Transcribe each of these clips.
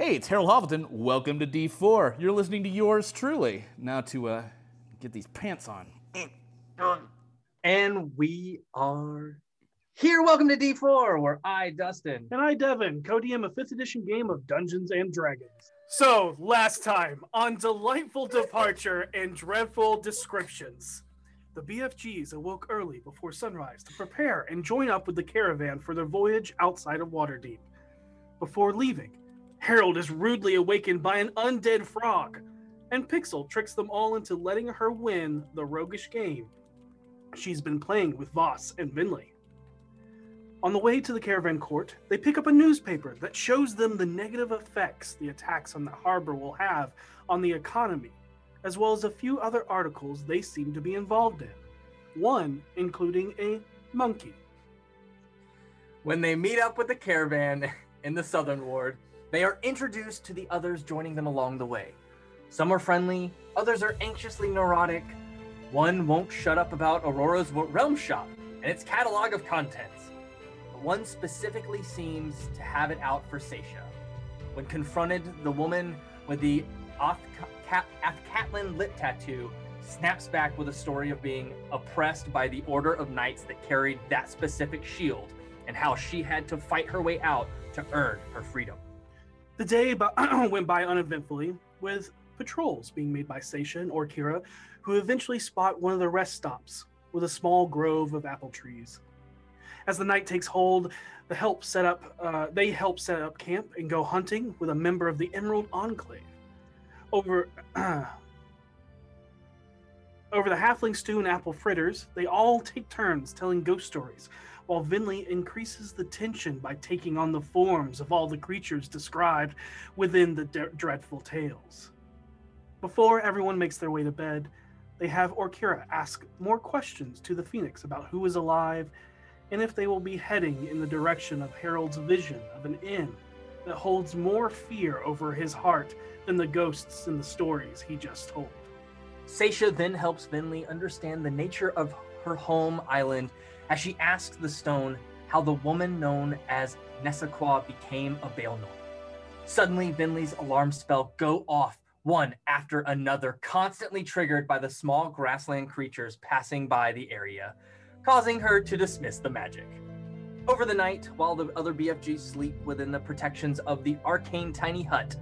Hey, it's Harold Hovelton. Welcome to D4. You're listening to yours truly. Now to uh, get these pants on. And we are here. Welcome to D4, where I, Dustin, And I, Devin, co-DM a 5th edition game of Dungeons and Dragons. So, last time, on Delightful Departure and Dreadful Descriptions, the BFGs awoke early before sunrise to prepare and join up with the caravan for their voyage outside of Waterdeep. Before leaving, Harold is rudely awakened by an undead frog, and Pixel tricks them all into letting her win the roguish game she's been playing with Voss and Vinley. On the way to the caravan court, they pick up a newspaper that shows them the negative effects the attacks on the harbor will have on the economy, as well as a few other articles they seem to be involved in. One including a monkey. when they meet up with the caravan in the southern ward, they are introduced to the others joining them along the way. Some are friendly, others are anxiously neurotic. One won't shut up about Aurora's realm shop and its catalog of contents. But one specifically seems to have it out for Seisha. When confronted, the woman with the Athcatlin lip tattoo snaps back with a story of being oppressed by the order of knights that carried that specific shield and how she had to fight her way out to earn her freedom. The day went by uneventfully, with patrols being made by Seisha or Kira, who eventually spot one of the rest stops with a small grove of apple trees. As the night takes hold, the help set up, uh, they help set up camp and go hunting with a member of the Emerald Enclave. Over, over the halfling stew and apple fritters, they all take turns telling ghost stories, while Vinley increases the tension by taking on the forms of all the creatures described within the de- dreadful tales. Before everyone makes their way to bed, they have Orkira ask more questions to the Phoenix about who is alive and if they will be heading in the direction of Harold's vision of an inn that holds more fear over his heart than the ghosts in the stories he just told. Seisha then helps Vinley understand the nature of her home island as she asks the stone how the woman known as Nessaqua became a Baelnorn. Suddenly, Vinley's alarm spell go off one after another, constantly triggered by the small grassland creatures passing by the area, causing her to dismiss the magic. Over the night, while the other BFGs sleep within the protections of the arcane tiny hut,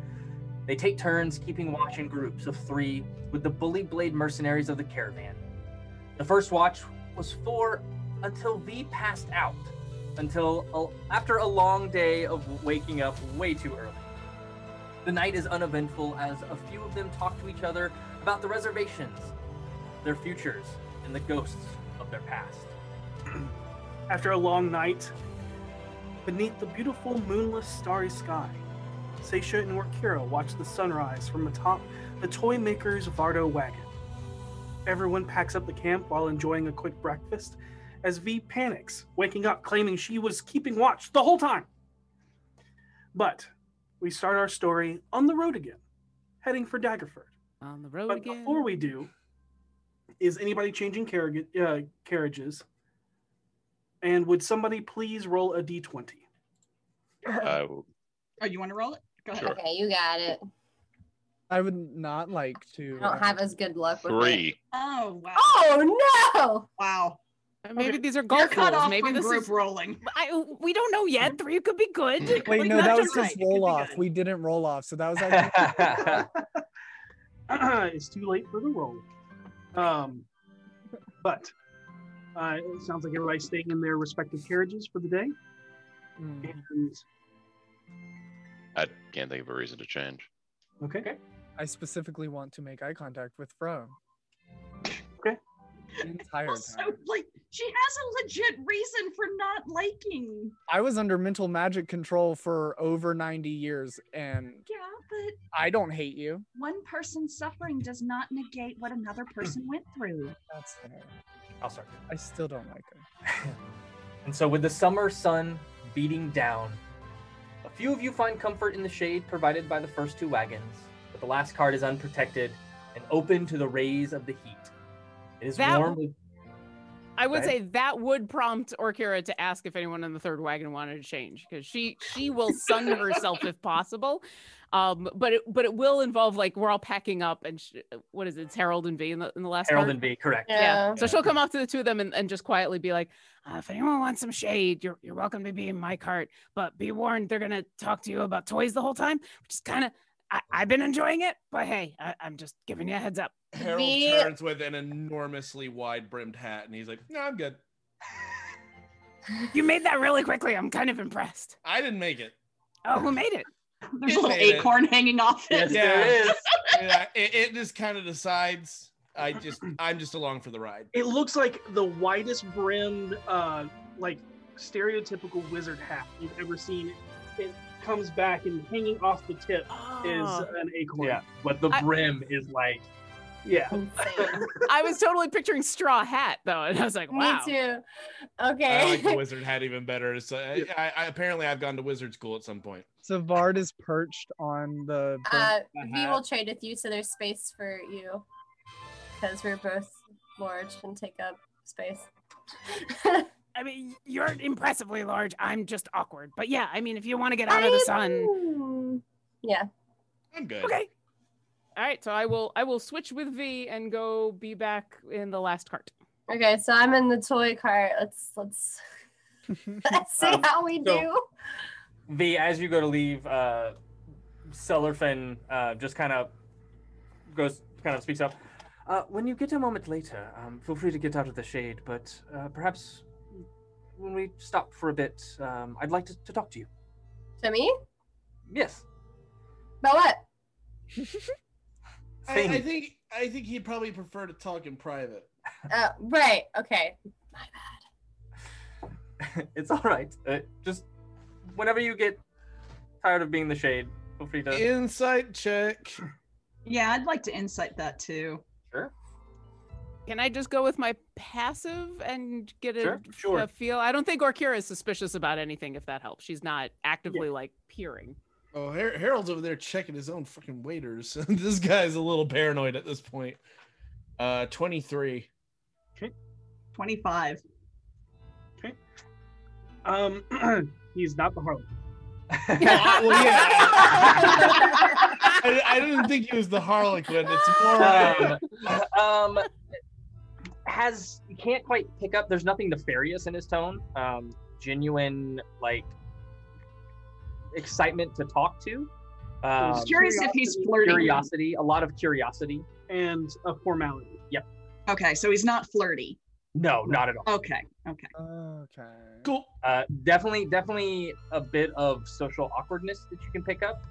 they take turns keeping watch in groups of three with the bully blade mercenaries of the caravan. The first watch was four until V passed out, until after a long day of waking up way too early. The night is uneventful as a few of them talk to each other about the reservations, their futures, and the ghosts of their past. After a long night, beneath the beautiful moonless starry sky, Seisha and Orkira watch the sunrise from atop the toy maker's Vardo wagon. Everyone packs up the camp while enjoying a quick breakfast as V panics, waking up claiming she was keeping watch the whole time. But we start our story on the road again, heading for Daggerford. On the road But again. before we do, is anybody changing carriage, uh, carriages? And would somebody please roll a d20? I will- Oh, you want to roll it? Go ahead. Sure. Okay, you got it. I would not like to. I don't have as good luck with it. three. Oh wow! Oh no! Wow! Maybe Okay. these are You're golf cut rules. off Maybe from this group is. rolling. I, we don't know yet. Three could be good. Wait, Like, no, that was just just right. It could roll be off. We didn't roll off, so that was actually. it's too late for the roll. Um, but uh, it sounds like everybody's staying in their respective carriages for the day. Mm. And I can't think of a reason to change. okay, I specifically want to make eye contact with Fro. Okay. The entire Also, time. like she has a legit reason for not liking. I was under mental magic control for over 90 years, and Yeah, but I don't hate you. one person's suffering does not negate what another person went through. That's fair. I'll start. I still don't like her. And so, with the summer sun beating down, a few of you find comfort in the shade provided by the first two wagons, but the last cart is unprotected and open to the rays of the heat. It is That- warm with. I would Right. say that would prompt Orkira to ask if anyone in the third wagon wanted to change because she she will sun herself if possible. Um, but it but it will involve like we're all packing up and sh- what is it? It's Harold and V in the in the last Harold part? and V, correct. Yeah. So Yeah. she'll come up to the two of them and, and just quietly be like, uh, if anyone wants some shade, you're, you're welcome to be in my cart. But be warned, they're going to talk to you about toys the whole time, which is kind of, I've been enjoying it. But hey, I, I'm just giving you a heads up. Harold The- turns with an enormously wide brimmed hat and he's like, No, I'm good. You made that really quickly. I'm kind of impressed. I didn't make it. Oh, who made it? There's It a little made it. acorn hanging off it. Yes, there is. Yeah, it, it just kind of decides. I just, I'm just along for the ride. It looks like the widest brimmed, uh, like stereotypical wizard hat you've ever seen. It comes back and hanging off the tip is Oh. an acorn. Yeah, but the I- brim is like Yeah. I was totally picturing straw hat though, and I was like, wow. Me too. Okay. I Okay. like the wizard hat even better. So I, I, I apparently I've gone to wizard school at some point. Savard is perched on the. uh, brim- V will trade with you, so there's space for you, because we're both large and take up space. I mean, you're impressively large. I'm just awkward. But yeah, I mean, if you want to get out of the sun, Yeah. I'm good. okay. All right, so I will I will switch with V and go be back in the last cart. Okay, so I'm in the toy cart. Let's let's let's see Um, how we so- do. V, as you go to leave, uh, Sellerfin uh, just kind of goes, kind of speaks up. Uh, when you get a moment later, um, feel free to get out of the shade, but uh, perhaps when we stop for a bit, um, I'd like to, to talk to you. To me? Yes. About what? I, I think I think he'd probably prefer to talk in private. Uh, right. Okay. My bad. it's all right. Uh, just whenever you get tired of being the shade, feel free to. Insight check. Yeah, I'd like to insight that too. Sure. Can I just go with my passive and get a, Sure, sure. a feel? I don't think Orkira is suspicious about anything. If that helps, she's not actively like peering. Oh, Har- Harold's over there checking his own fucking waiters. this guy's a little paranoid at this point. Uh, twenty three. 25. Okay. Um, he's not the Harley. well, yeah. I, I didn't think he was the Harlequin. It's more. um, um, has you can't quite pick up. There's nothing nefarious in his tone. Um, genuine like excitement to talk to. Um, Just curious if he's curiosity- flirting. curiosity, a lot of curiosity. and a formality. Yep. Okay, so he's not flirty. No, not at all. Okay, okay. Okay. cool. Uh, definitely, definitely a bit of social awkwardness that you can pick up.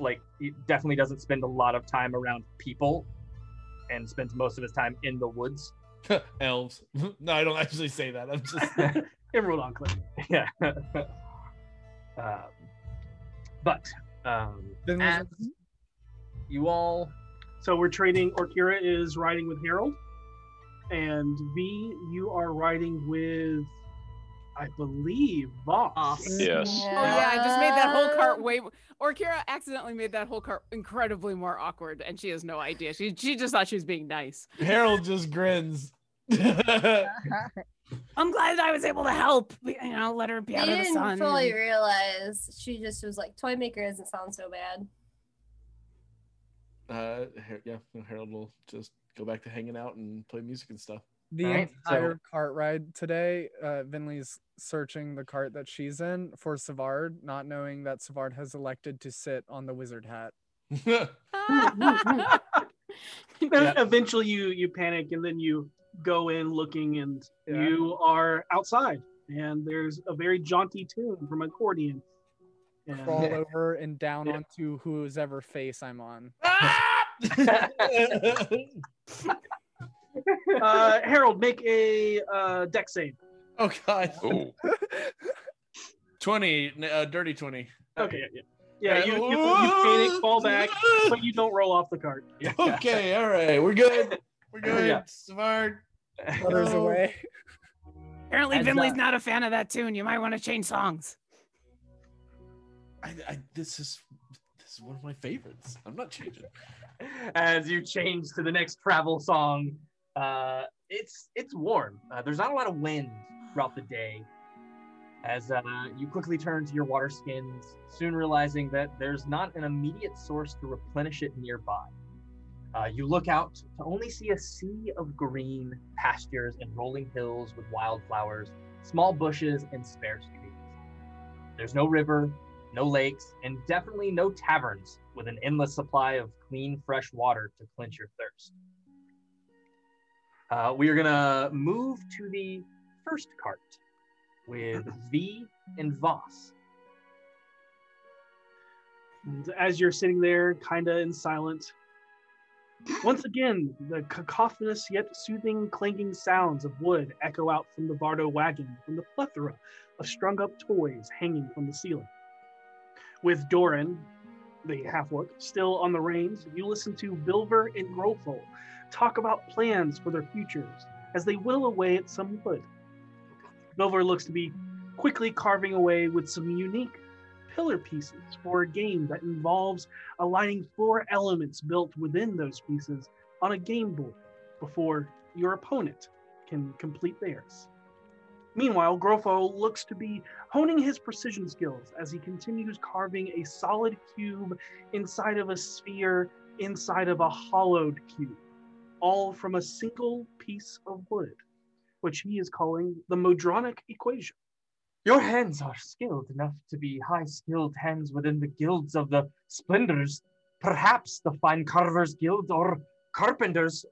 Like, he definitely doesn't spend a lot of time around people, and spends most of his time in the woods. Elves. No, I don't actually say that. I'm just. Emerald Enclave. yeah. Um, but um, as you all, So we're trading. Orkira is riding with Harold, and V, you are riding with, I believe, Voss. Voss. Yes. Oh yeah, I just made that whole cart way. Orkira accidentally made that whole cart incredibly more awkward, and she has no idea. She she just thought she was being nice. Harold just grins. I'm glad I was able to help. You know, let her be I out of the didn't sun. fully and- realize she just was like, toy maker doesn't sound so bad. uh, yeah, Harold will just go back to hanging out and play music and stuff. The Alright, so- entire cart ride today, uh, Vinley's searching the cart that she's in for Savard, not knowing that Savard has elected to sit on the wizard hat. Then eventually you you panic and then you go in looking and Yeah. you are outside and there's a very jaunty tune from accordion. And Crawl over and down Yeah. onto whose ever face I'm on. uh, Harold, make a uh, Dex save. oh God. Ooh. Twenty. Uh, dirty twenty. Okay, yeah, yeah. Yeah, you, you, you panic, fall back, but you don't roll off the cart. Okay. All right. We're good. We're good. Yeah. Savard. Flutters Oh. away. Apparently, As, Vinley's not a fan of that tune. You might want to change songs. I, I, this is this is one of my favorites. I'm not changing. as you change to the next travel song, uh, it's it's warm. Uh, there's not a lot of wind throughout the day. As uh, you quickly turn to your water skins, soon realizing that there's not an immediate source to replenish it nearby. Uh, you look out to only see a sea of green pastures and rolling hills with wildflowers, small bushes, and sparse trees. There's no river, no lakes, and definitely no taverns with an endless supply of clean, fresh water to quench your thirst. Uh, we are gonna move to the first cart with V and Voss. And as you're sitting there, kind of in silence, once again, the cacophonous yet soothing clanking sounds of wood echo out from the Vardo wagon from the plethora of strung up toys hanging from the ceiling. With Doran, the half orc, still on the reins, you listen to Bilver and Grofol talk about plans for their futures as they whittle away at some wood. Bilver looks to be quickly carving away with some unique pillar pieces for a game that involves aligning four elements built within those pieces on a game board before your opponent can complete theirs. Meanwhile, Grofo looks to be honing his precision skills as he continues carving a solid cube inside of a sphere inside of a hollowed cube, all from a single piece of wood, which he is calling the Modronic equation. Your hands are skilled enough to be high skilled hands within the guilds of the splendors, perhaps the fine carvers guild or carpenters,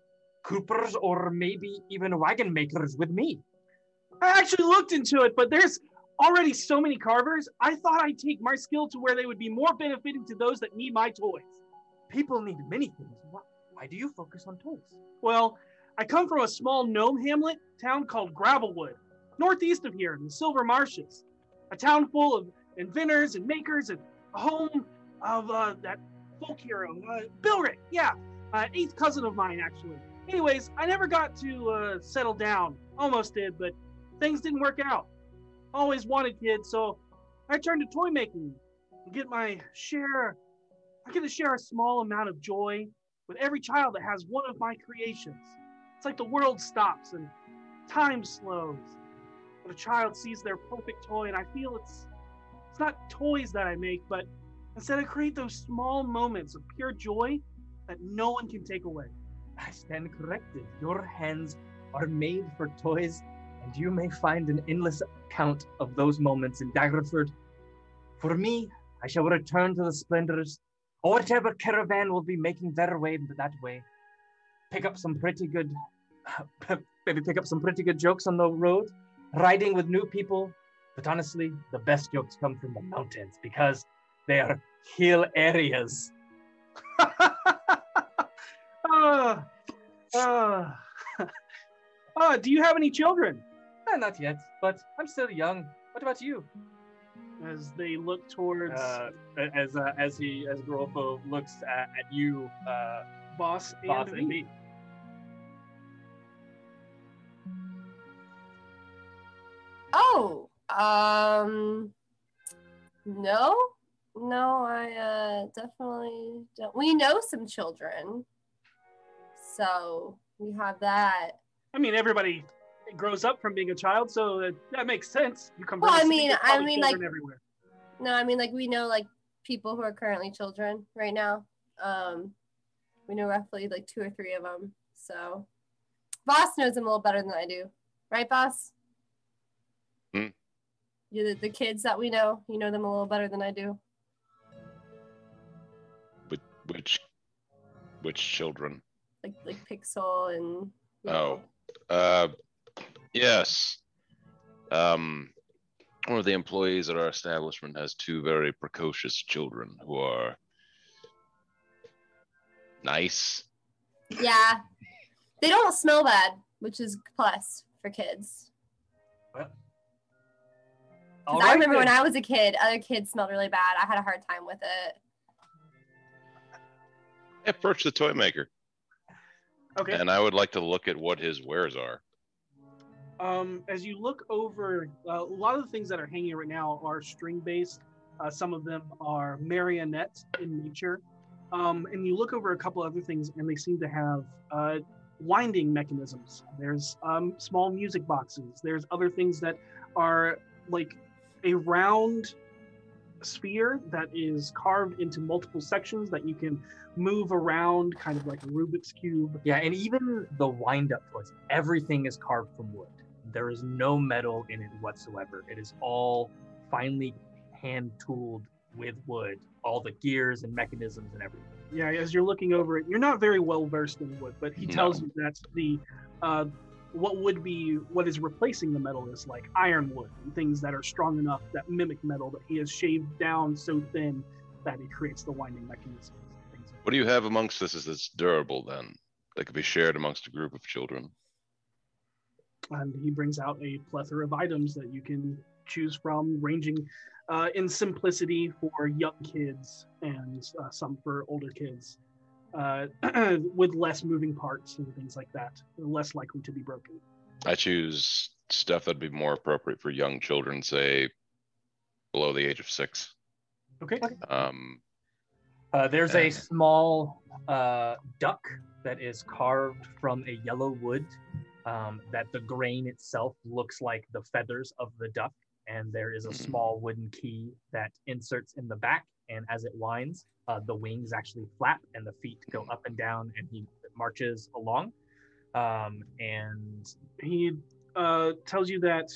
coopers, or maybe even wagon makers with me. I actually looked into it, but there's already so many carvers. I thought I'd take my skill to where they would be more benefiting to those that need my toys. People need many things. Why, why do you focus on toys? Well, I come from a small gnome hamlet town called Gravelwood, northeast of here in the Silver Marches, a town full of inventors and makers and a home of uh, that folk hero, uh, Bilric. Yeah, uh, eighth cousin of mine, actually. Anyways, I never got to uh, settle down. Almost did, but things didn't work out. Always wanted kids, so I turned to toy making and get my share. I get to share a small amount of joy with every child that has one of my creations. It's like the world stops and time slows. But a child sees their perfect toy, and I feel it's it's not toys that I make, but instead I create those small moments of pure joy that no one can take away. I stand corrected. Your hands are made for toys, and you may find an endless account of those moments in Daggerford. For me, I shall return to the splendors, or whatever caravan will be making their way that way. Pick up some pretty good, maybe pick up some pretty good jokes on the road, riding with new people. But honestly, the best jokes come from the mountains because they are hill areas. Ah, ah. Ah, do you have any children? Eh, not yet, but I'm still young. What about you? As they look towards Uh, as uh, as he as Grofo looks at, at you, uh, Voss and Voss me. and me. Oh, um, no, no, I uh, definitely don't. We know some children, so we have that. I mean, everybody grows up from being a child, so that, that makes sense. You come. Well, I mean, I mean, like- everywhere. No, I mean like we know like people who are currently children right now. Um, we know roughly like two or three of them. So, Voss knows them a little better than I do, right, Voss? You the, the kids that we know, you know them a little better than I do. Which which which children? Like like Pixel and. you Oh, know. uh, yes. Um, one of the employees at our establishment has two very precocious children who are nice. Yeah, they don't smell bad, which is plus for kids. Well, 'Cause I right remember when. I was a kid, other kids smelled really bad. I had a hard time with it. I approach the toy maker, Okay. and I would like to look at what his wares are. Um, as you look over, uh, a lot of the things that are hanging right now are string based. Uh, some of them are marionettes in nature. Um, and you look over a couple other things, and they seem to have uh, winding mechanisms. There's um, small music boxes. There's other things that are like a round sphere that is carved into multiple sections that you can move around, kind of like a Rubik's cube. Yeah, and even the wind up toys, everything is carved from wood. There is no metal in it whatsoever. It is all finely hand tooled with wood, all the gears and mechanisms and everything. Yeah, as you're looking over it, you're not very well versed in wood, but he No. tells you that's the uh, what would be what is replacing the metal is like ironwood and things that are strong enough that mimic metal that he has shaved down so thin that it creates the winding mechanisms. What do you have amongst this that's durable then? That could be shared amongst a group of children. and he brings out a plethora of items that you can choose from, ranging uh, in simplicity for young kids and uh, some for older kids, uh, with less moving parts and things like that, less likely to be broken. I choose stuff that'd be more appropriate for young children, say below the age of six. Okay. Um, Uh, there's a small uh, duck that is carved from a yellow wood. Um, that the grain itself looks like the feathers of the duck, and there is a Mhm. small wooden key that inserts in the back. And as it winds, uh, the wings actually flap and the feet go up and down, and he marches along. Um, and he uh, tells you that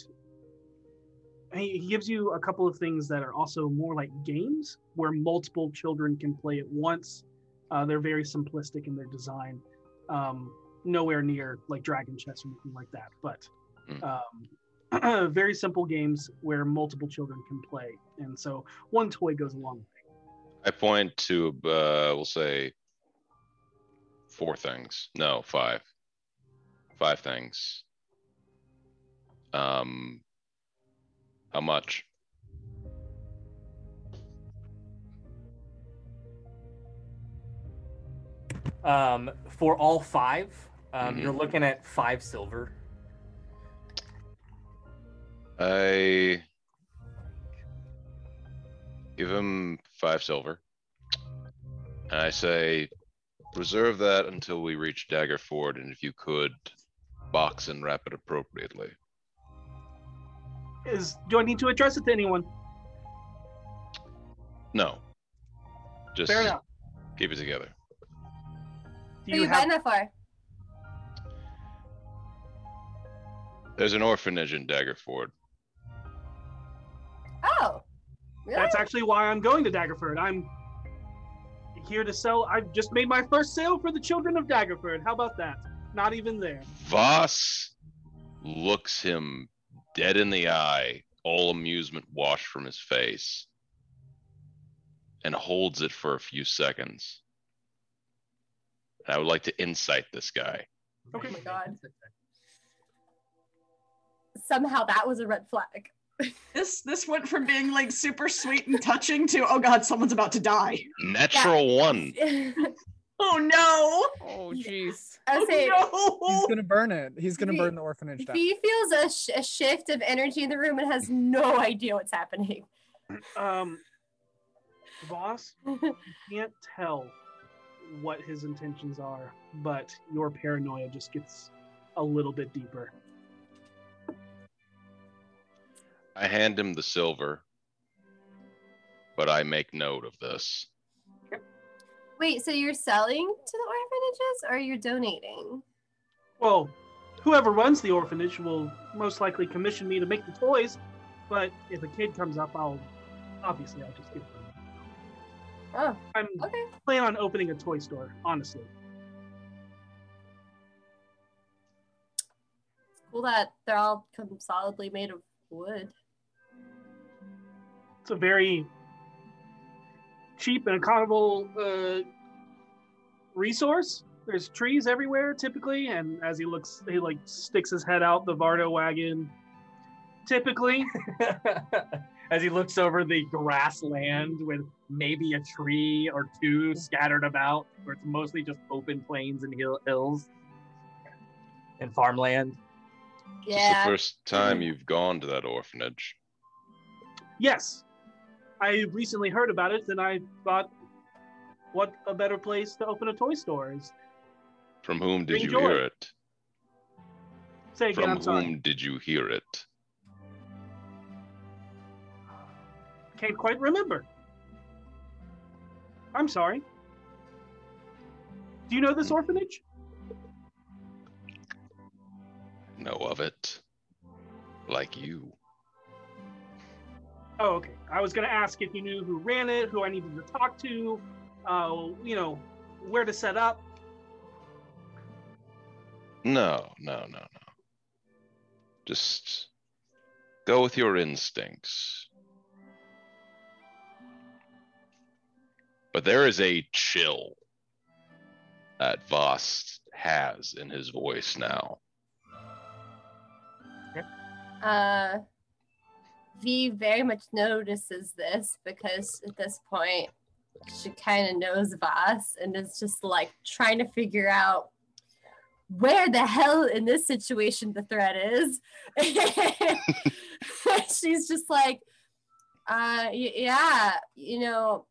he, he gives you a couple of things that are also more like games where multiple children can play at once. Uh, they're very simplistic in their design, um, nowhere near like Dragon Chess or anything like that, but um, very simple games where multiple children can play. And so one toy goes along. I point to, uh, we'll say, four things. No, five. Five things. Um, how much? um, for all five, um, Mhm. you're looking at five silver. I give him five silver. And I say, reserve that until we reach Daggerford, and if you could, box and wrap it appropriately. Is do I need to address it to anyone? No. Just Fair enough. keep it together. Do Who are you you have buying that for? There's an orphanage in Dagger really? That's actually why I'm going to Daggerford. I'm here to sell. I've just made my first sale for the children of Daggerford. How about that? Not even there. Voss looks him dead in the eye, all amusement washed from his face, and holds it for a few seconds. I would like to insight this guy. Okay. Oh my god. Somehow that was a red flag. This this went from being like super sweet and touching to oh god, someone's about to die. Natural one. Oh no! Oh, jeez. I was saying, Oh, He's gonna burn it. He's gonna He- burn the orphanage down. he feels a, sh- a shift of energy in the room and has no idea what's happening. Um, Voss, you can't tell what his intentions are, but your paranoia just gets a little bit deeper. I hand him the silver, but I make note of this. Wait, so you're selling to the orphanages or you're donating? Well, whoever runs the orphanage will most likely commission me to make the toys, but if a kid comes up, I'll obviously I'll just give them. Oh, I'm okay. planning on opening a toy store, honestly. It's cool that they're all come solidly made of wood. It's a very cheap and economical uh, resource. There's trees everywhere typically, and as he looks, he like sticks his head out the Vardo wagon. Typically, As he looks over the grassland with maybe a tree or two scattered about, where it's mostly just open plains and hill- hills and farmland. Is this the first time you've gone to that orphanage? yes, I recently heard about it, and I thought, what a better place to open a toy store is From whom did you hear it? Say again, From I'm sorry. whom did you hear it? Can't quite remember. I'm sorry. Do you know this hmm. orphanage? Know of it. Like you. Oh, okay. I was going to ask if you knew who ran it, who I needed to talk to, uh, you know, where to set up. No, no, no, no. Just go with your instincts. But there is a chill that Voss has in his voice now. Uh, V very much notices this because at this point she kind of knows Voss and is just like trying to figure out where the hell in this situation the threat is. She's just like, uh, yeah, you know,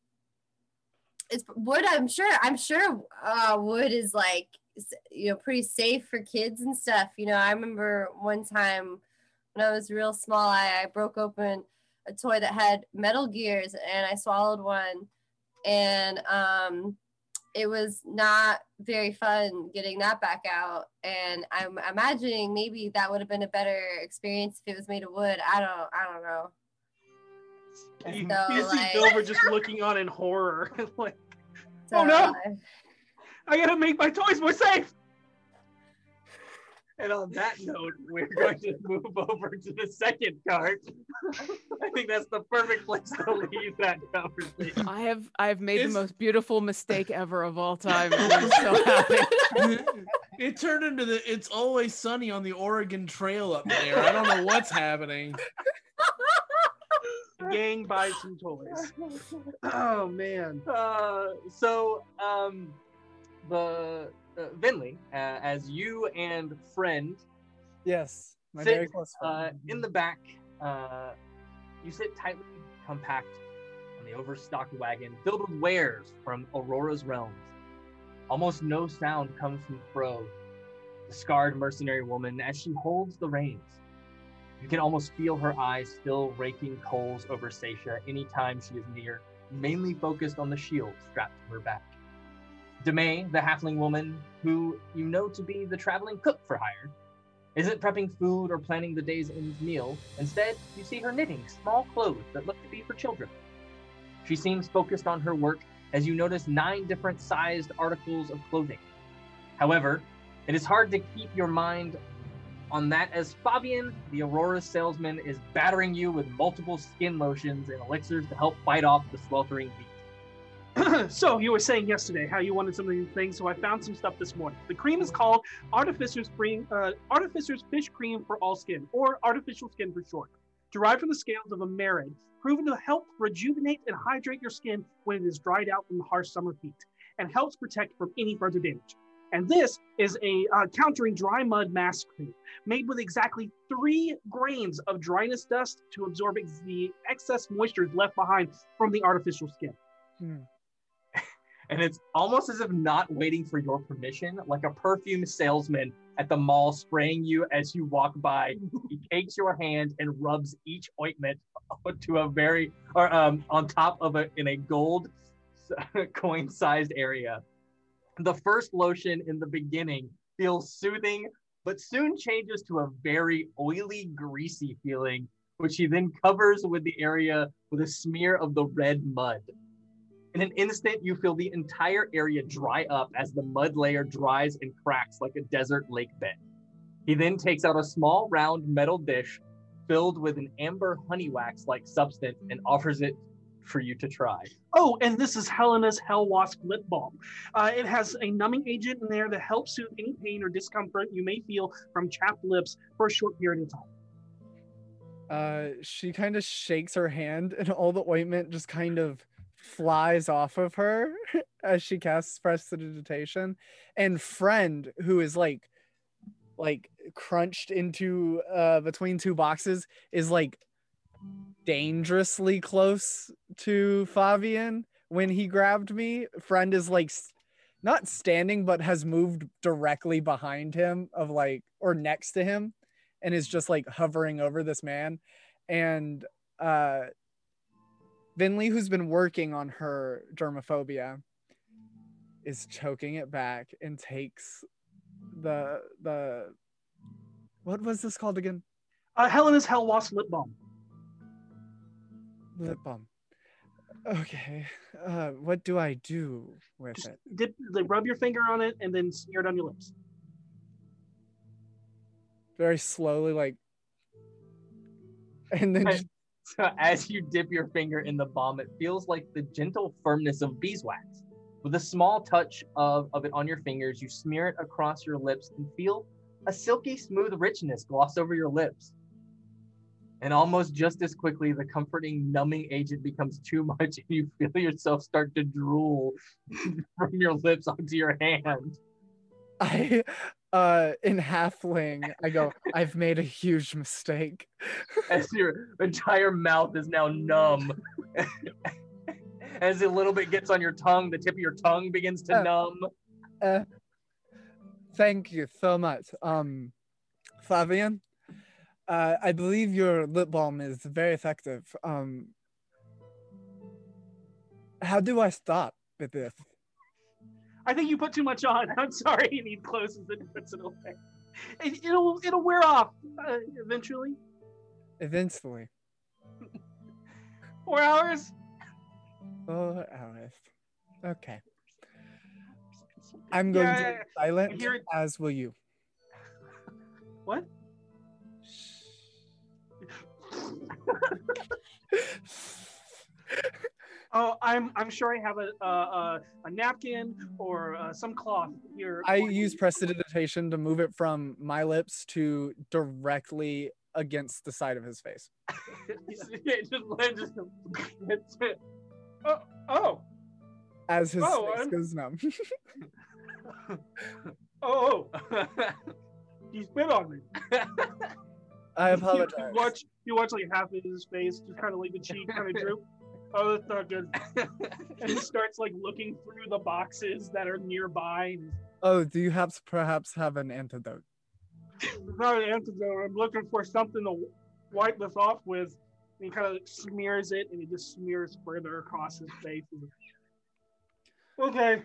it's wood. I'm sure. I'm sure uh, wood is like, you know, pretty safe for kids and stuff. You know, I remember one time when I was real small, I, I broke open a toy that had metal gears and I swallowed one. And um, it was not very fun getting that back out. And I'm imagining maybe that would have been a better experience if it was made of wood. I don't, I don't know. You, So, see like- Silver just looking on in horror. like, So, Oh, no. I gotta make my toys more safe. And on that note, we're going to move over to the second card. I think that's the perfect place to leave that conversation. I have I've made It's- the most beautiful mistake ever of all time. I'm so happy. it turned into the it's always sunny on the Oregon Trail up there. I don't know what's happening. Gang buys some toys. Oh man. Uh, so um, the uh, Vinley, uh, as you and friend Yes, my sit very close uh, friend. in the back, uh, you sit tightly compact on the overstocked wagon filled with wares from Aurora's realms. Almost no sound comes from Fro, the scarred mercenary woman, as she holds the reins. You can almost feel her eyes still raking coals over Seisha anytime she is near, mainly focused on the shield strapped to her back. Demay, the halfling woman, who you know to be the traveling cook for hire, isn't prepping food or planning the day's meal. Instead, you see her knitting small clothes that look to be for children. She seems focused on her work as you notice nine different sized articles of clothing. However, it is hard to keep your mind on that as Fabian, the Aurora salesman, is battering you with multiple skin lotions and elixirs to help fight off the sweltering heat. so you were saying yesterday how you wanted some of these things, so I found some stuff this morning. The cream is called Artificer's Cream, uh, Artificer's Fish Cream for All Skin, or Artificial Skin for short. Derived from the scales of a merid, proven to help rejuvenate and hydrate your skin when it is dried out from the harsh summer heat, and helps protect from any further damage. And this is a uh, countering dry mud mask cream made with exactly three grains of dryness dust to absorb ex- the excess moisture left behind from the artificial skin. Hmm. And it's almost as if not waiting for your permission, like a perfume salesman at the mall spraying you as you walk by. he takes your hand and rubs each ointment to a very or um, on top of a in a gold coin-sized area. The first lotion in the beginning feels soothing, but soon changes to a very oily, greasy feeling, which he then covers with the area with a smear of the red mud. In an instant, you feel the entire area dry up as the mud layer dries and cracks like a desert lake bed. He then takes out a small round metal dish filled with an amber honey wax like substance and offers it for you to try. Oh, and this is Helena's Hell Wasp Lip Balm. Uh, it has a numbing agent in there that helps soothe any pain or discomfort you may feel from chapped lips for a short period of time. Uh, she kind of shakes her hand, and all the ointment just kind of flies off of her as she casts prestidigitation. And friend, who is like, like crunched into uh between two boxes, is like dangerously close to Fabian when he grabbed me. Friend is like not standing, but has moved directly behind him, of like, or next to him, and is just like hovering over this man. And uh, Vinley, who's been working on her germophobia, is choking it back and takes the the what was this called again? Uh, Helena's Hell Wasp lip balm. Lip balm. Okay. Uh, what do I do with Just it? dip, like, rub your finger on it and then smear it on your lips. Very slowly, like, and then just- So as you dip your finger in the balm, it feels like the gentle firmness of beeswax. With a small touch of, of it on your fingers, you smear it across your lips and feel a silky smooth richness gloss over your lips. And almost just as quickly, the comforting numbing agent becomes too much and you feel yourself start to drool from your lips onto your hand. I, uh, in halfling, I go, I've made a huge mistake. as your entire mouth is now numb. as a little bit gets on your tongue, the tip of your tongue begins to Uh, numb. Uh, thank you so much. Um, Flavian, uh, I believe your lip balm is very effective. Um, how do I stop with this? I think you put too much on. I'm sorry. And he closes it and puts it away. It, it'll it'll wear off uh, eventually. Eventually. Four hours. Four hours. Okay. I'm going Yeah, to be silent, Here as will you. What? Oh, I'm I'm sure I have a a, a, napkin or uh, some cloth here. I use prestidigitation to move it from my lips to directly against the side of his face. Just. Oh, oh, As his Oh, face I'm- goes numb. oh, oh. you spit on me. I You- apologize. You, watch, you watch like half of his face, just kind of like the cheek kind of droop. Oh, that's not good. and he starts like looking through the boxes that are nearby. And Oh, do you have perhaps have an antidote? it's not an antidote. I'm looking for something to wipe this off with. And he kind of smears it, and he just smears further across his face. Okay,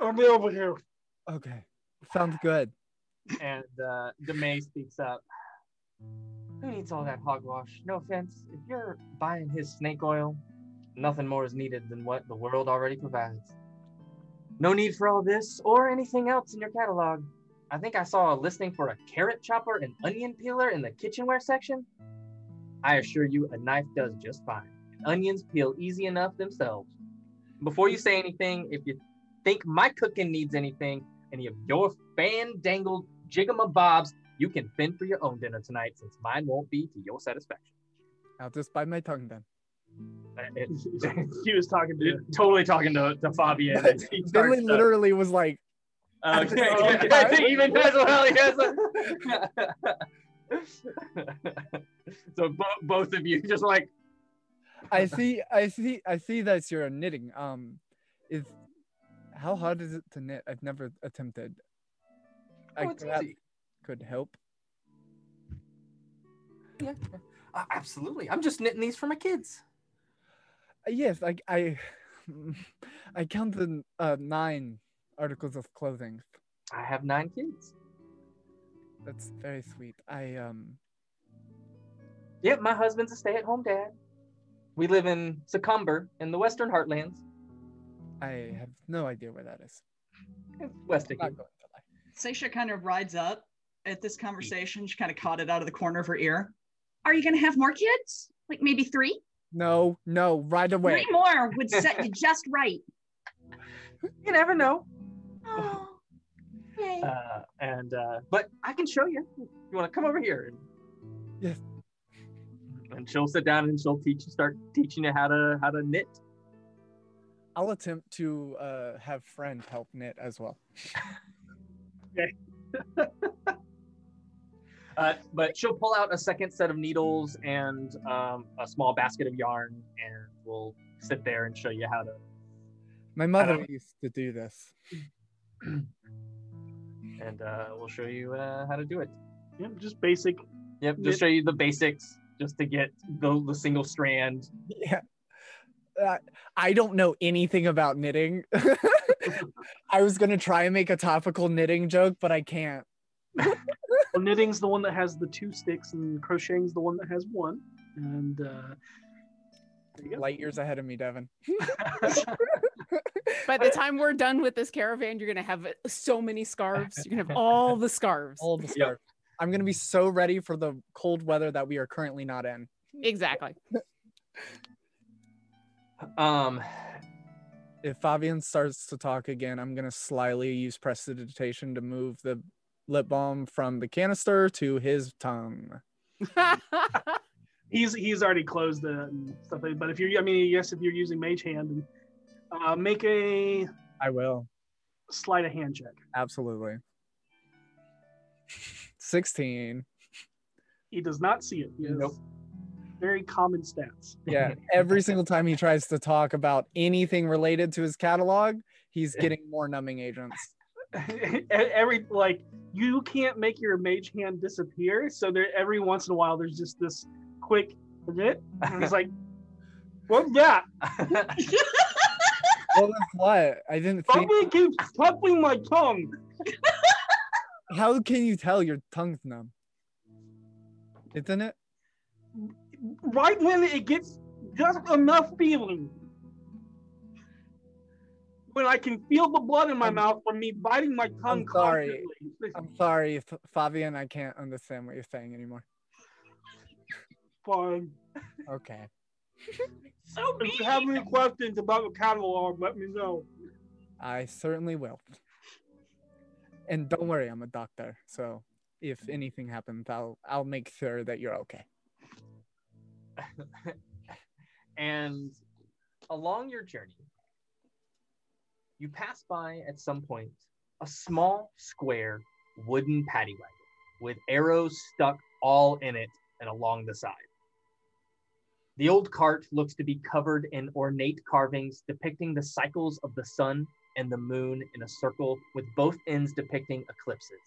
I'll be over here. Okay. Sounds good. and uh, Demay speaks up. Who needs all that hogwash? No offense. If you're buying his snake oil, nothing more is needed than what the world already provides. No need for all this or anything else in your catalog. I think I saw a listing for a carrot chopper and onion peeler in the kitchenware section. I assure you, a knife does just fine. Onions peel easy enough themselves. Before you say anything, if you think my cooking needs anything, any of your fan dangled jigamabobs, you can fend for your own dinner tonight since mine won't be to your satisfaction. I'll just bite my tongue then. Uh, he was talking to totally talking to, to Fabian. starts Billy to- literally was like, Okay, Okay. I think even as well. Yes. so bo- both of you just like I see, I see, I see that you're knitting. Um, is how hard is it to knit? I've never attempted. I Oh, it's perhaps easy. Could help. yeah, uh, absolutely. I'm just knitting these for my kids. Uh, yes, I, I, I counted uh, nine articles of clothing. I have nine kids. That's very sweet. I um, Yep, my husband's a stay-at-home dad. We live in Secomber in the Western Heartlands. I have no idea where that is. It's West of Not here. going to lie. Seisha kind of rides up at this conversation. She kind of caught it out of the corner of her ear. Are you going to have more kids? Like maybe three? No, no, right away. Three more would set you just right. You never know. Oh, yay. Uh, and uh, but I can show you. You want to come over here? Yes. And she'll sit down and she'll teach you, start teaching you how to how to knit. I'll attempt to uh, have friend help knit as well. Uh, but she'll pull out a second set of needles and um, a small basket of yarn, and we'll sit there and show you how to My mother don't- used to do this. and uh, we'll show you uh, how to do it. Yep, just basic. Yep, just show you the basics, just to get the, the single strand. Yeah. Uh, I don't know anything about knitting. I was gonna try and make a topical knitting joke, but I can't. Well, knitting's the one that has the two sticks, and crocheting's the one that has one. And uh, there you go. Light years ahead of me, Devin. By the time we're done with this caravan, you're gonna have so many scarves. You're gonna have all the scarves. All the scarf. I'm gonna be so ready for the cold weather that we are currently not in. Exactly. Um, If Fabian starts to talk again, I'm gonna slyly use prestidigitation to move the lip balm from the canister to his tongue. he's he's already closed it and stuff. like- But if you're, I mean, yes, if you're using Mage Hand, and uh, make a I will. sleight of hand check. Absolutely. 16. He does not see it. He Nope. very common stats. Yeah. Every single time he tries to talk about anything related to his catalog, he's getting more numbing agents. every like you can't make your mage hand disappear so there every once in a while there's just this quick hit and it's like what's that What was what? I didn't think. somebody keeps touching my tongue How can you tell your tongue's numb? Isn't it? right when it gets just enough feeling when I can feel the blood in my I'm- mouth from me biting my tongue I'm sorry. constantly. I'm sorry, Fabian. I can't understand what you're saying anymore. Fine. Okay. So If you have any questions about the catalog, let me know. I certainly will. And don't worry, I'm a doctor. So if anything happens, I'll I'll make sure that you're okay. and along your journey, you pass by at some point a small square wooden paddy wagon with arrows stuck all in it and along the side. The old cart looks to be covered in ornate carvings depicting the cycles of the sun and the moon in a circle with both ends depicting eclipses.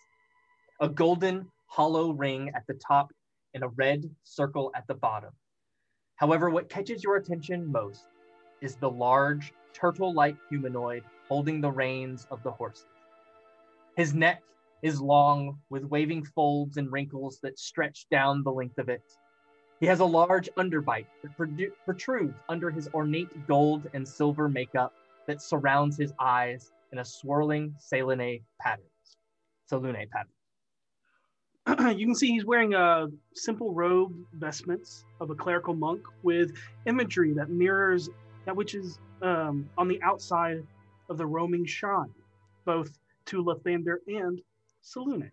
A golden hollow ring at the top and a red circle at the bottom. However, what catches your attention most is the large turtle like humanoid holding the reins of the horses. His neck is long with waving folds and wrinkles that stretch down the length of it. He has a large underbite that protrudes under his ornate gold and silver makeup that surrounds his eyes in a swirling Selene pattern. Selune pattern. you can see he's wearing a simple robe vestments of a clerical monk with imagery that mirrors that which is um, on the outside of the roaming shrine, both to Lathander and Selune.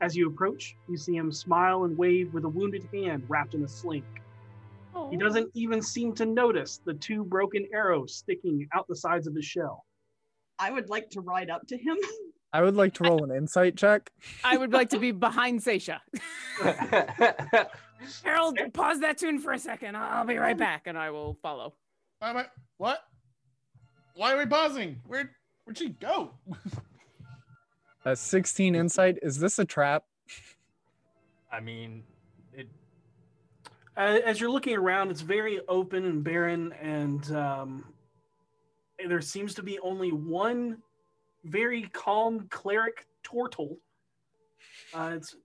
As you approach, you see him smile and wave with a wounded hand wrapped in a sling. He oh. doesn't even seem to notice the two broken arrows sticking out the sides of his shell. I would like to ride up to him. I would like to roll an insight check. I would like to be behind Seisha. Harold, pause that tune for a second. I'll be right back, and I will follow. Why am What? Why are we pausing? Where? Where'd she go? A 16 insight. Is this a trap? I mean, it, Uh, as you're looking around, it's very open and barren, and um, there seems to be only one very calm cleric turtle. Uh, it's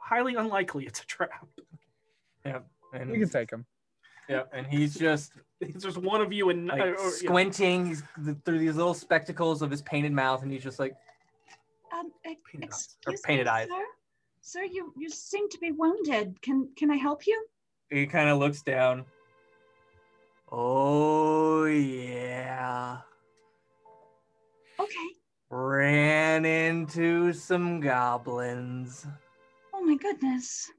highly unlikely it's a trap. yeah, and We can take him. yeah, and he's just It's just one of you and like or- yeah. squinting he's th- through these little spectacles of his painted mouth, and he's just like, Um, Painted eyes, excuse or me, painted eyes. Sir? Sir, you, you seem to be wounded. Can can I help you? he kind of looks down. Oh yeah, Okay. ran into some goblins. Oh my goodness.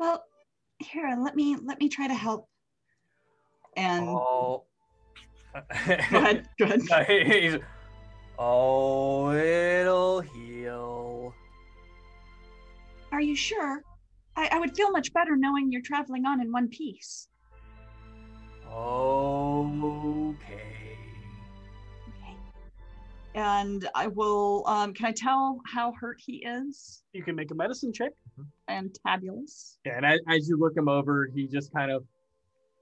Well, here, let me let me try to help. And Oh. go ahead, go ahead. He's- oh, it'll heal. Are you sure? I, I would feel much better knowing you're traveling on in one piece. Oh, okay. and I will. Um, can I tell how hurt he is? You can make a medicine check. Fantabulous. Yeah, and as, as you look him over, he just kind of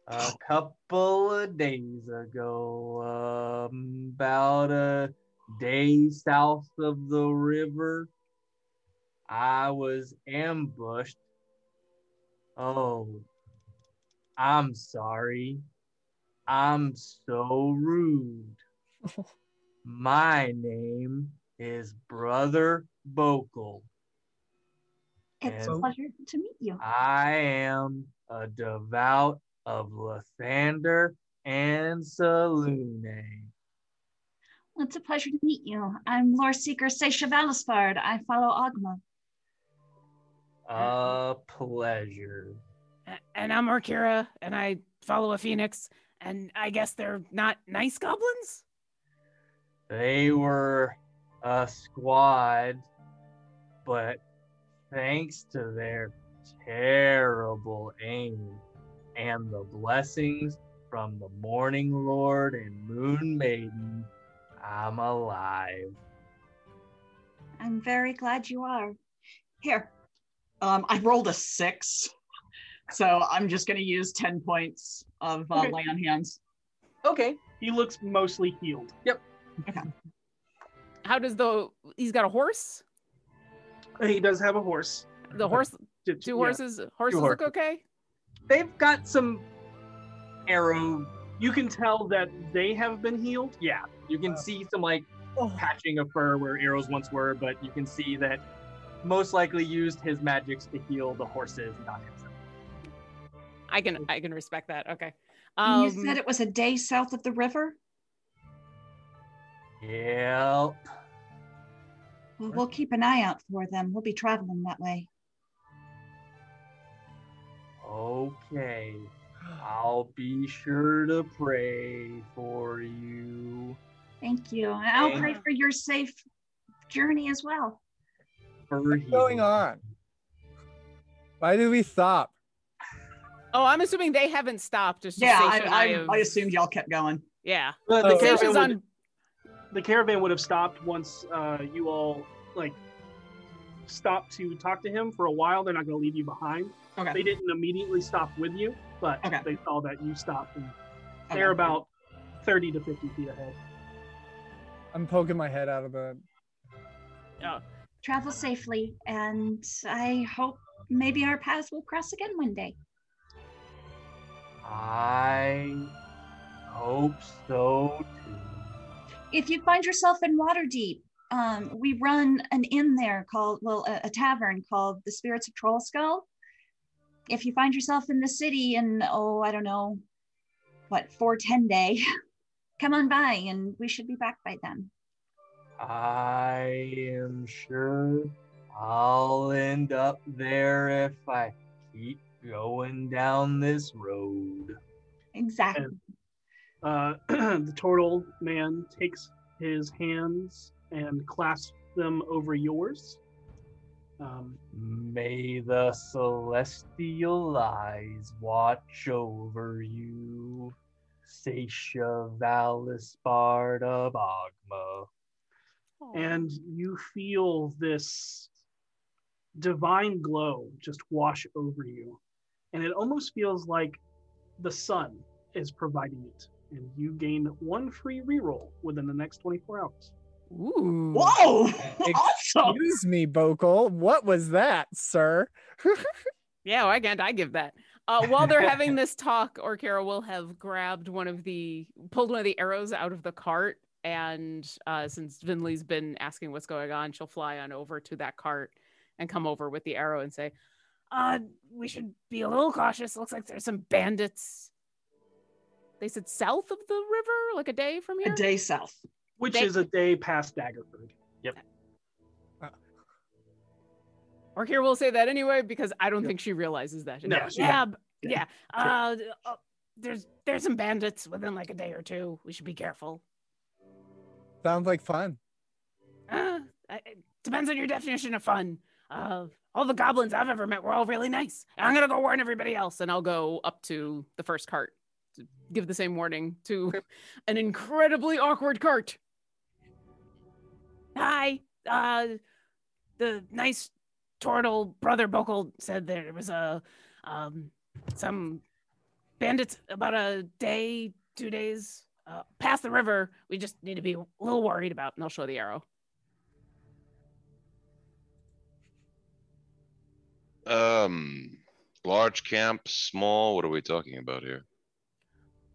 a couple of days ago, um, about a day south of the river, I was ambushed. Oh, I'm sorry. I'm so rude. My name is Brother Bokel. It's And- a pleasure to meet you. I am a devout of Lathander and Selune. Well, it's a pleasure to meet you. I'm Lore Seeker Seisha Valisfard. I follow Ogma. A pleasure. And I'm Orkira, and I follow a phoenix. And I guess they're not nice goblins. They were a squad, but thanks to their terrible aim and the blessings from the Morning Lord and Moon Maiden, I'm alive. I'm very glad you are. Here. Um, I rolled a six. So I'm just going to use 10 points of uh, Okay. lay on hands. Okay. He looks mostly healed. Yep. Okay. How does the he's got a horse? He does have a horse. The horse Did- two yeah. horses horses look okay? They've got some arrow. You can tell that they have been healed. Yeah, you can see some like Oh. patching of fur where arrows once were, but you can see that most likely used his magics to heal the horses, not himself. I can I can respect that. Okay. Um, you said it was a day south of the river? Yep. Well, we'll keep an eye out for them. We'll be traveling that way. Okay. I'll be sure to pray for you. Thank you. And I'll Thank- pray for your safe journey as well. For What's going on? Why did we stop? oh, I'm assuming they haven't stopped. Just Yeah, I, I, have- I assumed y'all kept going. Yeah. The, Oh, caravan would, on. the caravan would have stopped once uh, you all like stopped to talk to him for a while. They're not going to leave you behind. Okay. They didn't immediately stop with you, but Okay. they saw that you stopped, and Okay. they're about thirty to fifty feet ahead. I'm poking my head out of the. Yeah. Travel safely, and I hope maybe our paths will cross again one day. I hope so too. If you find yourself in Waterdeep, um, we run an inn there called, well, a, a tavern called the Spirits of Troll Skull. If you find yourself in the city in, oh, I don't know, what, 410 day, come on by and we should be back by then. I am sure I'll end up there if I keep going down this road. Exactly. Uh, the turtle man takes his hands and clasp them over yours. Um, May the celestial eyes watch over you. Sasha Valisparda Bogma. and you feel this divine glow just wash over you. And it almost feels like the sun is providing it. And you gain one free reroll within the next 24 hours. Ooh. Whoa! awesome! Excuse me, Bokel. What was that, sir? Yeah, why can't I give that? Uh, while they're having this talk, Orkira will have grabbed one of the, pulled one of the arrows out of the cart. And uh, since Finley's been asking what's going on, she'll fly on over to that cart and come over with the arrow and say, uh, we should be a little cautious. Looks like there's some bandits. They said south of the river, like a day from here. A day south. Which They- is a day past Daggerford. Yep. Orkira will say that anyway because I don't think she realizes that. No, like, she yeah, doesn't. b- yeah. Uh, uh, there's there's some bandits within like a day or two. We should be careful. Sounds like fun. Uh, it depends on your definition of fun. Uh, all the goblins I've ever met were all really nice. And I'm gonna go warn everybody else, and I'll go up to the first cart to give the same warning to an incredibly awkward cart. Hi. Uh, the nice turtle brother Bokel said there was a um some bandits about a day, two days uh, past the river. We just need to be a little worried about, and I'll show the arrow. Um, large camp, small. What are we talking about here?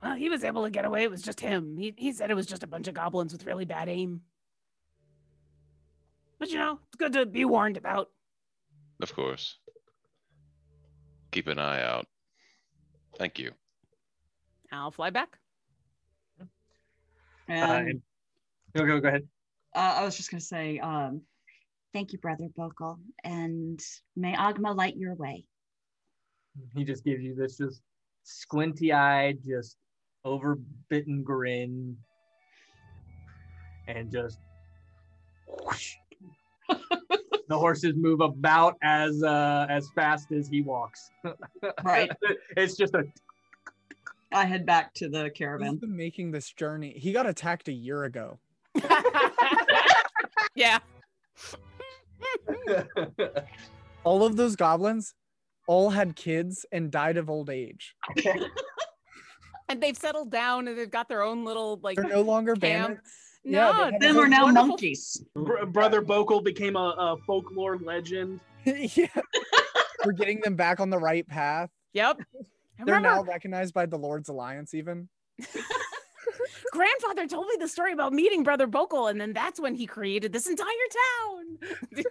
Well, he was able to get away. It was just him. He he said it was just a bunch of goblins with really bad aim. But you know, it's good to be warned about. Of course. Keep an eye out. Thank you. I'll fly back. And Go go go ahead. uh, I was just gonna say, um, Thank you, Brother Bokel, and may Ogma light your way. He just gives you this just squinty eyed, just overbitten grin, and just whoosh. The horses move about as uh, as fast as he walks. Right. it's just a I head back to the He's caravan. been making this journey. He got attacked a year ago. yeah. All of those goblins all had kids and died of old age. And they've settled down and they've got their own little like They're no longer camp. bandits. No, Yeah, they have Then a we're now wonderful- monkeys. Br- Brother Bokel became a, a folklore legend. yeah. We're getting them back on the right path. Yep. They're remember now recognized by the Lord's Alliance, even. grandfather told me the story about meeting Brother Bokel, and then that's when he created this entire town.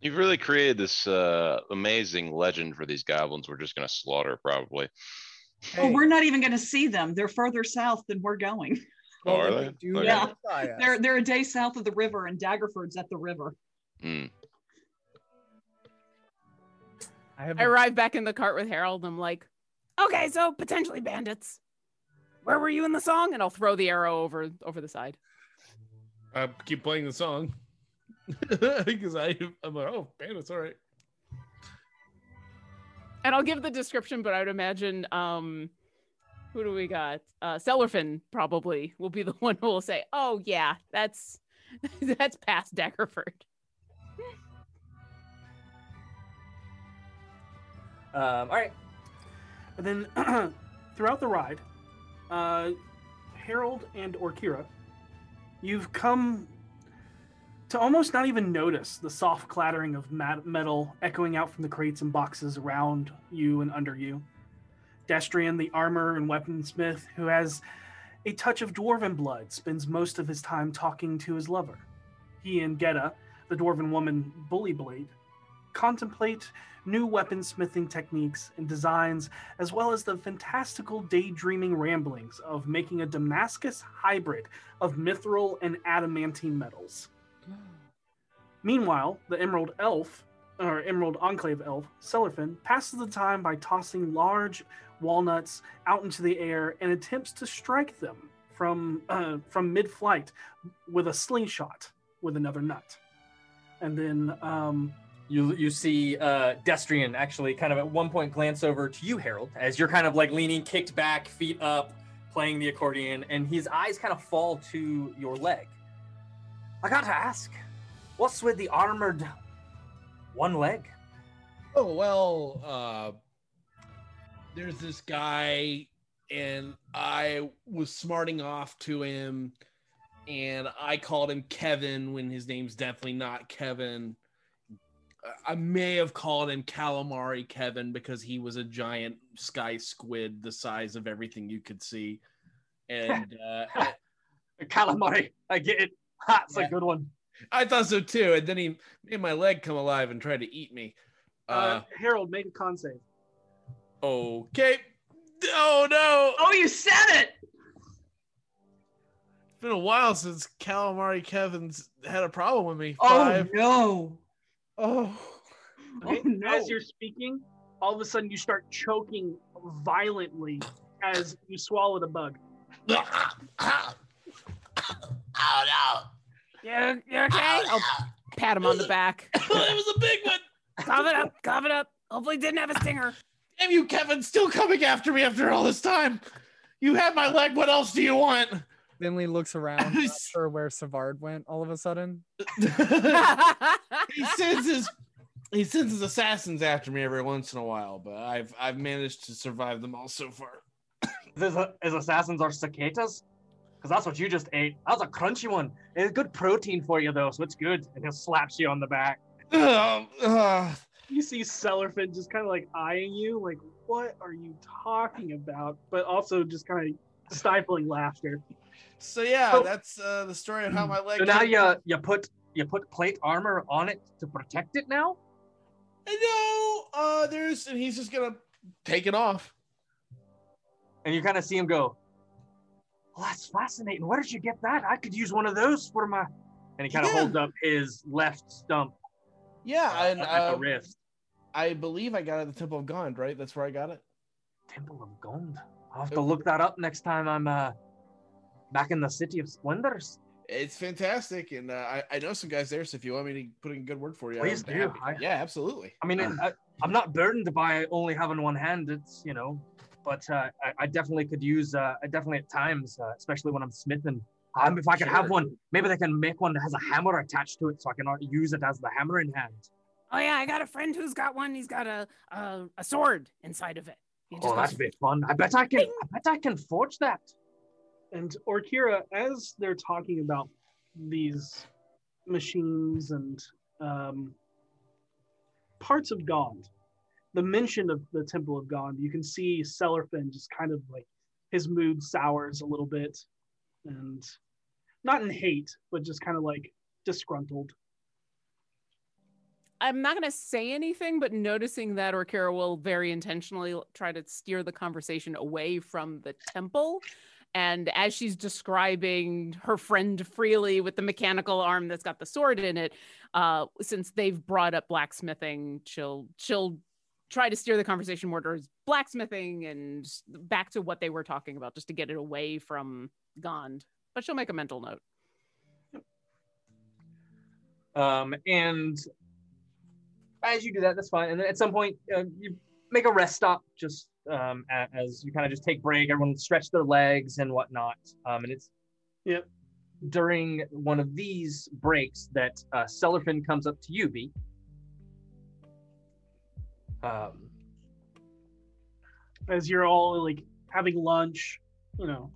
You've really created this uh, amazing legend for these goblins. We're just gonna slaughter probably. Oh, Hey, we're not even gonna see them. They're further south than we're going. Well, Are when they? Do, okay. Yeah. They're, they're a day south of the river, and Daggerford's at the river. Hmm. I have I a- arrive back in the cart with Harold. I'm like, okay, so potentially bandits. Where were you in the song? And I'll throw the arrow over over the side. I keep playing the song because I I'm like, oh, bandits, all right. And I'll give the description, but I would imagine um who do we got? Uh Cellarfin probably will be the one who will say, Oh yeah, that's that's past Daggerford. Um, all right. And then throughout the ride, uh, Harold and Orkira, you've come to almost not even notice the soft clattering of metal echoing out from the crates and boxes around you and under you. Destrian, the armor and weaponsmith, who has a touch of dwarven blood, spends most of his time talking to his lover. He and Geta, the dwarven woman Bully Blade, contemplate new weaponsmithing techniques and designs, as well as the fantastical daydreaming ramblings of making a Damascus hybrid of mithril and adamantine metals. Meanwhile, the Emerald Elf, or Emerald Enclave Elf, Cellarfin, passes the time by tossing large walnuts out into the air and attempts to strike them from uh, from mid-flight with a slingshot with another nut. And then um, You you see uh, Destrian actually kind of at one point glance over to you, Harold, as you're kind of like leaning, kicked back, feet up, playing the accordion, and his eyes kind of fall to your leg. I got to ask, what's with the armored one leg? Oh well, uh there's this guy and I was smarting off to him and I called him Kevin when his name's definitely not Kevin. I may have called him Calamari Kevin because he was a giant sky squid the size of everything you could see. And uh, Calamari, I get it. That's Yeah. a good one. I thought so too. And then he made my leg come alive and tried to eat me. uh, Uh, Harold, make a con save. Okay. Oh no! Oh, you said it. It's been a while since Calamari Kevin's had a problem with me. Oh Five. no. Oh, Okay, Oh, no. As you're speaking, all of a sudden you start choking violently as you swallowed a bug. oh no. You, you okay? I'll pat him on the back. it was a big one. Cough it up, cough it up. Hopefully, it didn't have a stinger. Damn you, Kevin! Still coming after me after all this time. You had my leg. What else do you want? Finley looks around, not sure where Savard went all of a sudden. he sends his he sends his assassins after me every once in a while, but I've I've managed to survive them all so far. Is, is assassins are cicadas? Because that's what you just ate. That was a crunchy one. It's good protein for you though, so it's good. And he slaps you on the back. Ugh, ugh. You see Cellarfin just kind of like eyeing you, like, what are you talking about? But also just kind of stifling laughter. So yeah, So- that's uh, the story of how my leg. So now you you put you put plate armor on it to protect it now. I know. Uh, there's and he's just gonna take it off. and you kind of see him go, "Well, that's fascinating. Where did you get that? I could use one of those for my." And he kind of Yeah. holds up his left stump Yeah, uh, and at the uh, wrist. I believe I got it at the Temple of Gond, right? That's where I got it. Temple of Gond. I'll have to look that up next time I'm uh, back in the City of Splendors. It's fantastic, and uh, I, I know some guys there. So if you want me to put in a good word for you, Please I'm do. I- Yeah, absolutely. I mean, I, I'm not burdened by only having one hand. It's you know, but uh, I, I definitely could use. Uh, I definitely at times, uh, especially when I'm smithing. Um, if I could have one, maybe they can make one that has a hammer attached to it, so I can use it as the hammer in hand. Oh yeah, I got a friend who's got one. He's got a a, a sword inside of it. He just Oh, goes, that'd be fun. I bet I can. I bet I can forge that. And Orkira, as they're talking about these machines and um, parts of Gond, the mention of the Temple of Gond, you can see Cellarfin just kind of like his mood sours a little bit, and not in hate, but just kind of like disgruntled. I'm not going to say anything, but noticing that Orkira will very intentionally try to steer the conversation away from the temple. And as she's describing her friend freely with the mechanical arm that's got the sword in it, uh, since they've brought up blacksmithing, she'll she'll try to steer the conversation more towards blacksmithing and back to what they were talking about, just to get it away from Gond. But she'll make a mental note. Um, and as you do that, that's fine. And then at some point, uh, you make a rest stop, just um, as you kind of just take break. Everyone stretch their legs and whatnot. Um, and it's Yep. during one of these breaks that uh, Cellarfin comes up to you, B. Um, As you're all like having lunch, you know,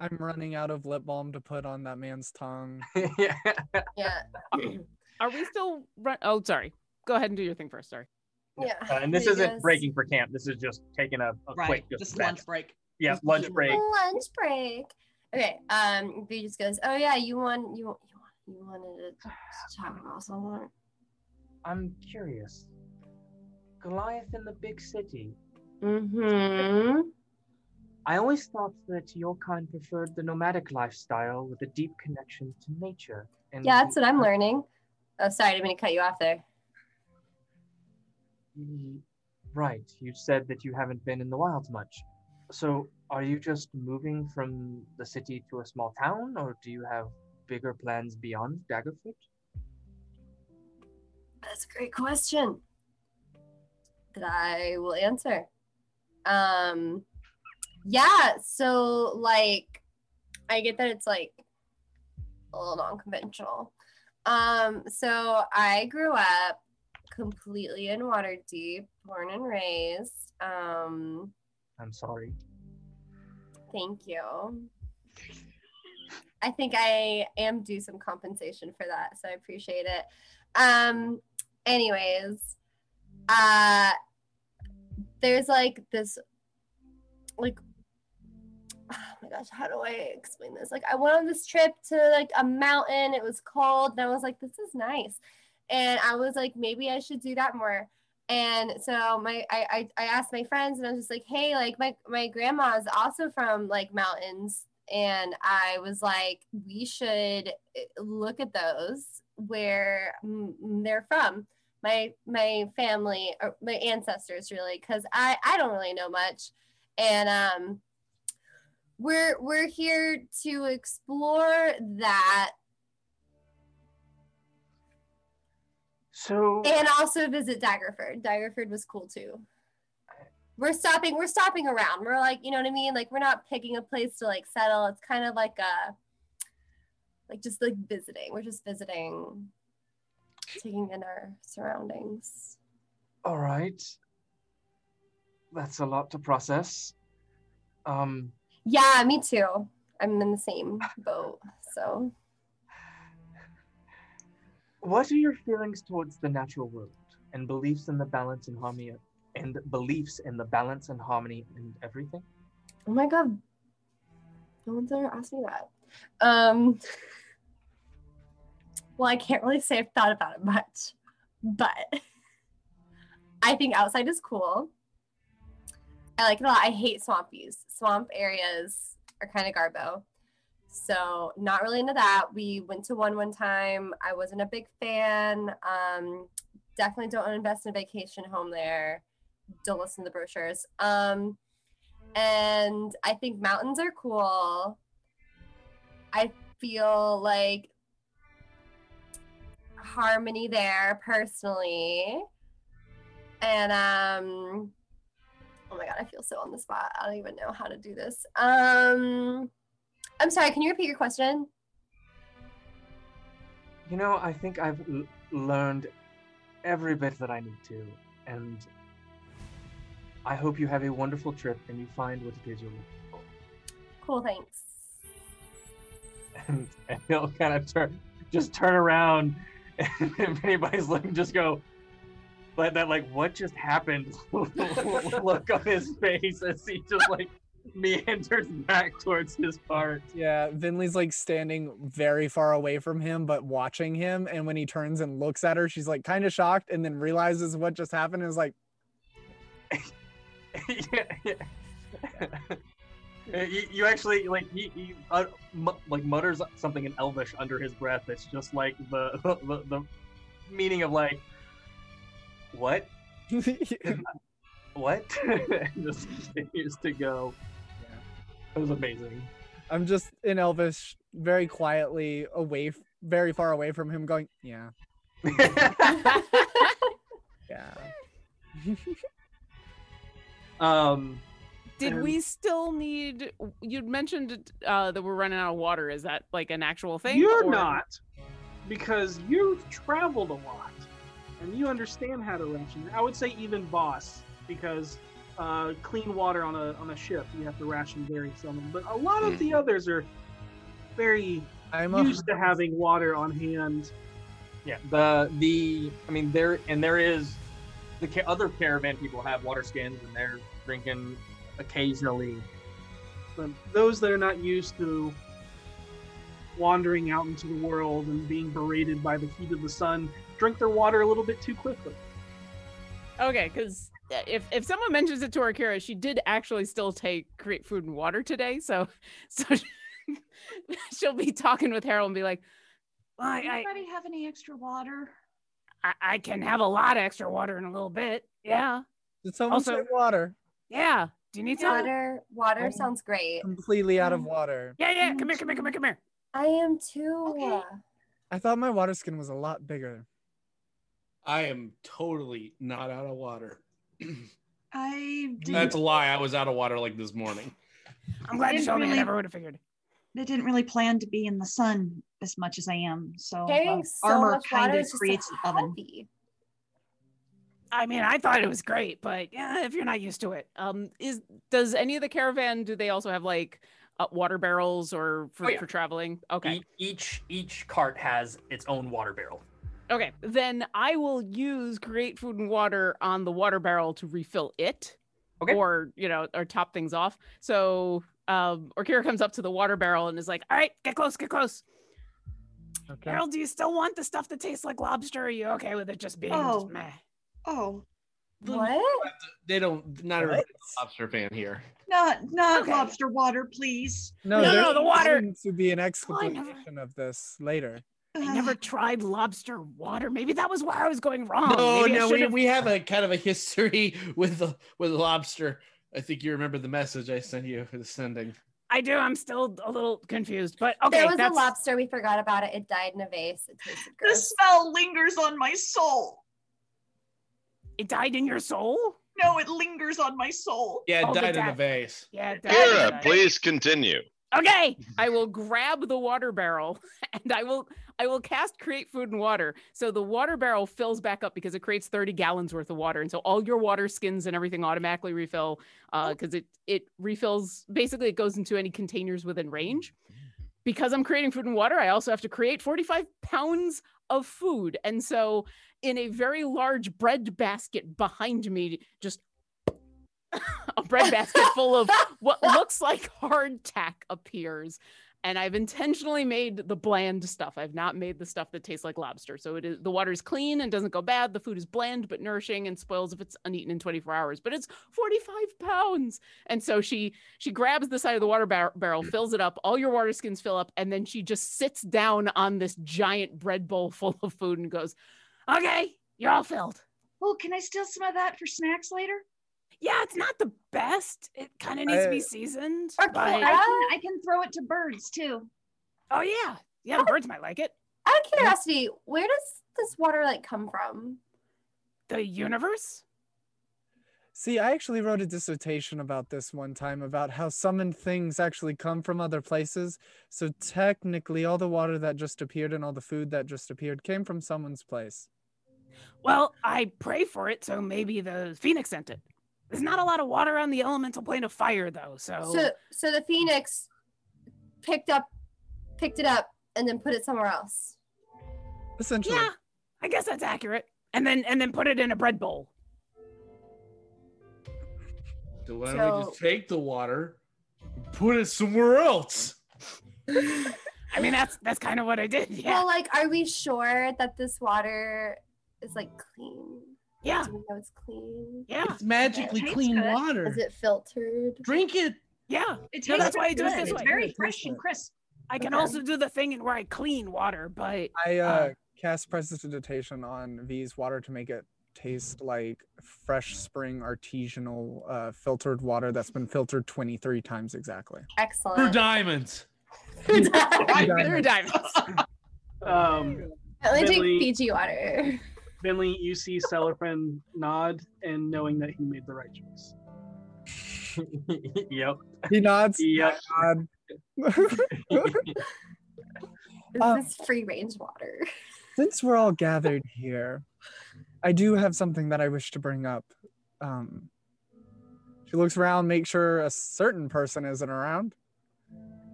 I'm running out of lip balm to put on that man's tongue. yeah. Yeah. Are we still run? Oh, sorry. Go ahead and do your thing first. Sorry. Yeah. Uh, and this You isn't guys- breaking for camp. This is just taking a, a Right. quick, Just stretch. lunch break. Yeah, lunch break. Lunch break. Okay. Um, B just goes, "Oh yeah, you want you want you want you wanted to talk about something." I'm curious. Goliath in the big city. Mm-hmm. I always thought that your kind preferred the nomadic lifestyle with a deep connection to nature. And Yeah, that's what I'm learning. Oh, sorry, I didn't mean to cut you off there. Mm, Right. You said that you haven't been in the wilds much. So, are you just moving from the city to a small town, or do you have bigger plans beyond Daggerford? That's a great question that I will answer. Um, yeah, so like, I get that it's like a little non-conventional. Um, so I grew up completely in Waterdeep, born and raised. Um, I'm sorry. thank you. I think I am due some compensation for that, so I appreciate it. Um, anyways, uh, there's like this, like, oh my gosh, how do I explain this? Like, I went on this trip to like a mountain. It was cold, and I was like, this is nice, and I was like, maybe I should do that more. And so my I, I I asked my friends, and I was just like, hey, like my my grandma is also from like mountains and I was like, we should eh, look at those where mm, they're from. My my family or my ancestors really, because I I don't really know much, and um, we're we're here to explore that So, and also visit Daggerford. Daggerford was cool too. we're stopping we're stopping around we're like you know what i mean like we're not picking a place to like settle it's kind of like a like just like visiting we're just visiting taking in our surroundings All right. That's a lot to process. Um, yeah me too i'm in the same boat so what are your feelings towards the natural world and beliefs in the balance and harmony and beliefs in the balance and harmony and everything? oh my god. No one's ever asked me that. Um well i can't really say i've thought about it much but i think outside is cool. I like it a lot. I hate swampies. Swamp areas are kind of garbo so not really into that we went to one one time i wasn't a big fan um definitely don't invest in a vacation home there don't listen to the brochures um and I think mountains are cool. I feel like harmony there personally. And um oh my god, I feel so on the spot. I don't even know how to do this. Um I'm sorry, can you repeat your question? You know, I think I've l- learned every bit that I need to, and I hope you have a wonderful trip and you find what it is you're looking for. Cool, thanks. And, and he'll kind of turn, just turn around, and if anybody's looking, just go, but that like what just happened? Look on his face as he just like meanders back towards his part. Yeah, Finley's like standing very far away from him, but watching him. And when he turns and looks at her, she's like kind of shocked and then realizes what just happened and is like, yeah, yeah. you, you actually like he, he uh, mu- like mutters something in Elvish under his breath. It's just like the the, the meaning of like what what And just continues to go. Yeah, it was amazing. I'm just in Elvish, very quietly away, very far away from him, going, yeah, yeah. um, Did And- we still need? You'd mentioned uh, that we're running out of water. Is that like an actual thing? You're or- not, because you've traveled a lot, and you understand how to ration. I would say even boss, because uh, clean water on a on a ship you have to ration very seldom. But a lot of the others are very I'm a, used to having water on hand. Yeah, the the I mean there and there is the ca- other caravan people have water skins and they're drinking occasionally. But those that are not used to wandering out into the world and being berated by the heat of the sun drink their water a little bit too quickly. Okay, because if if someone mentions it to Akira, she did actually still take create food and water today. So so she'll be talking with Harold and be like, well, I, I Anybody have any extra water? I I can have a lot of extra water in a little bit. Yeah, Did someone Also- say water? yeah. Do you need some? Water water sounds great. Completely out of Mm. water. Yeah, yeah. Come here, come here, come here, come here. I am too. Okay. I thought my water skin was a lot bigger. I am totally not out of water. I That's didn't, a lie. I was out of water like this morning. I'm glad you Didn't told me. I never would have figured. I didn't really plan to be in the sun as much as I am. So uh, Carrying so armor kind of is just so creates an oven. heavy. I mean, I thought it was great, but yeah, if you're not used to it, um, is does any of the caravan do they also have like uh, water barrels or for, Oh, yeah. for traveling? Okay, E- each each cart has its own water barrel. Okay. Then I will use create food and water on the water barrel to refill it, Okay. or you know, or top things off. So, um, Orkira comes up to the water barrel and is like, "All right, get close, get close." Okay. Harold, do you still want the stuff that tastes like lobster? Are you okay with it just being Oh. just meh? Oh, What? They don't. Not everybody's a lobster fan here. not not Okay. lobster water, please. No, No, no, the water- to be an never- explanation of this later. I never tried lobster water. Maybe that was where I was going wrong. no, Oh, Maybe no, we, should've- we have a kind of a history with the with lobster. I think you remember the message I sent you for the sending. I do. I'm still a little confused, but okay. there was that's, a lobster. We forgot about it. It died in a vase. It tasted The smell lingers on my soul. It died in your soul. No, it lingers on my soul. Yeah, it Oh, died in the vase. Yeah. that- Kira, please continue. Okay, I will grab the water barrel and I will I will cast create food and water. So the water barrel fills back up because it creates 30 gallons worth of water. And so all your water skins and everything automatically refill uh because it it refills basically it goes into any containers within range. Because I'm creating food and water, I also have to create 45 pounds of food. And so in a very large bread basket behind me, just a bread basket full of what looks like hardtack appears. And I've intentionally made the bland stuff. I've not made the stuff that tastes like lobster. So it is the water is clean and doesn't go bad. The food is bland but nourishing and spoils if it's uneaten in 24 hours. But it's 45 pounds. And so she she grabs the side of the water bar- barrel, mm. fills it up, all your water skins fill up, and then she just sits down on this giant bread bowl full of food and goes, Okay, you're all filled. Oh, can I steal some of that for snacks later? Yeah, it's not the best. It kind of needs to be seasoned. Or but- I can I can throw it to birds too. Oh yeah, yeah. The birds might like it. Out of curiosity, where does this water like come from? The universe. See, I actually wrote a dissertation about this one time about how summoned things actually come from other places. So technically, all the water that just appeared and all the food that just appeared came from someone's place. Well, I pray for it, so maybe the phoenix sent it. There's not a lot of water on the elemental plane of fire, though. So, So so the phoenix picked up picked it up and then put it somewhere else. Essentially, yeah, I guess that's accurate. And then and then put it in a bread bowl. So why don't we So- just take the water, and put it somewhere else? I mean, that's that's kind of what I did. Yeah, Well, like, are we sure that this water is like clean? Yeah, Do know it's clean? yeah, It's magically Tastes clean good. water. Is it filtered? Drink it. yeah. It No, tastes that's why I do it this It's way. very fresh and crisp. I can Okay. also do the thing in where I clean water, but I uh, Uh, cast prestidigitation on V's water to make it taste like fresh spring artisanal uh, filtered water that's been filtered 23 times exactly. For Excellent. diamonds. they're diamonds. Um, I only drink Billy- Fiji water. Finley, you see Cellarfin nod and knowing that he made the right choice. yep. He nods. Yep. nod. This Uh, is free range water. Since we're all gathered here, I do have something that I wish to bring up. Um, she looks around, make sure a certain person isn't around.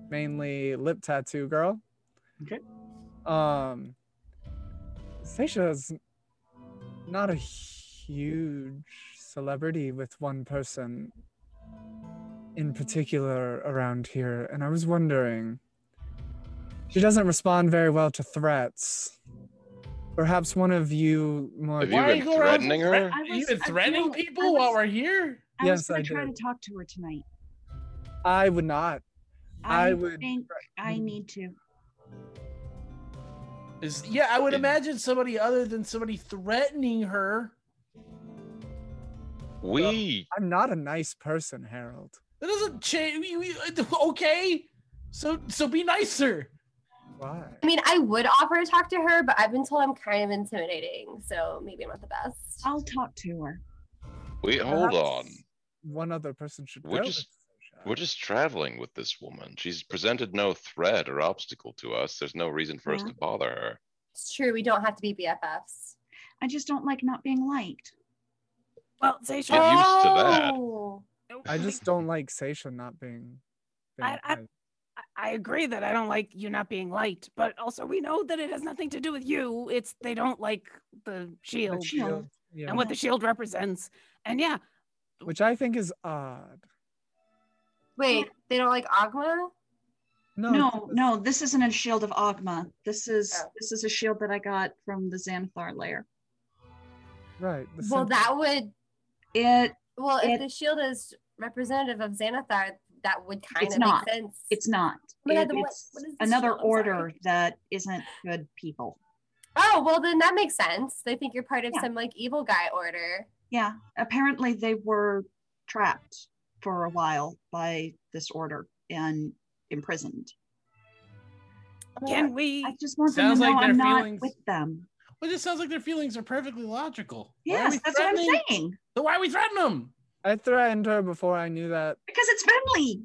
Mainly lip tattoo girl. Okay. Um, Seisha's not a huge celebrity with one person in particular around here, and I was wondering. She doesn't respond very well to threats. Perhaps one of you more. Have you Why been go around threatening thre- her? I You been threatening feel- I people while we're here? I Yes, was gonna I try did. to talk to her tonight. I would not. I I, would- think I mm. need to. Is uh, yeah, I would Yeah. imagine somebody other than somebody threatening her. We I'm not a nice person, Harold. That doesn't change. Uh, okay, so so be nicer. Why? I mean, I would offer to talk to her, but I've been told I'm kind of intimidating, so maybe I'm not the best. I'll talk to her. we hold on. One other person should We're go. just- with Seisha. We're just traveling with this woman. She's presented no threat or obstacle to us. There's no reason for us to bother her. It's true, we don't have to be BFFs. I just don't like not being liked. Well, Seisha, Get used to that. Oh. I just don't like Seisha not being. being I- I- I- I agree that I don't like you not being liked, but also we know that it has nothing to do with you. It's they don't like the shield shield. Yeah. and what the shield represents. And yeah, Which I think is odd. Wait, they don't like Ogma? No, No, no, this isn't a shield of Ogma. This is Oh. this is a shield that I got from the Xanathar layer. Right. Well, sim- that would. It Well, if the shield is representative of Xanathar, that would kind It's of not. make sense. it's not. Oh my God, It- then what- it's what is another shield? I'm sorry. order that isn't good people. Oh, well, then that makes sense. They think you're part of Yeah. some like evil guy order. Yeah, apparently they were trapped for a while by this order and imprisoned. can we? I just want them to know like their I'm not feelings- with them. But it just sounds like their feelings are perfectly logical. Why are Yes, that's what I'm saying. So why are we threatening them? I threatened her before I knew that. Because it's friendly.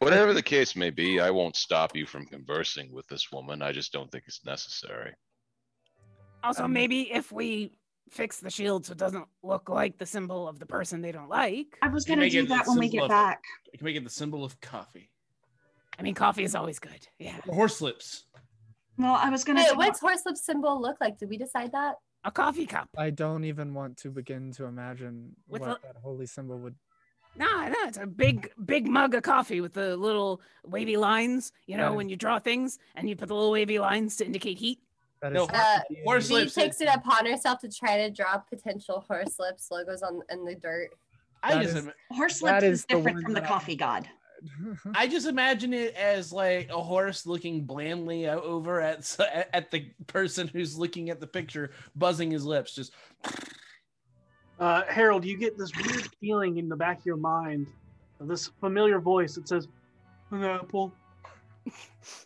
Whatever the case may be, I won't stop you from conversing with this woman. I just don't think it's necessary. Also, Um, maybe if we fix the shield so it doesn't look like the symbol of the person they don't like. I was gonna do that when we get of- back. You can make it the symbol of coffee. I mean, coffee is always good. Yeah. Horse lips. Well, I was gonna. Wait, do- what's horselip symbol look like? Did we decide that? A coffee cup. I don't even want to begin to imagine With what the- that holy symbol would. No, no, it's a big, big mug of coffee with the little wavy lines. You know, Right. when you draw things and you put the little wavy lines to indicate heat. That No, Uh, horse V lips. takes it upon herself to try to draw potential horse lips logos on in the dirt. I just, is- Horse lips is is different one from the that I- coffee god. I just imagine it as like a horse looking blandly over at at the person who's looking at the picture, buzzing his lips. Just Uh, Harold, you get this weird feeling in the back of your mind of this familiar voice that says, "An apple."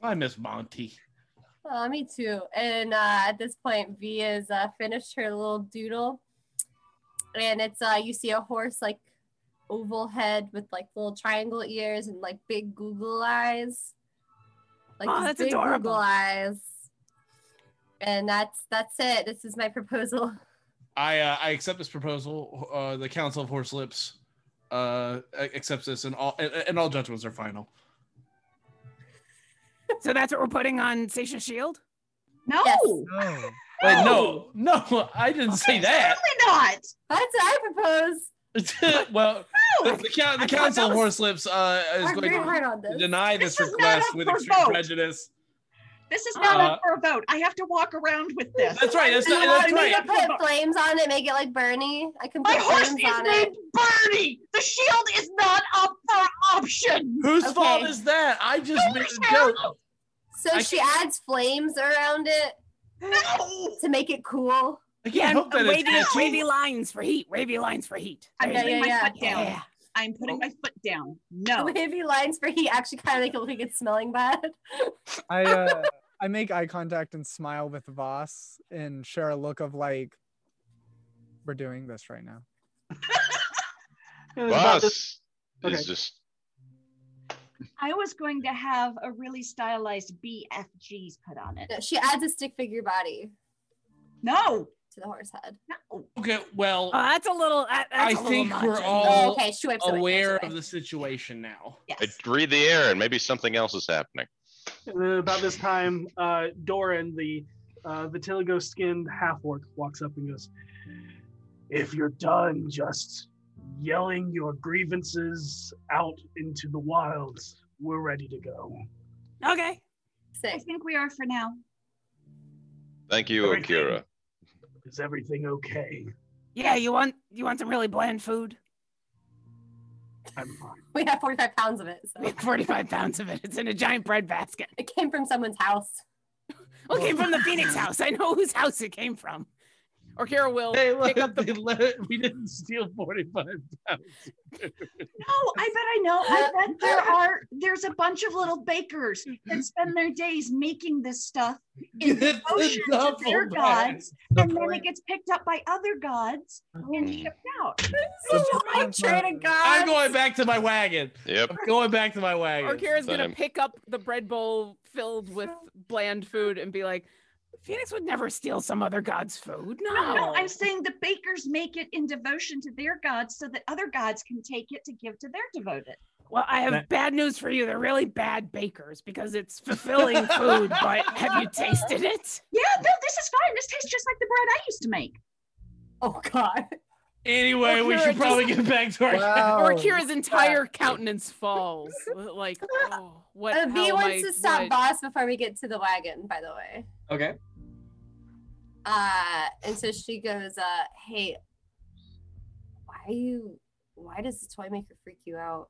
I miss Monty. Oh, me too. And uh, at this point, V has uh, finished her little doodle, and it's uh, you see a horse like oval head with like little triangle ears and like big Google eyes, like Oh, these that's big adorable. Google eyes. And that's that's it. This is my proposal. I uh, I accept this proposal. Uh, the Council of Horse Lips uh, accepts this, and all and, and all judgments are final. So that's what we're putting on Seisha's shield? No, Yes. no. Wait, no, no, I didn't say that. absolutely not. That's what I propose. well, the, No. the, coun- the Council of Horse Lips uh, is going to on this. deny This this request with extreme vote. prejudice. This is not Uh, up for a vote. I have to walk around with this. That's right. That's, Do you not, want that's me right. to put flames on it, make it like Bernie? I can put My put horse flames is on named it. Bernie. The shield is not up for option. Whose fault is that? I just made a joke. Harold. So I she adds flames around it No. to make it cool. I can't Yeah, help that wavy, wavy lines for heat. Wavy lines for heat. I'm Yeah, putting yeah, my yeah. foot down. Yeah. I'm putting my foot down. No. Wavy lines for heat actually kind of make it look like it's smelling bad. I uh, I make eye contact and smile with Voss and share a look of like, we're doing this right now. And it's about this- Voss Okay. is just I was going to have a really stylized BFGs put on it. No, she adds a stick figure body No. to the horse head. No. Okay, well, Oh, that's a little. That, that's I a think much. we're Oh, all okay, she wipes it away, aware of the situation now. Yes. I read the air and maybe something else is happening. And then about this time, uh, Doran, the uh, vitiligo skinned half orc, walks up and goes, If you're done just yelling your grievances out into the wilds, we're ready to go. Okay. I think we are for now. Thank you, Everything- Akira. Is everything okay? Yeah, you want you want some really bland food? I'm fine. We have 45 pounds of it, so We have 45 pounds of it. It's in a giant bread basket. it came from someone's house. Well, it came from the Phoenix house. I know whose house it came from. Or Kara will Hey, look, pick up the. they let- we didn't steal 45 pounds. No, I bet I know. I bet there are. There's a bunch of little bakers that spend their days making this stuff in It's a devotion to their bag. gods, The and then it gets picked up by other gods and Mm. shipped out. The She's point like of train of gods. I'm going back to my wagon. Yep. I'm going back to my wagon. Or wagon. Kara's gonna pick up the bread bowl filled with bland food and be like, Phoenix would never steal some other god's food. No. No, I'm saying the bakers make it in devotion to their gods so that other gods can take it to give to their devoted. Well, I have That- bad news for you. They're really bad bakers because it's fulfilling food, but have you tasted it? Yeah, no, this is fine. This tastes just like the bread I used to make. Oh god. Anyway, Or we Kara should probably get back to our. Wow. Or Kira's entire countenance falls. Like, oh, what? Uh, V wants I- to stop what- Voss before we get to the wagon, by the way. Okay. Uh, and so she goes, uh, hey, why are you, why does the toy maker freak you out?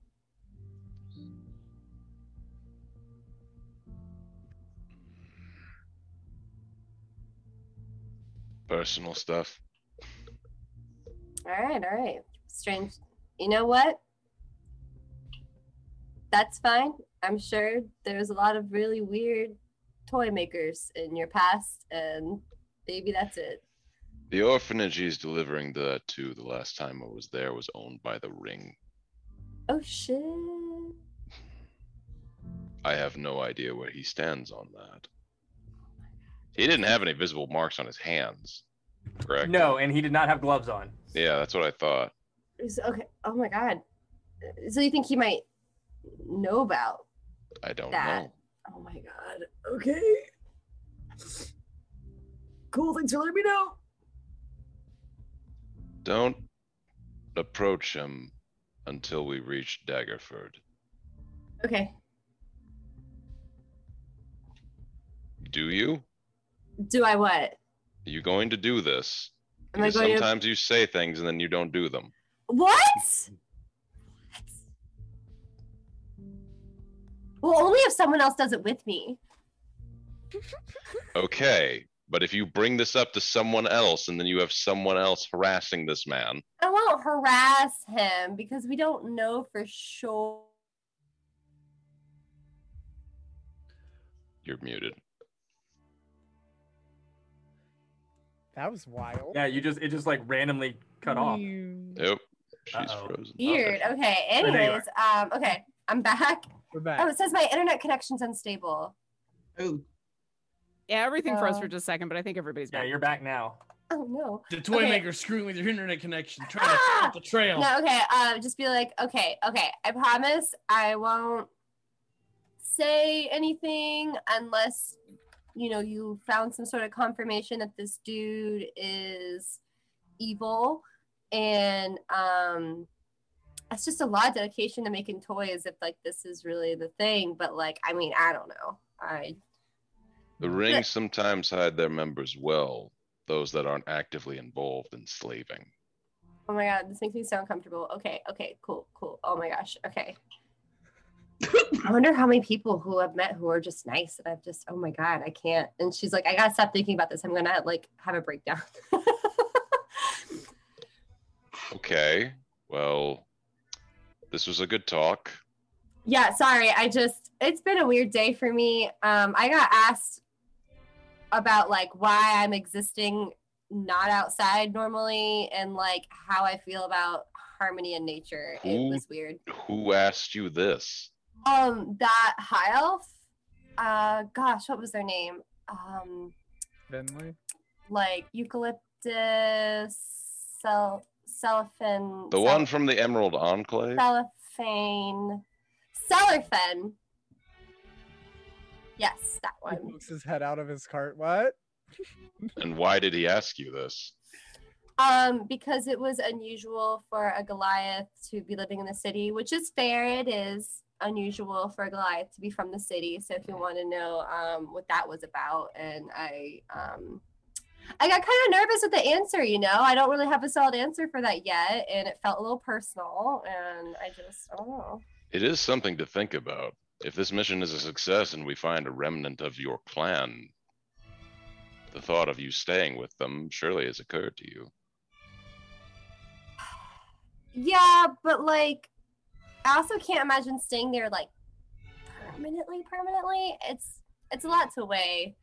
Personal stuff. All right, all right. Strange. You know what? That's fine. I'm sure there's a lot of really weird toy makers in your past, and maybe that's it. The orphanage he's delivering that to the last time I was there was owned by the Ring. Oh shit. I have no idea where he stands on that. He didn't have any visible marks on his hands, correct? No, and he did not have gloves on. Yeah, that's what I thought. Is- Okay. Oh my god. So you think he might know about I don't that? know. Oh my god. Okay. Cool. Thanks for letting me know. Don't approach him until we reach Daggerford. Okay. Do you? Do I what? Are you going to do this? I Because sometimes you say things and then you don't do them. What? Well, only if someone else does it with me. Okay, but if you bring this up to someone else and then you have someone else harassing this man, I won't harass him because we don't know for sure. you're muted. That was wild. Yeah, you just it just like randomly cut off. Yep. She's Uh-oh. frozen. Weird. Okay. Anyways, um, okay, I'm back. We're back. Oh, it says my internet connection's unstable. Oh, Yeah, everything froze Uh, for just a second, but I think everybody's back. Yeah, back. you're back now. Oh no. The toy Okay. maker screwing with your internet connection, trying to Ah! cut the trail. No, okay. Uh, just be like, okay, okay. I promise I won't say anything unless you know you found some sort of confirmation that this dude is evil, and um, it's just a lot of dedication to making toys if like this is really the thing. But like, I mean, I don't know. I The rings sometimes hide their members well, those that aren't actively involved in slaving. Oh my god, this makes me so uncomfortable. Okay, okay, cool, cool. Oh my gosh, okay. I wonder how many people who I've met who are just nice and I've just, oh my god, I can't. And she's like, I gotta stop thinking about this. I'm gonna like have a breakdown. Okay, well, this was a good talk. yeah, sorry. I just, it's been a weird day for me. Um, I got asked about like why I'm existing not outside normally and like how I feel about harmony in nature. It was weird. Who asked you this? Um, that high elf. Uh, gosh, what was their name? Um, Finley. like eucalyptus, cel, cellophane. The one from the Emerald Enclave? cellophane, cellarfen. Yes, that He one. pokes his head out of his cart. What? And why did he ask you this? Um, because it was unusual for a Goliath to be living in the city, which is fair. It is unusual for Goliath to be from the city. So if you want to know um, what that was about, and I, um, I got kind of nervous with the answer. You know, I don't really have a solid answer for that yet, and it felt a little personal. And I just, I don't know. It is something to think about. If this mission is a success and we find a remnant of your clan, the thought of you staying with them surely has occurred to you. Yeah, but like, I also can't imagine staying there like permanently. Permanently, it's it's a lot to weigh.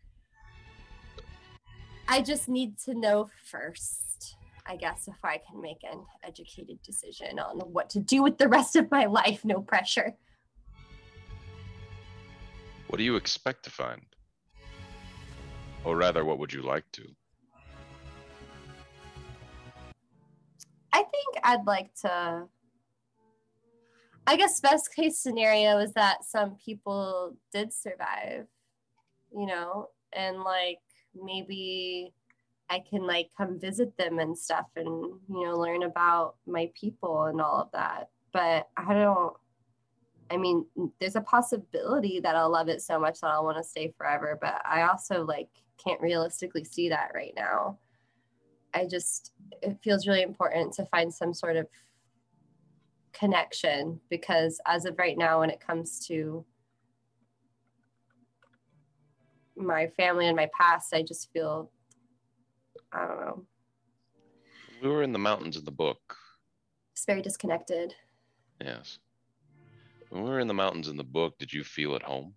I just need to know first, I guess, if I can make an educated decision on what to do with the rest of my life. No pressure. What do you expect to find? Or rather, what would you like to? I think I'd like to. I guess best case scenario is that some people did survive, you know, and like maybe I can like come visit them and stuff and, you know, learn about my people and all of that. But I don't, I mean, there's a possibility that I'll love it so much that I'll want to stay forever. But I also like can't realistically see that right now. I just, it feels really important to find some sort of connection because as of right now when it comes to my family and my past i just feel i don't know We were in the mountains in the book. it's very disconnected Yes. When we were in the mountains in the book, did you feel at home?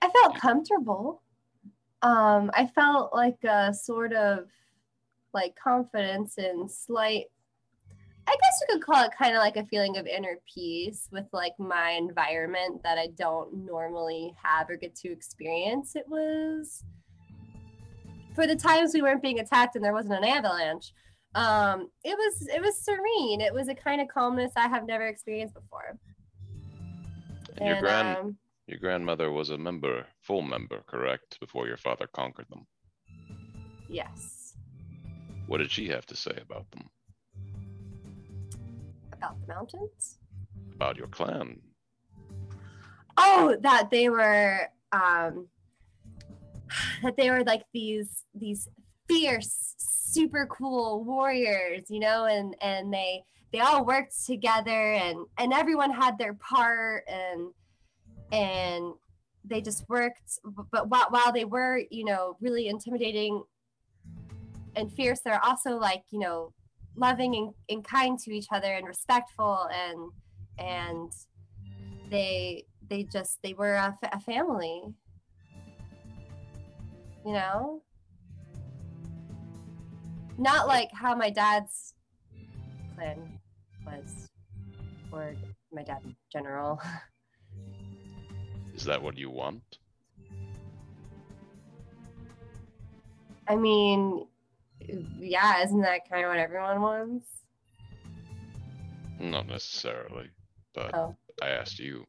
i felt comfortable. Um, I felt like a sort of like confidence and slight I guess you could call it kind of like a feeling of inner peace with like my environment that I don't normally have or get to experience. It was for the times we weren't being attacked and there wasn't an avalanche. Um, it was it was serene. It was a kind of calmness I have never experienced before. And your grand um, your grandmother was a member, full member, correct, before your father conquered them. yes, What did she have to say about them? About the mountains. About your clan? oh that they were um that they were like these these fierce super cool warriors you know and and they they all worked together and and everyone had their part and and they just worked but while, while they were you know really intimidating and fierce they're also like you know loving and, and kind to each other and respectful and and they they just they were a, a family. You know? Not like how my dad's clan was or my dad in general. Is that what you want? i mean yeah isn't that kind of what everyone wants? Not necessarily, but oh. I asked you.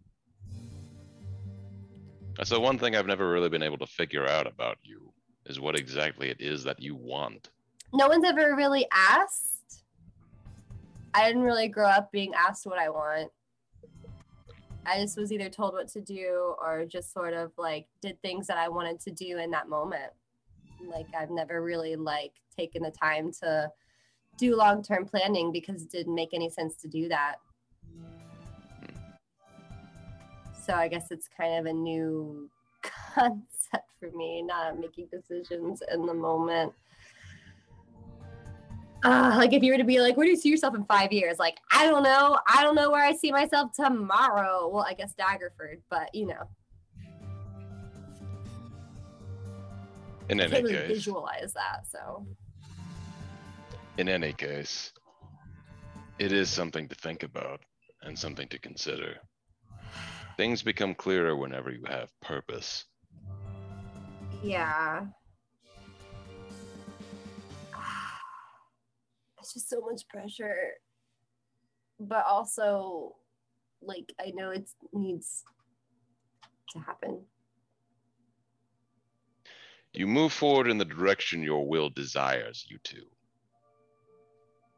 That's the one thing I've never really been able to figure out about you is what exactly it is that you want. no one's ever really asked. I didn't really grow up being asked what i want. I just was either told what to do or just sort of like did things that i wanted to do in that moment. Like i've never really like taken the time to do long-term planning because it didn't make any sense to do that so i guess it's kind of a new concept for me not making decisions in the moment uh, like if you were to be like, where do you see yourself in five years? Like, I don't know. I don't know where I see myself tomorrow. Well, I guess Daggerford, but you know, In I can't really case, visualize that. So in any case, it is something to think about and something to consider. Things become clearer whenever you have purpose. yeah. It's just so much pressure. But also like I know it needs to happen. You move forward in the direction your will desires you to.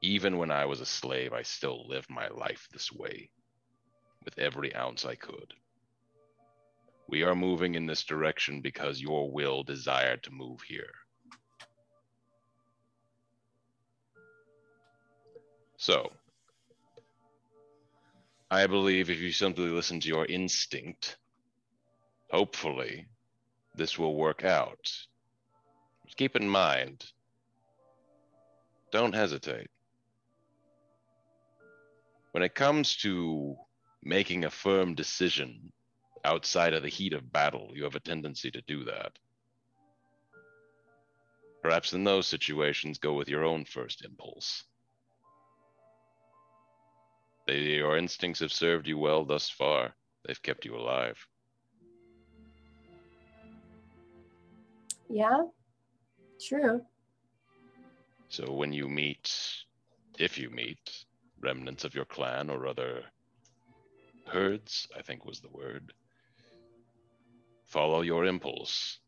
Even when I was a slave, I still lived my life this way, with every ounce I could. We are moving in this direction because your will desired to move here. So, I believe if you simply listen to your instinct, hopefully, this will work out. Keep in mind, don't hesitate. When it comes to making a firm decision outside of the heat of battle, you have a tendency to do that. Perhaps in those situations, go with your own first impulse. They, your instincts have served you well thus far. They've kept you alive. Yeah. True. So when you meet, if you meet, remnants of your clan or other herds, I think was the word, follow your impulse.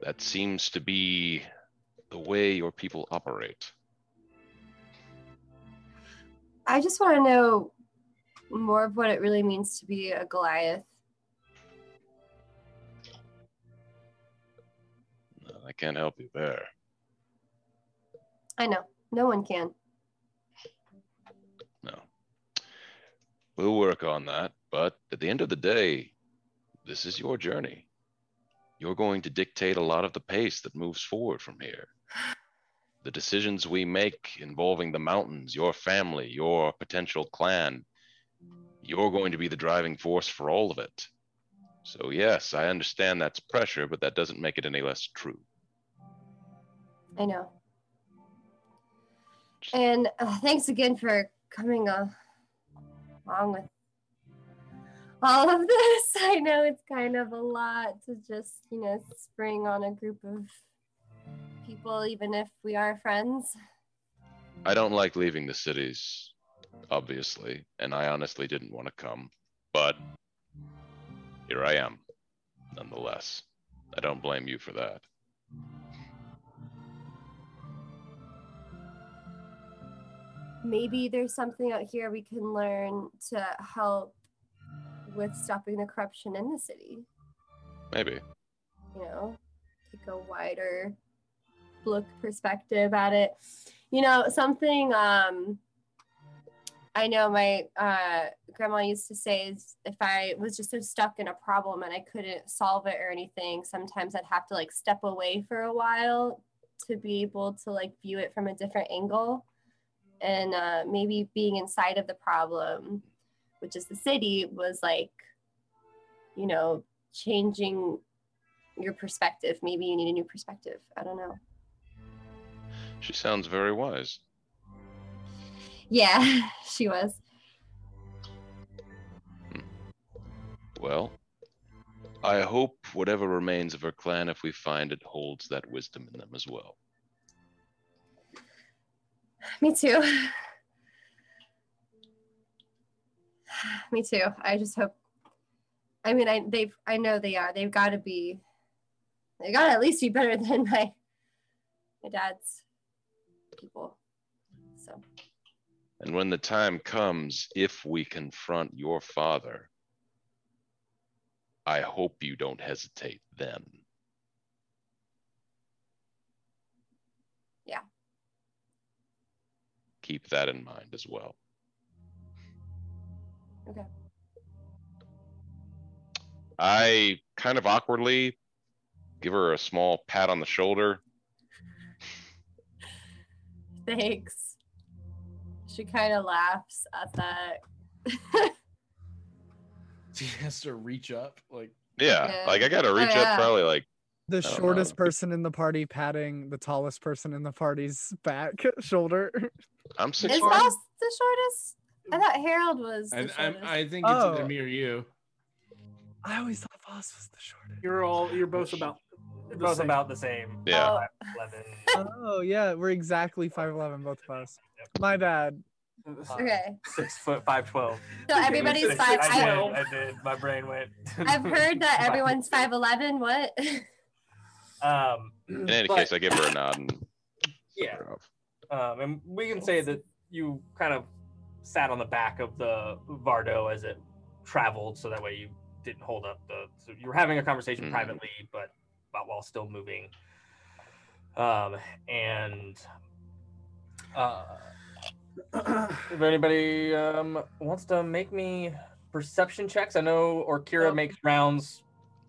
That seems to be the way your people operate. I just want to know more of what it really means to be a Goliath. I can't help you there. I know. No one can. We'll work on that, but at the end of the day, this is your journey. You're going to dictate a lot of the pace that moves forward from here. The decisions we make involving the mountains, your family, your potential clan, you're going to be the driving force for all of it. So, yes, I understand that's pressure, but that doesn't make it any less true. I know. And uh, thanks again for coming uh, along with all of this. I know it's kind of a lot to just, you know, spring on a group of people, even if we are friends. I don't like leaving the cities, obviously, and I honestly didn't want to come, but here I am, nonetheless. I don't blame you for that. Maybe there's something out here we can learn to help with stopping the corruption in the city. Maybe. You know, take a wider look perspective at it. You know, something um I know my uh, grandma used to say is if I was just so stuck in a problem and I couldn't solve it or anything, sometimes I'd have to like step away for a while to be able to like view it from a different angle. And uh, maybe being inside of the problem, which is the city, was like, you know, changing your perspective. Maybe you need a new perspective. I don't know. She sounds very wise. Yeah, she was. Well, I hope whatever remains of her clan, if we find it, holds that wisdom in them as well. Me too. Me too. I just hope. I mean, I they've. I know they are. They've got to be. They got to at least be better than my my dad's people. So. And when the time comes, if we confront your father, I hope you don't hesitate then. Yeah. Keep that in mind as well. Okay. I kind of awkwardly give her a small pat on the shoulder. Thanks. She kind of laughs at that. She has to reach up, like Yeah, Yeah. like I gotta oh, reach Oh, up probably like The shortest know. person in the party patting the tallest person in the party's back shoulder. I'm six Is foot. Voss the shortest? I thought Harold was the I, I. I think it's either Oh. me or you. I always thought Voss was the shortest. You're all you're both about They're the both same. about the same. Yeah. Oh, 11. Oh yeah, we're exactly five eleven, both of us. My bad. okay. Six foot five twelve. So everybody's five. I did. I, I did. My brain went. I've heard that everyone's five eleven. What? Um, In any but- case, I give her a nod and Yeah. Um, and we can say that you kind of sat on the back of the Vardo as it traveled, so that way you didn't hold up the. So you were having a conversation Mhm. privately, but but while still moving. Um, and uh, if anybody um wants to make me perception checks, I know Orkira makes rounds.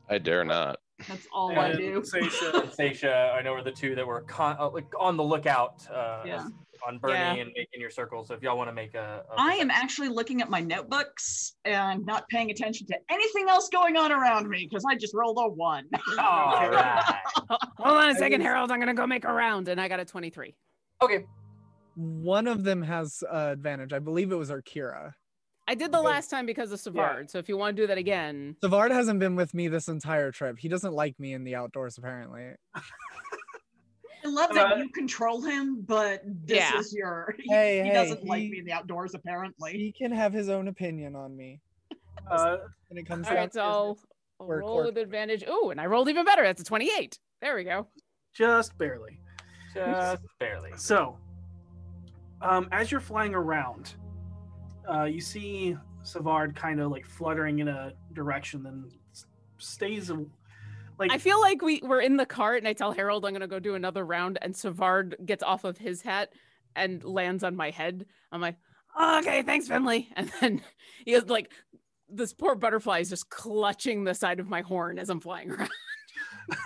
I dare not. That's all I And do. Seisha, Seisha, I know are the two that were con- uh, like on the lookout uh, Yeah. on Bernie Yeah. and making your circle. So if y'all want to make a, a I am actually looking at my notebooks and not paying attention to anything else going on around me because I just rolled a one. All right. Hold on a second, Harold. I'm gonna go make a round, and I got a 23. Okay. One of them has uh, advantage. I believe it was Arkira. I did the last time because of Savard. So if you want to do that again, Savard hasn't been with me this entire trip. He doesn't like me in the outdoors, apparently. I love that Uh, you control him, but this Yeah. is your. He, Hey, he hey, doesn't like he- me in the outdoors, apparently. He can have his own opinion on me uh, when it comes all to right. So I'll, I'll roll Cork. with advantage. Oh, and I rolled even better. That's a 28. There we go. just barely. Just barely. So, um, as you're flying around, uh, you see Savard kind of like fluttering in a direction, then stays like I feel like we we're in the cart, and I tell Harold I'm gonna go do another round, and Savard gets off of his hat and lands on my head. I'm like, "Oh, okay, thanks, Finley. And then he is like, this poor butterfly is just clutching the side of my horn as I'm flying around.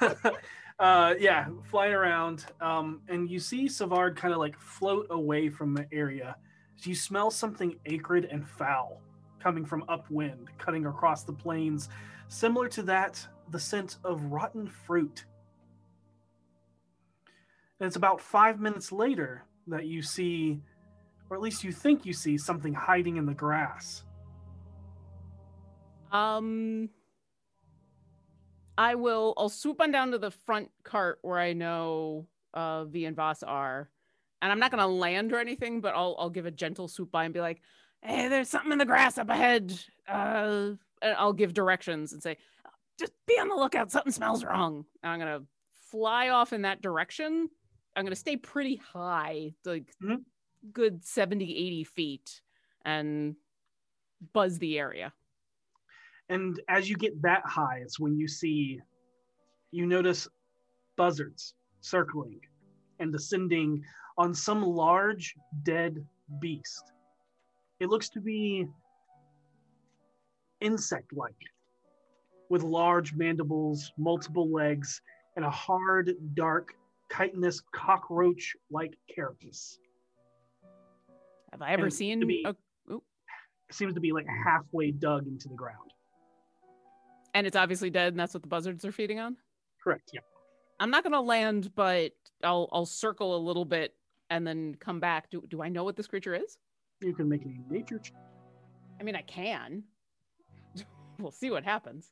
uh, yeah, flying around, um, and you see Savard kind of like float away from the area. Do you smell something acrid and foul coming from upwind, cutting across the plains, Similar to that, the scent of rotten fruit. And it's about five minutes later that you see, or at least you think you see, something hiding in the grass. Um, I will. I'll swoop on down to the front cart where I know uh, V and Voss are, and I'm not gonna land or anything, but I'll I'll give a gentle swoop by and be like, "Hey, there's something in the grass up ahead." Uh, and I'll give directions and say, "Just be on the lookout. Something smells wrong." And I'm gonna fly off in that direction. I'm gonna stay pretty high, like Mhm. good 70, 80 feet, and buzz the area. And as you get that high, it's when you see, you notice buzzards circling and descending on some large dead beast. It looks to be insect like, with large mandibles, multiple legs, and a hard, dark, chitinous cockroach like carapace. Have I ever And seen? be- a- seems to be like halfway dug into the ground. and it's obviously dead, and that's what the buzzards are feeding on. Correct. Yeah. I'm not gonna land, but I'll I'll circle a little bit and then come back. Do do I know what this creature is? You can make a nature check. I mean, I can. we'll see what happens.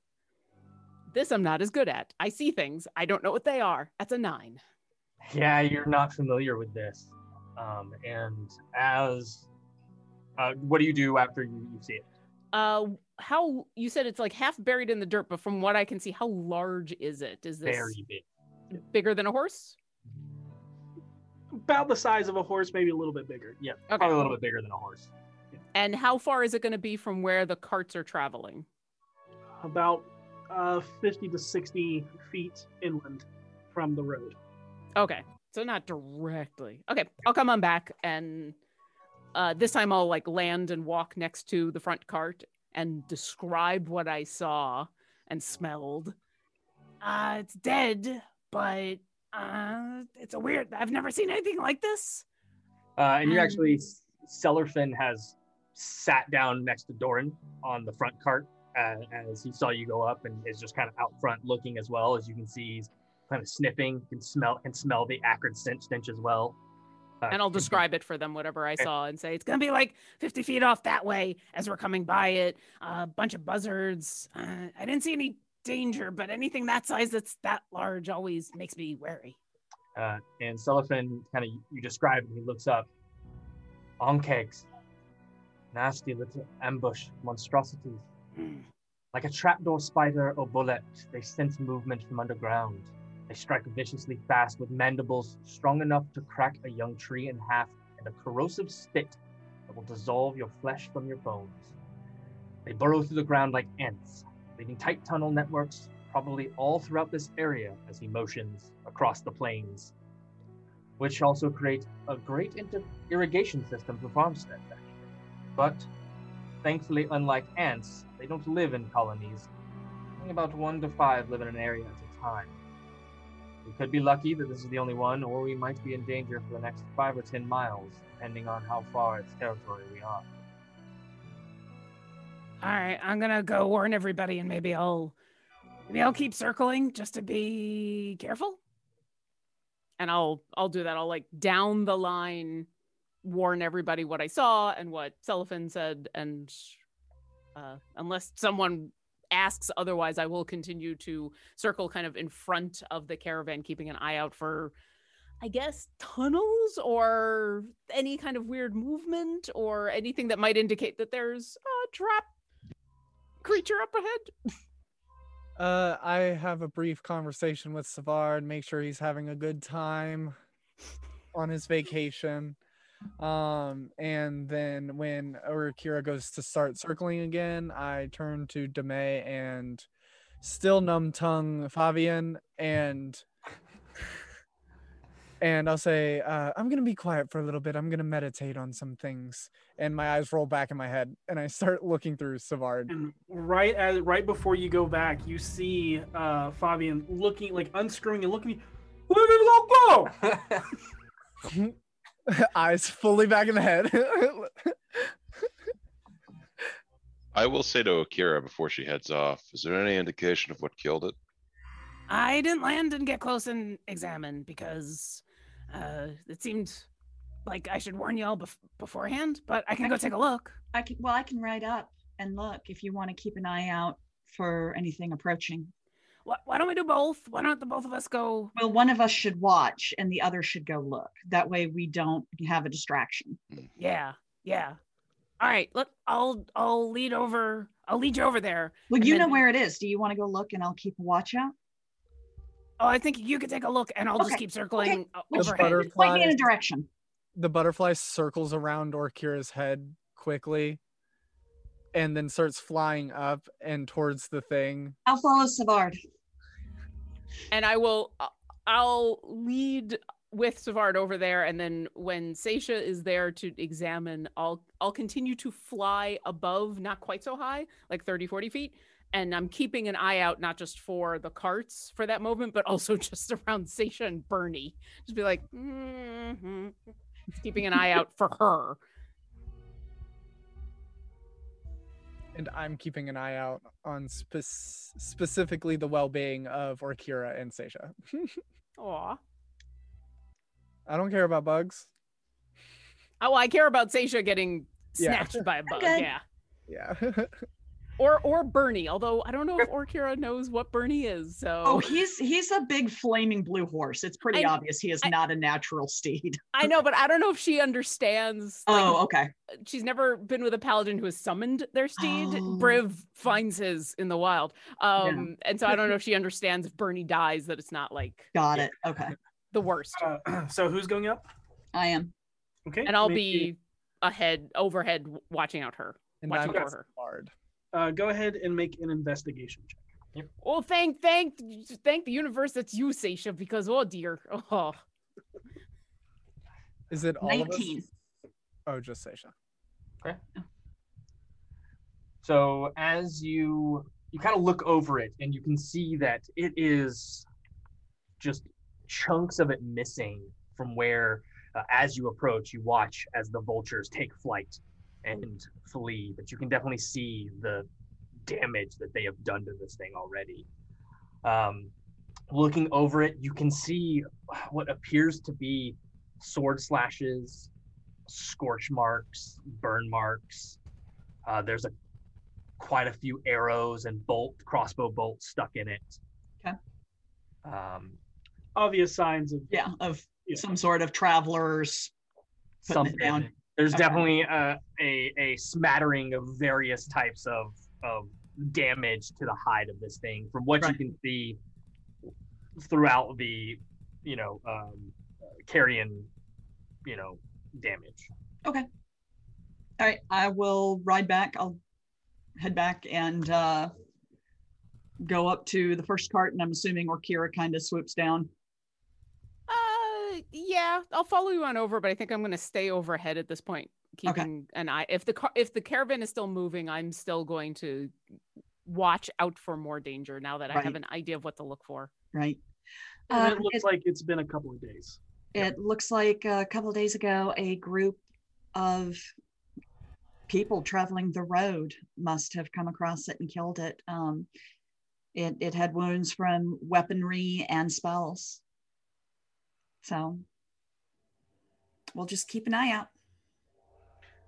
This I'm not as good at. I see things. I don't know what they are. That's a nine. Yeah, you're not familiar with this. Um, and as uh, what do you do after you, you see it? Uh, how you said it's like half buried in the dirt, but from what I can see, how large is it? Is this Very big. Bigger than a horse? About the size of a horse, maybe a little bit bigger. Yeah, Okay. probably a little bit bigger than a horse. And how far is it going to be from where the carts are traveling? About uh, 50 to 60 feet inland from the road. Okay. So not directly. Okay. I'll come on back and uh this time I'll like land and walk next to the front cart and describe what I saw and smelled. Uh it's dead, but uh it's a weird I've never seen anything like this. Uh, and you Um, actually, Cellarfin has sat down next to Doran on the front cart uh, as he saw you go up and is just kind of out front looking as well. As you can see, he's kind of sniffing, can smell, can smell the acrid stench, stench as well. Uh, And I'll describe it for them, whatever I saw, and say it's gonna be like 50 feet off that way as we're coming by it. A bunch of buzzards. Uh, I didn't see any danger, but anything that size that's that large always makes me wary. Uh, and Cellarfin kind of you describe and he looks up. Ankhegs, nasty little ambush monstrosities. Hmm. Like a trapdoor spider or bullet, they sense movement from underground. They strike viciously fast with mandibles strong enough to crack a young tree in half and a corrosive spit that will dissolve your flesh from your bones. They burrow through the ground like ants, leaving tight tunnel networks probably all throughout this area as he motions across the plains, which also create a great inter- irrigation system for farmsteads, actually. But thankfully, unlike ants, they don't live in colonies. Only about one to five live in an area at a time. We could be lucky that this is the only one, or we might be in danger for the next five or ten miles, depending on how far its territory we are. All right, I'm gonna go warn everybody, and maybe I'll maybe I'll keep circling just to be careful. And I'll I'll do that. I'll like down the line warn everybody what I saw and what Cellophane said, and uh, unless someone asks otherwise, I will continue to circle kind of in front of the caravan, keeping an eye out for. I guess tunnels or any kind of weird movement or anything that might indicate that there's a trap creature up ahead. Uh, I have a brief conversation with Savard, make sure he's having a good time on his vacation. Um, and then when Urukira goes to start circling again, I turn to Demay and still numb tongue Fabian and and I'll say, uh, I'm gonna be quiet for a little bit. I'm gonna meditate on some things. And my eyes roll back in my head and I start looking through Savard. And right as right before you go back, you see uh, Fabian looking like unscrewing and looking. Where go? eyes fully back in the head. I will say to Akira before she heads off, is there any indication of what killed it? I didn't land and get close and examine because uh, it seemed like I should warn y'all bef- beforehand, but I can go take a look. I can well, I can ride up and look if you want to keep an eye out for anything approaching. Why, why don't we do both? Why don't the both of us go? Well, one of us should watch and the other should go look. That way we don't have a distraction. Yeah, yeah. All right, look, I'll I'll lead over. I'll lead you over there. Well, and you then- know where it is. Do you want to go look and I'll keep a watch out? Oh, I think you could take a look, and I'll just keep circling Which The point me in a direction. the butterfly circles around Orkira's head quickly and then starts flying up and towards the thing. I'll follow Savard. and I will uh, I'll lead with Savard over there and then when Seisha is there to examine I'll I'll continue to fly above not quite so high like 30 40 feet and I'm keeping an eye out not just for the carts for that moment but also just around Seisha and Bernie just be like mhm. keeping an eye out for her And I'm keeping an eye out on spec- specifically the well-being of Orkira and Seisha. Aw. I don't care about bugs. Oh, I care about Seisha getting Yeah. snatched by a bug. good. Yeah. Yeah. Or or Bernie, although I don't know if Orkira knows what Bernie is. So Oh, he's he's a big flaming blue horse. It's pretty I- obvious he is I- not a natural steed. I know, but I don't know if she understands. like, Oh, okay. she's never been with a paladin who has summoned their steed. Oh. Briv finds his in the wild. Um, and so I don't know if she understands if Bernie dies that it's not like Got it. Okay. the worst. Uh, so who's going up? I am. Okay. And I'll make be ahead, overhead, watching out her, And watching I'm for her. Bard. Uh, go ahead and make an investigation check. Oh, thank, thank, thank the universe that's you, Seisha, because oh dear, oh, Is it all of us? 19. Oh, just Seisha. Okay. So as you you kind of look over it and you can see that it is just chunks of it missing from where uh, as you approach you watch as the vultures take flight and flee but you can definitely see the damage that they have done to this thing already um, looking over it you can see what appears to be sword slashes scorch marks burn marks uh, there's a quite a few arrows and bolt crossbow bolts stuck in it. Okay. Um, Obvious signs of Yeah, of Yeah. some sort of travelers putting something it down. There's definitely a, a a smattering of various types of of damage to the hide of this thing from what Right. you can see throughout the you know um, carrion you know damage. Okay. All right, I will ride back. I'll head back and uh, go up to the first cart, and I'm assuming Orkira kind of swoops down. Uh, yeah, I'll follow you on over, but I think I'm gonna stay overhead at this point, Okay. keeping an eye. If the car, if the caravan is still moving, I'm still going to watch out for more danger now that I have an idea of what to look for. Right. And Um, it looks it- like it's been a couple of days. It looks like a couple of days ago, a group of people traveling the road must have come across it and killed it. Um, it, it had wounds from weaponry and spells. So we'll just keep an eye out.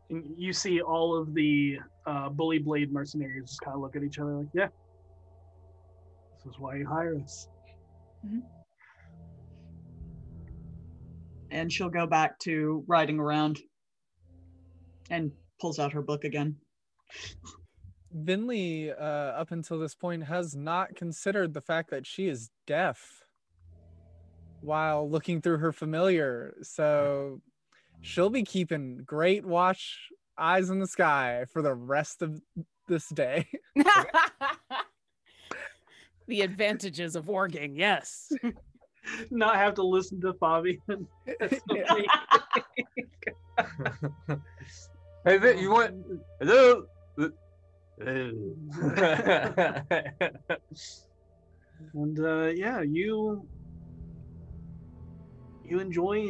And you see all of the uh, bully blade mercenaries just kind of look at each other like, yeah, this is why you hire us. And she'll go back to riding around and pulls out her book again. Finley, uh, up until this point, has not considered the fact that she is deaf while looking through her familiar. So she'll be keeping great watch, eyes in the sky for the rest of this day. the advantages of warging, yes. Not have to listen to Fabian. Hey, Vic, you want hello? and uh, yeah, you you enjoy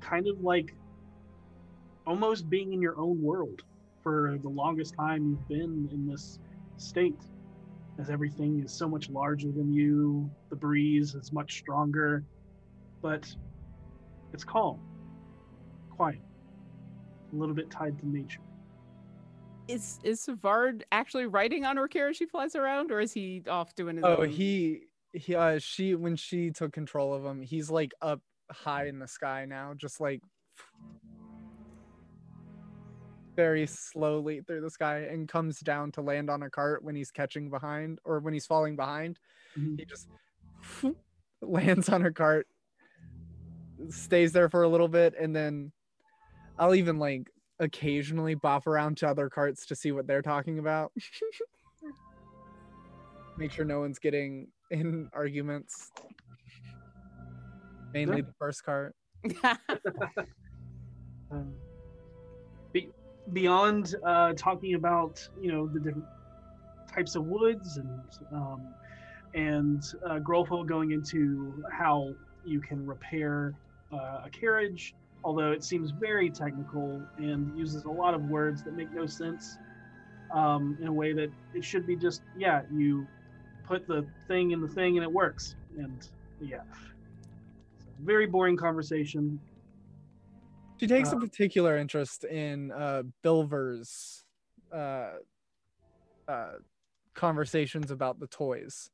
kind of like almost being in your own world for the longest time you've been in this state, as everything is so much larger than you, the breeze is much stronger, but it's calm, quiet, a little bit tied to nature. Is is Savard actually riding on Orkira as she flies around, or is he off doing his Oh, own? he he uh she when she took control of him, he's like up high in the sky now, just like very slowly through the sky and comes down to land on a cart when he's catching behind or when he's falling behind. Mhm. He just lands on a cart, stays there for a little bit, and then I'll even like occasionally bop around to other carts to see what they're talking about. Make sure no one's getting in arguments. Mainly Yeah. the first cart. Um, be, beyond uh, talking about you know the different types of woods and um, and uh, Grolfo going into how you can repair uh, a carriage, although it seems very technical and uses a lot of words that make no sense um, in a way that it should be just yeah you put the thing in the thing and it works and yeah very boring conversation She takes Uh, a particular interest in uh, Bilver's uh, uh, conversations about the toys.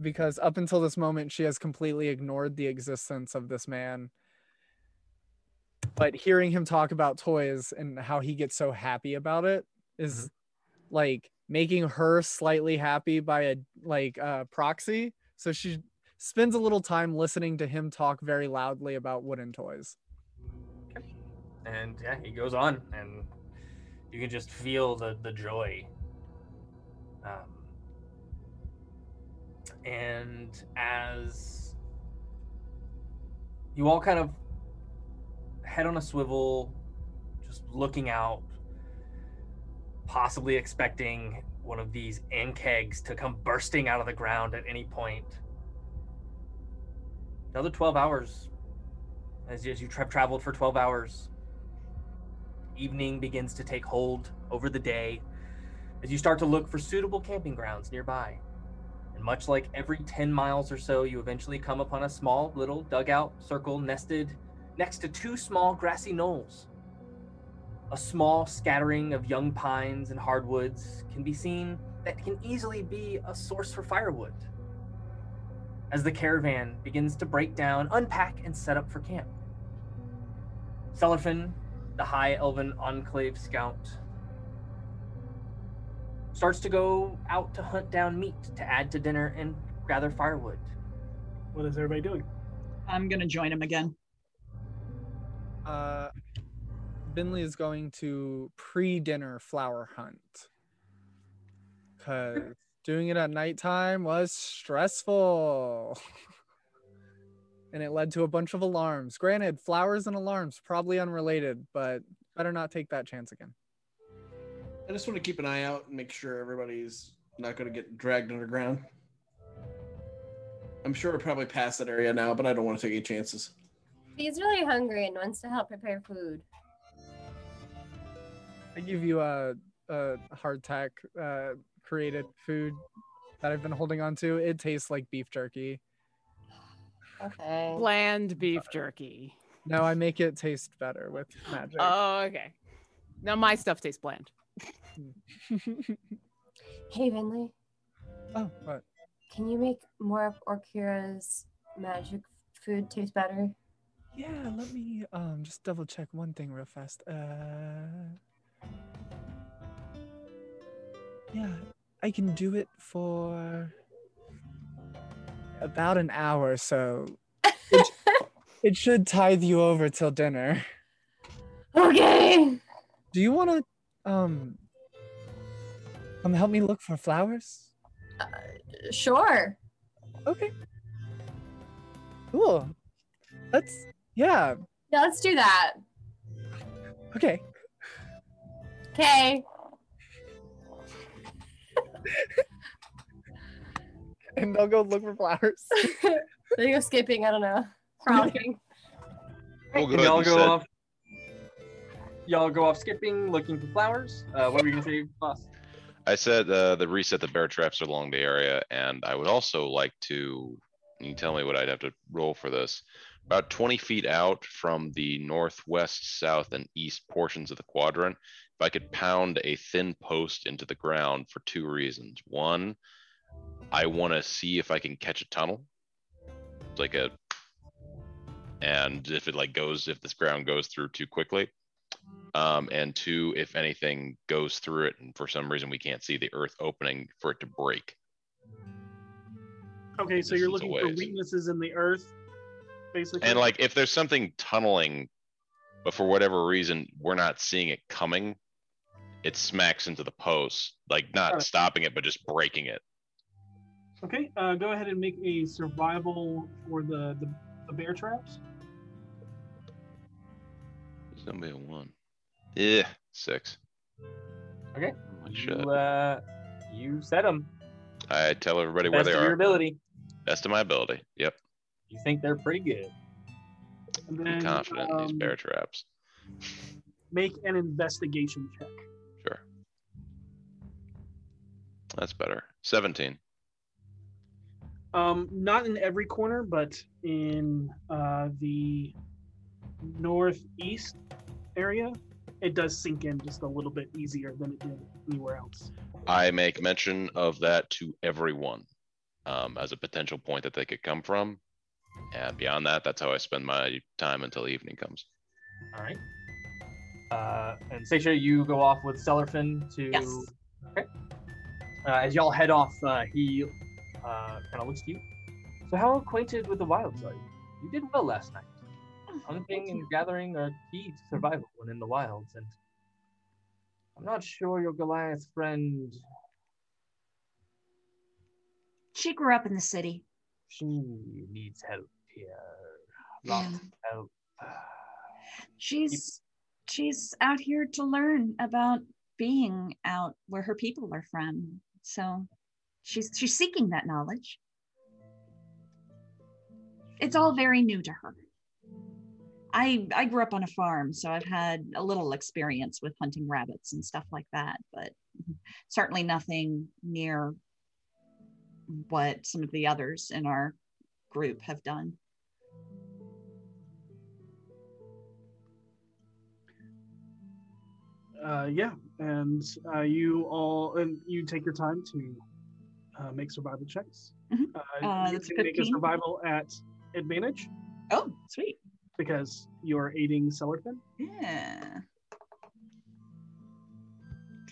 Because up until this moment, she has completely ignored the existence of this man. But hearing him talk about toys and how he gets so happy about it is like making her slightly happy by a like uh, proxy. So she spends a little time listening to him talk very loudly about wooden toys. and yeah, he goes on, and you can just feel the the joy. Um, and as you all kind of head on a swivel, just looking out, possibly expecting one of these kegs to come bursting out of the ground at any point. Another 12 hours as, as you have traveled for 12 hours evening begins to take hold over the day as you start to look for suitable camping grounds nearby. And much like every 10 miles or so, you eventually come upon a small little dugout circle nested next to two small grassy knolls. A small scattering of young pines and hardwoods can be seen that can easily be a source for firewood. As the caravan begins to break down, unpack, and set up for camp. Cellarfin the High Elven Enclave Scout, starts to go out to hunt down meat to add to dinner and gather firewood. what is everybody doing I'm gonna join him again. Uh, Finley is going to pre-dinner flower hunt because doing it at nighttime was stressful, and it led to a bunch of alarms. Granted, flowers and alarms probably unrelated, but better not take that chance again. I just want to keep an eye out and make sure everybody's not going to get dragged underground. I'm sure we're probably past that area now, but I don't want to take any chances. He's really hungry and wants to help prepare food. I give you a, a hardtack uh, created food that I've been holding on to. It tastes like beef jerky. Okay. Bland beef jerky. No, I make it taste better with magic. Oh, okay. Now my stuff tastes bland. Hey, Finley, oh, what? can you make more of Orkira's magic food taste better? Yeah, let me um just double check one thing real fast. Uh Yeah, I can do it for about an hour, so it, it should tithe you over till dinner. Okay. Do you want to um come help me look for flowers? Sure. Okay. Cool. Let's yeah. Yeah, let's do that. Okay. Okay. And they'll go look for flowers. They go skipping. I don't know. Frolicking. We'll go and y'all go set- off. y'all go off skipping, looking for flowers. Uh, what were you gonna say, boss? I said uh, the reset the bear traps are along the area, and I would also like to. You tell me what I'd have to roll for this. About 20 feet out from the northwest, south, and east portions of the quadrant, if I could pound a thin post into the ground for two reasons. One, I want to see if I can catch a tunnel, like a, and if it like goes, if this ground goes through too quickly, um, and two, if anything goes through it and for some reason we can't see the earth opening for it to break. Okay, so you're looking away, for weaknesses in the earth, basically. And like if there's something tunneling, but for whatever reason we're not seeing it coming, it smacks into the post, like not Alright. stopping it, but just breaking it. Okay, uh, go ahead and make a survival for the, the, the bear traps. It's gonna be a one. Yeah, six. Okay. You, uh, you set them. I tell everybody where Best they of your are. ability. Best of my ability. Yep. You think they're pretty good. And I'm then confident in these um, bear traps. make an investigation check. Sure. That's better. 17. Um, not in every corner, but in uh, the northeast area, it does sink in just a little bit easier than it did anywhere else. I make mention of that to everyone um, as a potential point that they could come from. And beyond that, that's how I spend my time until evening comes. All right. Uh, and Seisha, you go off with Cellarfin to. Yes. Okay. Uh, as y'all head off, uh, he uh, kind of looks to you. So, how acquainted with the wilds are you? You did well last night. Hunting and gathering are key to survival when in the wilds, and I'm not sure your Goliath friend. She grew up in the city. She needs help here. Lots Yeah. of help. She's she's out here to learn about being out where her people are from. So she's she's seeking that knowledge. It's all very new to her. I I grew up on a farm, so I've had a little experience with hunting rabbits and stuff like that, but certainly nothing near what some of the others in our group have done. Uh, yeah, and uh, you all and you take your time to uh, make survival checks. Mhm. Uh, Uh, you can make a survival at advantage Oh, sweet. because you're aiding Cellarfin. Yeah.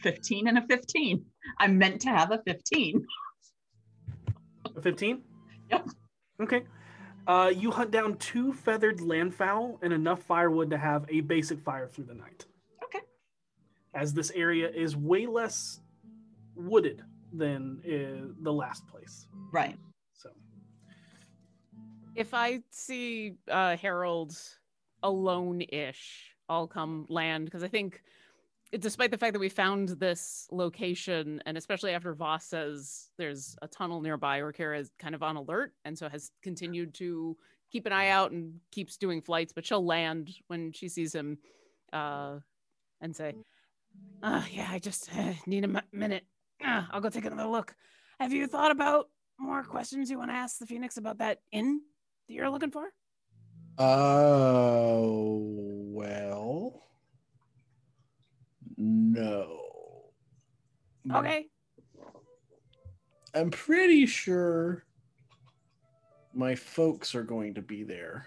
15 and a 15. I'm meant to have a 15. A 15? Yep. Okay. Uh, you hunt down two feathered landfowl and enough firewood to have a basic fire through the night. Okay. As this area is way less wooded than uh, the last place. Right. So, If I see uh, Harold alone-ish, I'll come land because I think, despite the fact that we found this location, and especially after Voss says there's a tunnel nearby, Orkira is kind of on alert, and so has continued to keep an eye out and keeps doing flights. But she'll land when she sees him, uh, and say, uh, "Yeah, I just uh, need a minute. Uh, I'll go take another look. Have you thought about more questions you want to ask the Phoenix about that inn that you're looking for?" Oh, well. No. Okay. I'm pretty sure my folks are going to be there.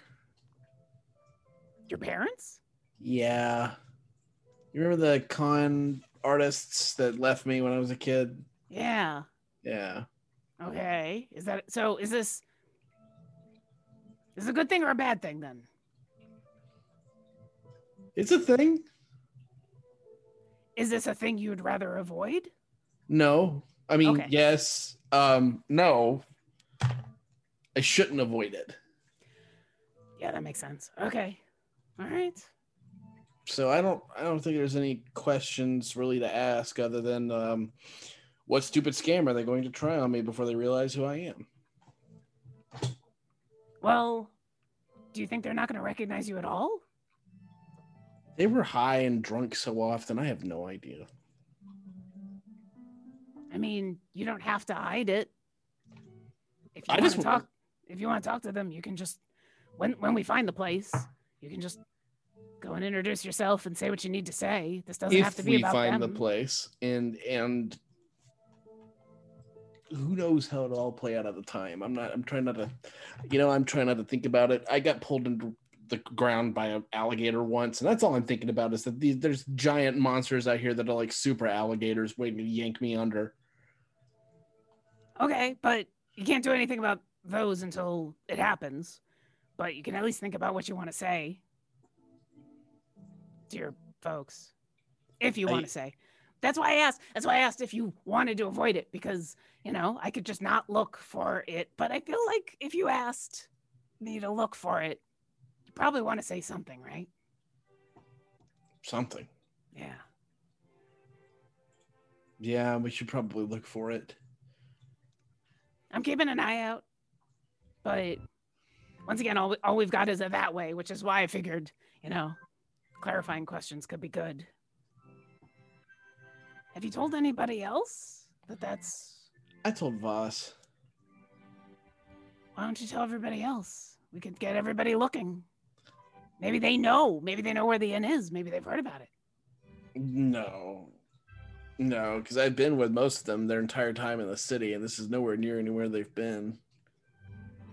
Your parents? Yeah. You remember the con artists that left me when I was a kid? Yeah. Yeah. Okay. Is that so? Is this is this a good thing or a bad thing then? It's a thing. Is this a thing you'd rather avoid? No. I mean, Okay. yes. Um, no. I shouldn't avoid it. Yeah, that makes sense. Okay. All right. So I don't I don't think there's any questions really to ask other than um what stupid scam are they going to try on me before they realize who I am? Well, do you think they're not going to recognize you at all? They were high and drunk so often. I have no idea. I mean, you don't have to hide it. If you I want just to talk, if you want to talk to them, you can just when when we find the place, you can just go and introduce yourself and say what you need to say. This doesn't have to if be we about find them. the place and and who knows how it'll all play out at the time i'm not i'm trying not to you know i'm trying not to think about it i got pulled into the ground by an alligator once and that's all i'm thinking about is that these, there's giant monsters out here that are like super alligators waiting to yank me under Okay, but you can't do anything about those until it happens. But you can at least think about what you want to say to your folks, if you want to say. That's why I asked. That's why I asked if you wanted to avoid it because you know I could just not look for it. But I feel like if you asked me to look for it, you probably want to say something, right? something Yeah. yeah we should probably look for it I'm keeping an eye out. But once again, all, all we've got is a that way, which is why I figured, you know, clarifying questions could be good. Have you told anybody else that that's. i told voss Why don't you tell everybody else? We could get everybody looking. Maybe they know. Maybe they know where the inn is. Maybe they've heard about it. no no because i've been with most of them their entire time in the city and this is nowhere near anywhere they've been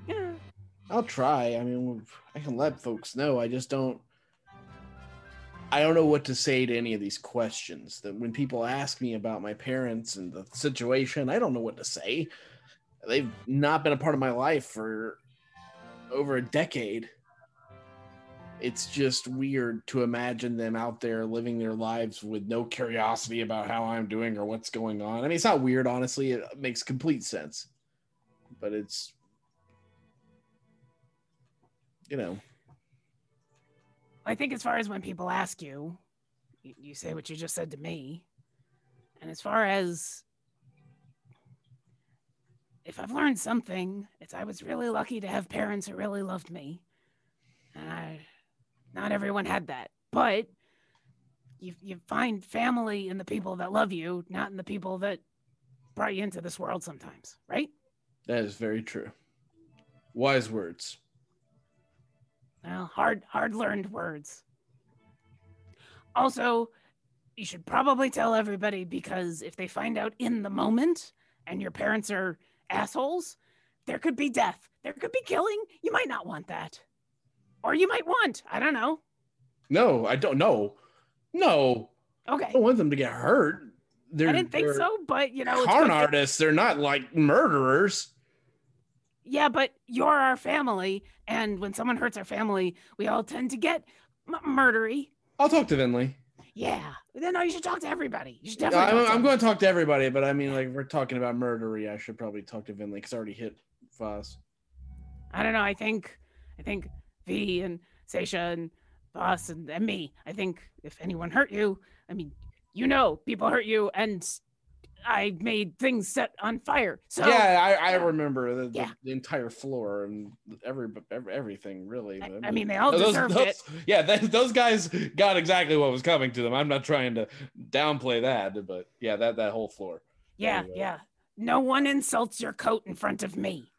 Yeah. I'll try. I mean, I can let folks know. I just don't. I don't know what to say to any of these questions. That when people ask me about my parents and the situation, I don't know what to say. They've not been a part of my life for over a decade. It's just weird to imagine them out there living their lives with no curiosity about how I'm doing or what's going on. I mean, it's not weird, honestly. It makes complete sense. But it's you know, I think as far as when people ask you, you, say what you just said to me. And as far as if I've learned something, it's I was really lucky to have parents who really loved me. And I, not everyone had that. But you, you find family in the people that love you, not in the people that brought you into this world sometimes, right? that is very true. Wise words. Well, hard, hard learned words. Also, you should probably tell everybody because if they find out in the moment and your parents are assholes, there could be death. There could be killing. You might not want that. Or you might want. I don't know. No, I don't know. No, Okay. I don't want them to get hurt. They're, I didn't think so, but you know, it's Con artists. They're not like murderers. Yeah, but you're our family, and when someone hurts our family, we all tend to get m- murdery. I'll talk to Finley. Yeah. Then no, you should talk to everybody. You should I'm, definitely. I'm going to talk to everybody, but I mean, like, we're talking about murdery. I should probably talk to Finley because I already hit Voss. I don't know. I think I think V and Seisha and Voss and, and me. I think if anyone hurt you, I mean, you know, people hurt you, and I made things set on fire. So yeah, I, I remember the, Yeah. the entire floor and every, every everything really. I, I mean, they all those, deserved those- it. Yeah, th- those guys got exactly what was coming to them. I'm not trying to downplay that, but yeah, that that whole floor. Yeah, anyway. yeah. No one insults your coat in front of me.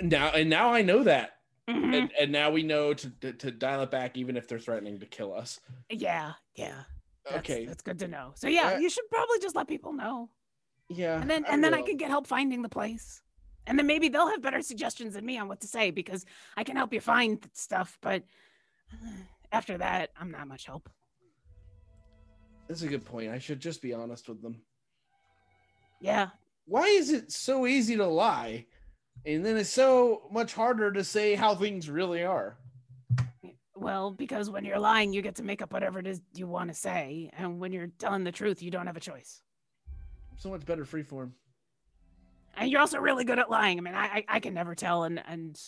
Now and now I know that, Mhm. and, and now we know to, to to dial it back, even if they're threatening to kill us. Yeah, yeah. That's, okay, that's good to know. So yeah, you should probably just let people know, yeah, and then and then I can get help finding the place, and then maybe they'll have better suggestions than me on what to say because I can help you find stuff, but uh, after that, I'm not much help. That's a good point. I should just be honest with them. Yeah, Why is it so easy to lie, and then it's so much harder to say how things really are? Well, because when you're lying, you get to make up whatever it is you want to say, and when you're telling the truth, you don't have a choice. So much better freeform. And you're also really good at lying. I mean, I I, I can never tell, and and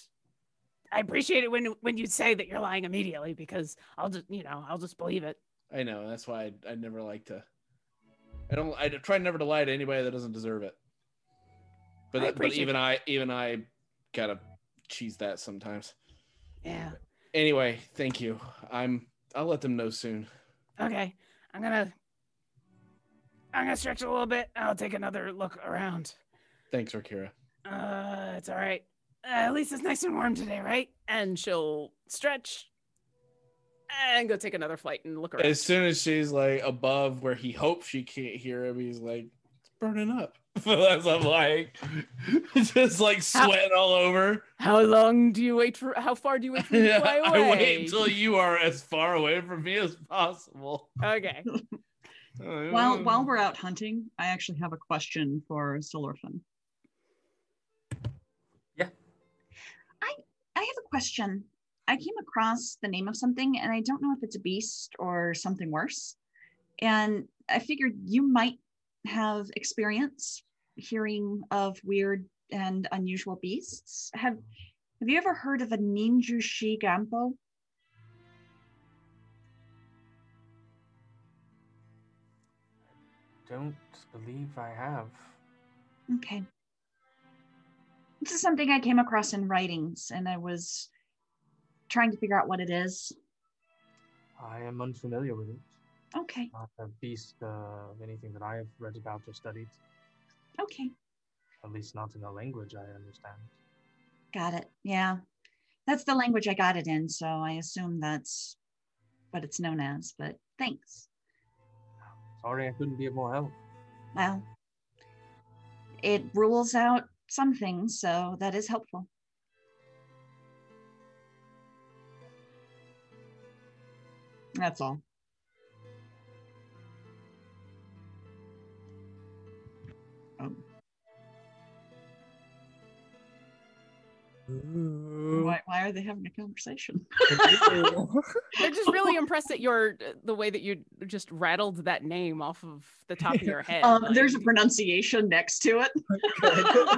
I appreciate it when when you say that you're lying immediately because I'll just you know I'll just believe it. I know. That's why I, I never like to. I don't. I try never to lie to anybody that doesn't deserve it. But, but even I even I kind of cheese that sometimes. Yeah. Anyway, thank you. I'm I'll let them know soon. Okay, I'm gonna I'm gonna stretch a little bit. I'll take another look around. Thanks, Orkira. Uh, it's all right. Uh, at least it's nice and warm today, right? And she'll stretch and go take another flight and look around. As soon as she's like above where he hopes she can't hear him, he's like, burning up. That's I'm like, just like sweating all over. How long do you wait for? How far do you wait for me to fly I wait until you are as far away from me as possible. Okay. While uh, while we're out hunting, I actually have a question for Cellarfin. Yeah. I I have a question. I came across the name of something and I don't know if it's a beast or something worse. And I figured you might have experience hearing of weird and unusual beasts. Have have you ever heard of a ninjushi gampo? Don't believe I have. Okay. This is something I came across in writings and I was trying to figure out what it is. I am unfamiliar with it. Okay. Not a beast uh, of anything that I have read about or studied. Okay. At least not in a language I understand. Got it. Yeah. That's the language I got it in, so I assume that's what it's known as, but thanks. Sorry I couldn't be of more help. Well, it rules out some things, so that is helpful. That's all. Why, why are they having a conversation? They're just really impressed at your the way that you just rattled that name off of the top of your head. Um, like- there's a pronunciation next to it.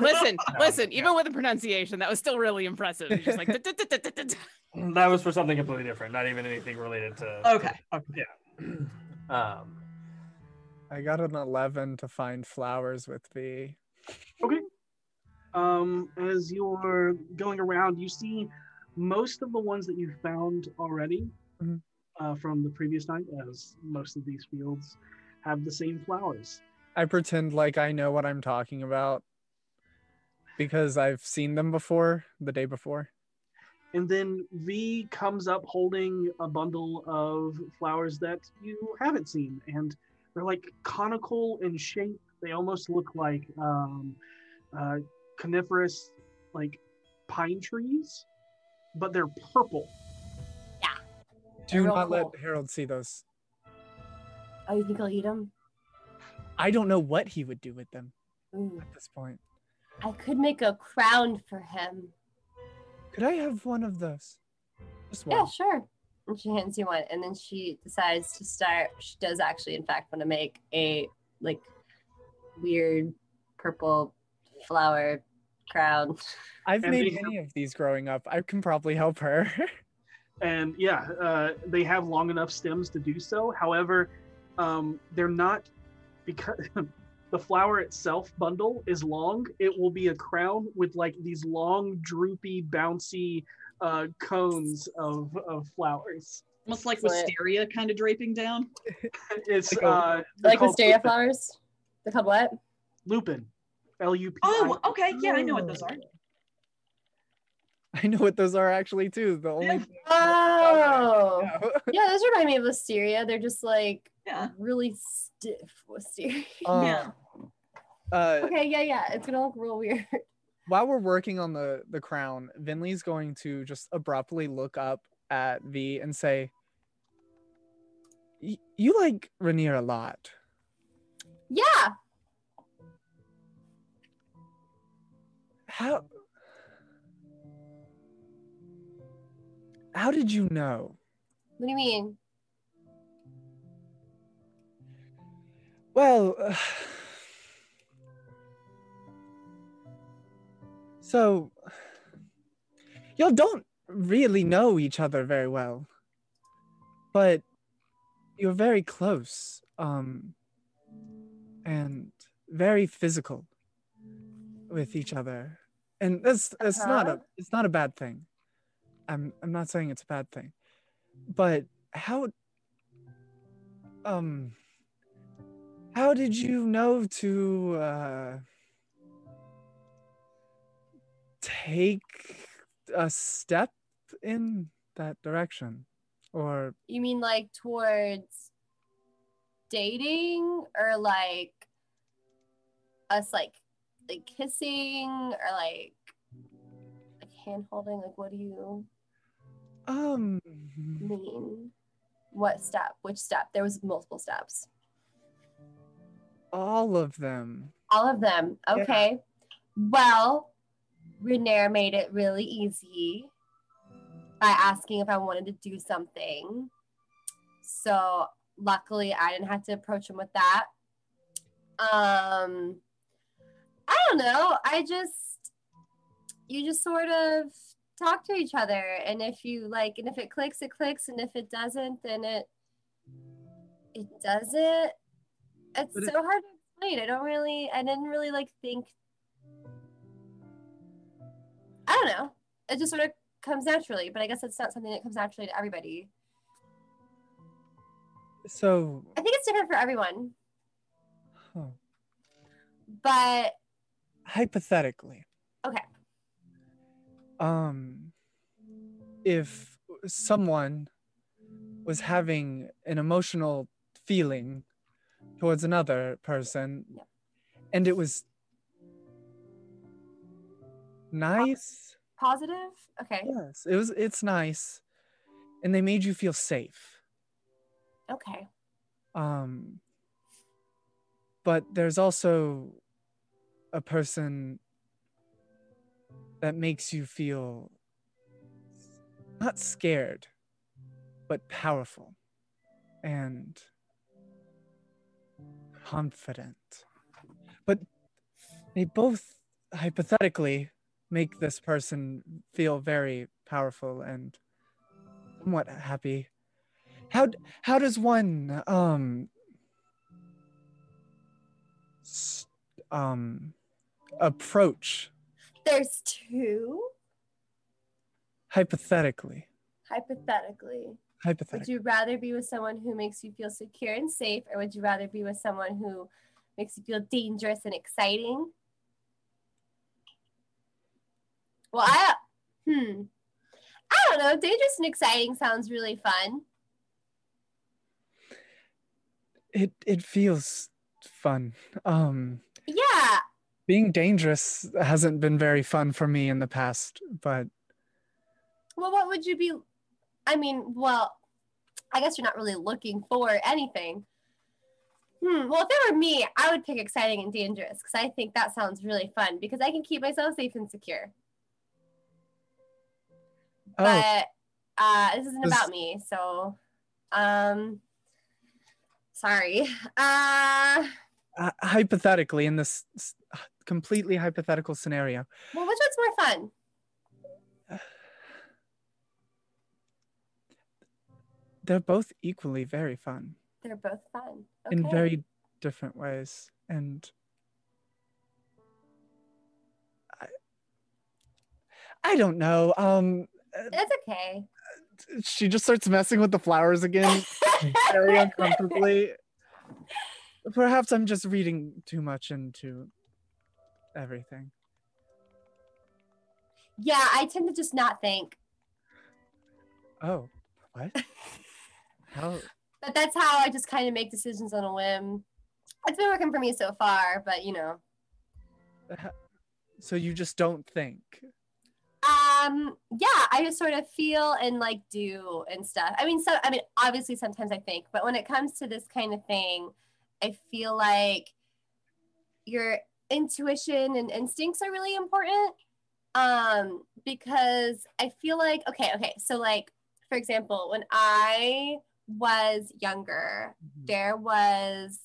listen, listen. Even with the pronunciation, that was still really impressive. It's just like. That was for something completely different, not even anything related to. Okay. okay. Yeah. Um, I got an 11 to find flowers with V. Okay. Um, as you're going around, you see most of the ones that you found already Mhm. uh, from the previous night, as most of these fields have the same flowers. I pretend like I know what I'm talking about because I've seen them before the day before. And then V comes up holding a bundle of flowers that you haven't seen, and they're like conical in shape. They almost look like um, uh, coniferous, like pine trees, but they're purple. Yeah. Do not cool. let Harold see those. Oh, you think I'll eat them? I don't know what he would do with them Ooh, at this point. I could make a crown for him. Could I have one of those? Just one. Yeah, sure. And she hands you one, and then she decides to start. She does actually, in fact, want to make a like weird purple flower crown. I've And made they many of these growing up. I can probably help her. and yeah, uh, they have long enough stems to do so. However, um, they're not because the flower itself bundle is long. It will be a crown with like these long, droopy, bouncy uh, cones of, of flowers. Almost like wisteria kind of draping down. It's Like uh, like wisteria lupin. flowers. They're called what? Lupin, L U P. Oh, okay. Yeah, I know what those are. I know what those are actually too. The only Yeah. Oh, yeah, those remind me of wisteria. They're just like Yeah. really stiff wisteria. know. Yeah. Uh, okay, yeah, yeah. It's gonna look real weird. while we're working on the the crown, Finley's going to just abruptly look up at V and say, "You like Rainier a lot. Yeah. How? How did you know? What do you mean? Well, uh, so y'all don't really know each other very well, but you're very close, um, and very physical with each other, and that's that's not a Uh-huh. it's not a bad thing. I'm I'm not saying it's a bad thing, but how um how did you know to uh take a step in that direction or You mean like towards dating or like us like like kissing or like like hand holding? Like what do you um mean? What step? Which step? There was multiple steps. all of them All of them. Yeah. Okay. Well, Renair made it really easy by asking if I wanted to do something. So luckily I didn't have to approach him with that. Um I don't know. I just you just sort of talk to each other. And if you like and if it clicks it clicks. And if it doesn't then it it doesn't. It's But it- so hard to explain. I don't really i didn't really like think i don't know. It just sort of comes naturally. But i guess it's not something that comes naturally to everybody. So i think it's different for everyone. Huh, but hypothetically. Okay. Um if someone was having an emotional feeling towards another person and it was nice? Positive? Okay. Yes it was it's nice and they made you feel safe. Okay. Um but there's also a person that makes you feel not scared but powerful and confident. But they both hypothetically make this person feel very powerful and somewhat happy. How how does one um um approach there's two. Hypothetically. Hypothetically. Hypothetically. would you rather be with someone who makes you feel secure and safe or would you rather be with someone who makes you feel dangerous and exciting? Well i hmm. I don't know. Dangerous and exciting sounds really fun. It it feels fun. Um yeah being dangerous hasn't been very fun for me in the past but well what would you be i mean well i guess you're not really looking for anything. Hmm well if it were me i would pick exciting and dangerous because i think that sounds really fun because i can keep myself safe and secure. Oh. But uh this isn't This- about me so um sorry. Uh uh, hypothetically in this completely hypothetical scenario. Well which one's more fun? They're both equally very fun. They're both fun. Okay. in very different ways. And I, I don't know um it's okay. she just starts messing with the flowers again very uncomfortably. Perhaps i'm just reading too much into everything. Yeah i tend to just not think. Oh what? How? But that's how i just kind of make decisions on a whim. It's been working for me so far but you know. So you just don't think? Um yeah i just sort of feel and like do and stuff. I mean so i mean obviously sometimes i think but when it comes to this kind of thing i feel like your intuition and instincts are really important um because i feel like okay okay so like for example when i was younger there was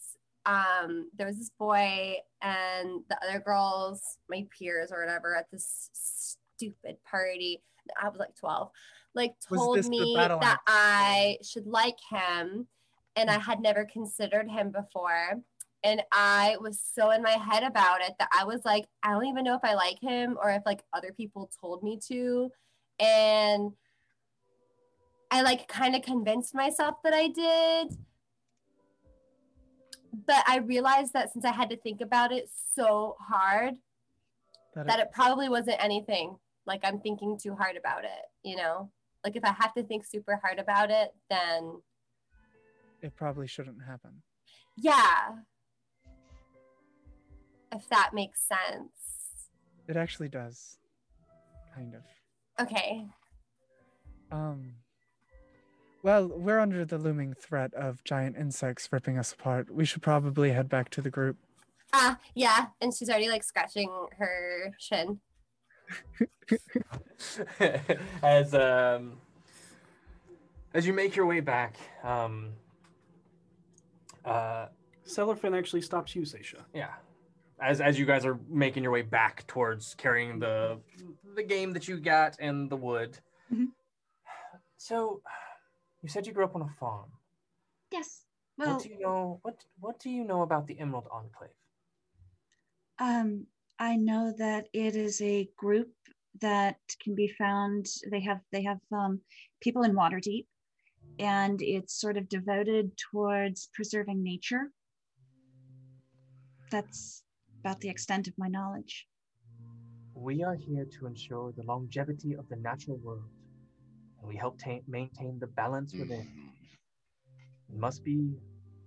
um there was this boy and the other girls my peers or whatever at this stupid party i was like 12 like told me that i should like him and i had never considered him before and i was so in my head about it that i was like i don't even know if i like him or if like other people told me to and I like kind of convinced myself that I did. But I realized that since I had to think about it so hard, That that it- it probably wasn't anything. Like I'm thinking too hard about it, you know? Like if I have to think super hard about it, then it probably shouldn't happen. yeah. If that makes sense. It actually does. Kind of. Okay. Um. Well, we're under the looming threat of giant insects ripping us apart. We should probably head back to the group. Ah, yeah. And she's already like scratching her shin. as um as you make your way back, um uh Cellarfin actually stops you, Seisha. yeah. As as you guys are making your way back towards carrying the the game that you got and the wood. Mhm. So you said you grew up on a farm. Yes. Well, what do you know what what do you know about the Emerald Enclave? um, I know that it is a group that can be found. They have they have um, people in Waterdeep, and it's sort of devoted towards preserving nature. That's about the extent of my knowledge. We are here to ensure the longevity of the natural world, and we help ta- maintain the balance within. It must be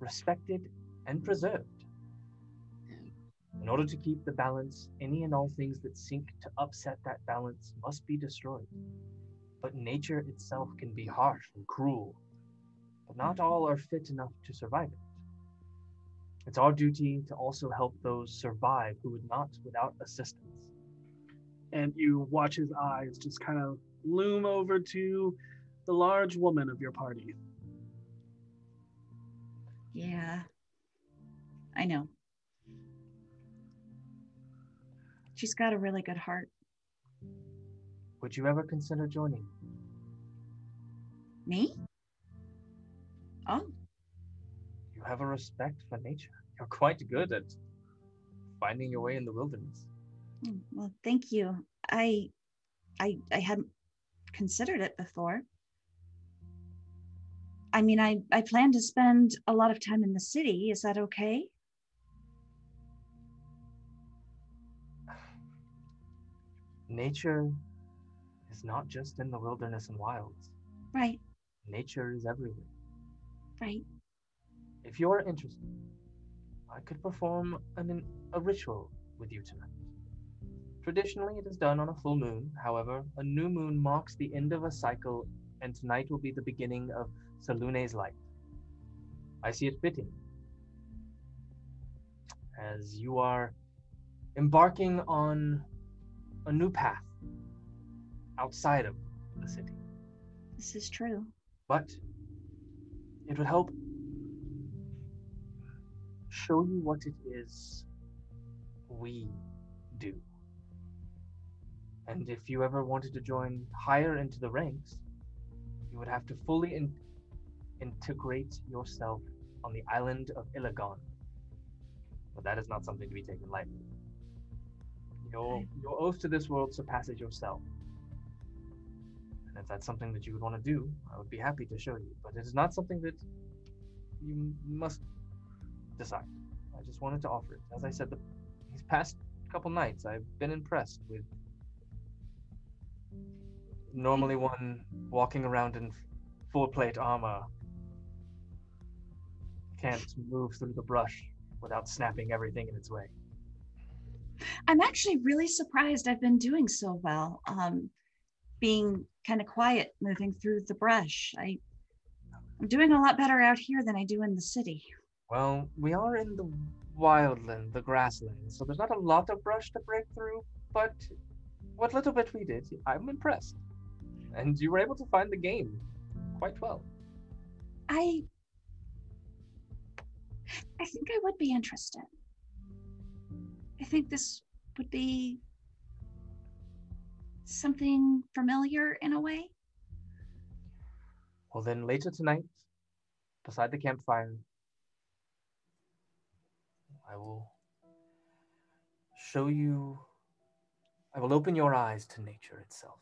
respected and preserved. In order to keep the balance, any and all things that seek to upset that balance must be destroyed. But nature itself can be harsh and cruel, but not all are fit enough to survive it. It's our duty to also help those survive who would not without assistance. And you watch his eyes just kind of loom over to the large woman of your party. Yeah, I know. She's got a really good heart. Would you ever consider joining? Me? Oh, You have a respect for nature. You're quite good at finding your way in the wilderness. mm, well, thank you. I, I, I hadn't considered it before. I mean, I, I plan to spend a lot of time in the city. Is that okay? Nature is not just in the wilderness and wilds. Right, Nature is everywhere. right. If you're interested, I could perform an, a ritual with you tonight. Traditionally, it is done on a full moon. However, a new moon marks the end of a cycle, and tonight will be the beginning of Selune's light. I see it fitting. As you are embarking on a new path outside of the city. This is true. but it would help show you what it is we do. And if you ever wanted to join higher into the ranks, you would have to fully in- integrate yourself on the island of Ilighon. But that is not something to be taken lightly. Your, your oath to this world surpasses yourself. And if that's something that you would want to do, I would be happy to show you. But it is not something that you must decide. I just wanted to offer it. As I said, the, these past couple nights, I've been impressed with normally one walking around in full plate armor can't move through the brush without snapping everything in its way. I'm actually really surprised I've been doing so well. Um, being kind of quiet, moving through the brush. I, I'm doing a lot better out here than I do in the city. Well, we are in the wildland, the grassland, so there's not a lot of brush to break through, but what little bit we did, I'm impressed. And you were able to find the game quite well. I, I think I would be interested. I think this would be something familiar in a way. Well, then later tonight, beside the campfire, I will show you, I will open your eyes to nature itself.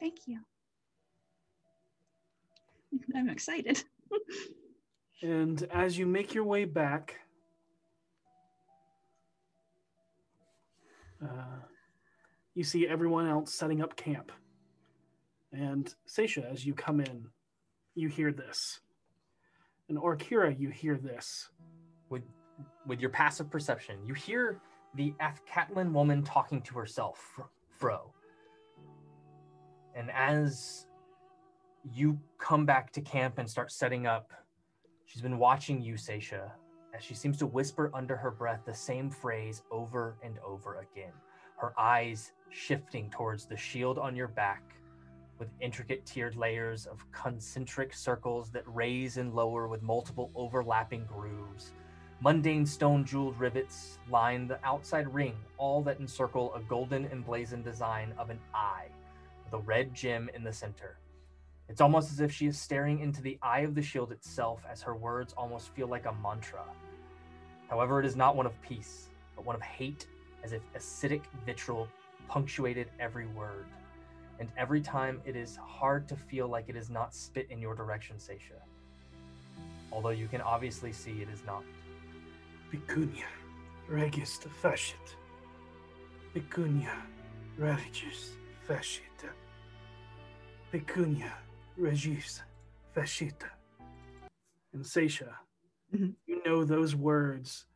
Thank you. I'm excited. And as you make your way back, uh, you see everyone else setting up camp. And Seisha, as you come in, you hear this. And Orkira, you hear this. With with your passive perception, you hear the Athkatlan woman talking to herself, Fr- Fro. And as you come back to camp and start setting up, she's been watching you, Seisha, as she seems to whisper under her breath the same phrase over and over again. Her eyes shifting towards the shield on your back with intricate tiered layers of concentric circles that raise and lower with multiple overlapping grooves. Mundane stone jeweled rivets line the outside ring, all that encircle a golden emblazoned design of an eye with a red gem in the center. It's almost as if she is staring into the eye of the shield itself as her words almost feel like a mantra. However, it is not one of peace, but one of hate, as if acidic vitriol punctuated every word. And every time it is hard to feel like it is not spit in your direction, Seisha. Although you can obviously see it is not. Vicunia, regis facit. Vicunia, regis facit. Vicunia, regis facit. And Seisha, Mhm. you know those words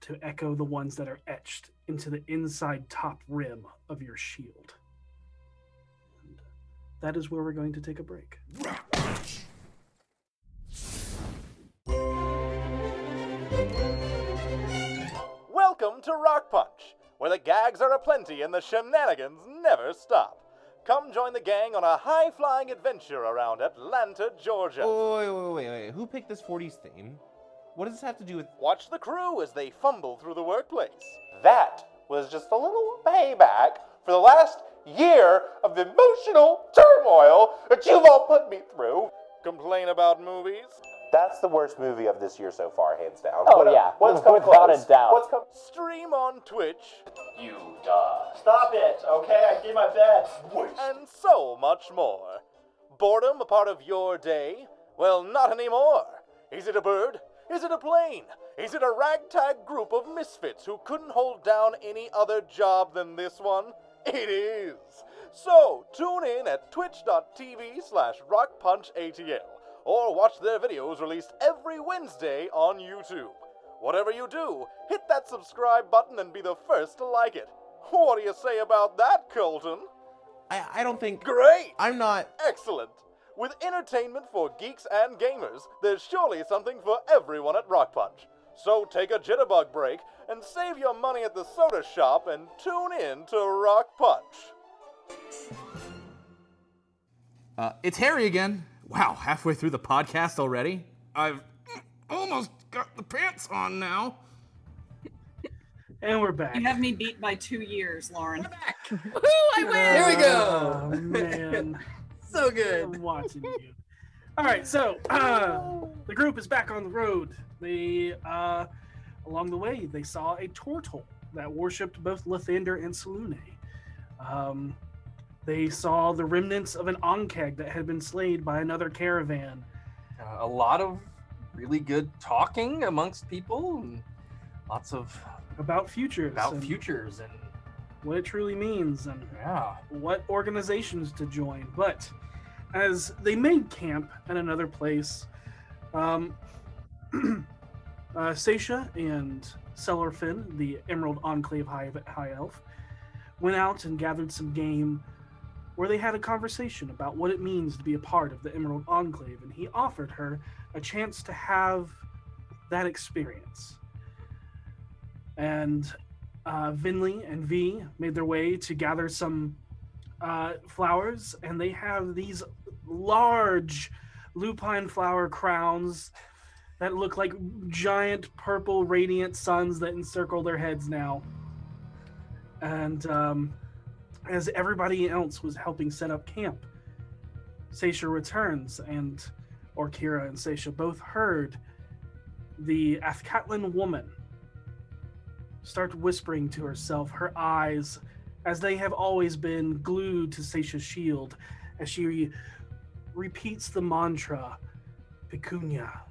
to echo the ones that are etched into the inside top rim of your shield. And that is where we're going to take a break. Welcome to Rock Punch, where the gags are aplenty and the shenanigans never stop. Come join the gang on a high flying adventure around Atlanta, Georgia. Wait, wait, wait, wait, wait. Who picked this 40s theme? What does this have to do with. Watch the crew as they fumble through the workplace. That was just a little payback for the last year of emotional turmoil that you've all put me through. Complain about movies? That's the worst movie of this year so far, hands down. Oh, What- yeah, what's come without close? a doubt. What's come? Stream on Twitch. You duh. Stop it, okay? I did my best. and so much more. Boredom a part of your day? Well, not anymore. Is it a bird? Is it a plane? Is it a ragtag group of misfits who couldn't hold down any other job than this one? It is. So, tune in at twitch.tv slash rockpunchatl or watch their videos released every Wednesday on YouTube. Whatever you do, hit that subscribe button and be the first to like it. What do you say about that, Colton? I, I don't think. Great! I'm not. Excellent! With entertainment for geeks and gamers, there's surely something for everyone at Rock Punch. So take a jitterbug break and save your money at the soda shop and tune in to Rock Punch. Uh, it's Harry again. Wow, halfway through the podcast already? I've almost got the pants on now. And we're back. You have me beat by two years, Lauren. Woo, I win! There we go. Oh, man. so good. I'm watching you. All right, so uh, the group is back on the road. They, uh, along the way, they saw a turtle that worshipped both Lathander and Selune. Um, they saw the remnants of an Ankheg that had been slayed by another caravan. Uh, a lot of really good talking amongst people, and lots of about futures, about and futures, and what it truly means, and yeah, what organizations to join. But as they made camp at another place, um, uh, Seisha and Cellarfin, the Emerald Enclave High, High Elf, went out and gathered some game where they had a conversation about what it means to be a part of the Emerald Enclave, and he offered her a chance to have that experience. And uh, Finley and V made their way to gather some uh, flowers, and they have these large lupine flower crowns that look like giant purple radiant suns that encircle their heads now. And um, as everybody else was helping set up camp, Seisha returns, and Orkira and Seisha both heard the Athkatlan woman start whispering to herself, her eyes, as they have always been, glued to Seisha's shield, as she repeats the mantra Pecunia,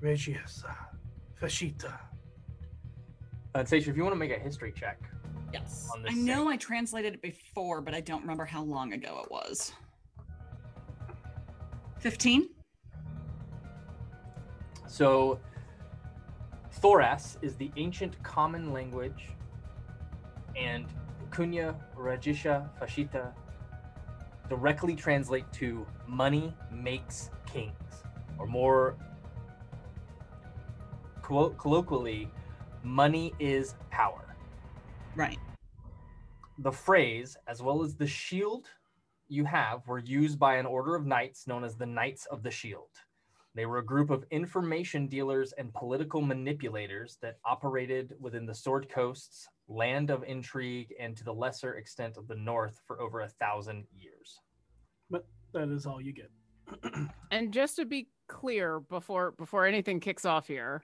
Regius, Fascita. Uh, Seisha, if you want to make a history check. Yes. On I this know I translated it before, but I don't remember how long ago it was. 15? So, Thorass is the ancient common language, and Kunya, Rajisha, Fashita directly translate to money makes kings, or more colloquially, money is power. Right. The phrase, as well as the shield you have, were used by an order of knights known as the Knights of the Shield. They were a group of information dealers and political manipulators that operated within the Sword Coasts, land of intrigue, and to the lesser extent of the North for over a thousand years. But that is all you get. And just to be clear, before before anything kicks off here,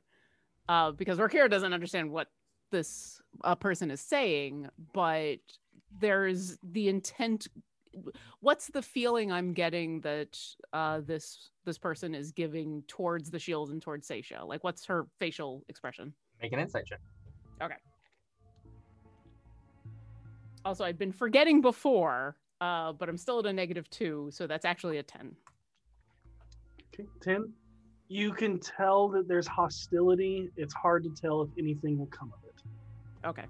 uh, because Rakira doesn't understand what this uh, person is saying, but there's the intent. What's the feeling I'm getting that uh, this this person is giving towards the shield and towards Seisha? Like, what's her facial expression? Make an insight check. Okay. Also, I've been forgetting before, uh, but I'm still at a negative two, so that's actually a ten. Okay, 10. You can tell that there's hostility. It's hard to tell if anything will come of it. Okay.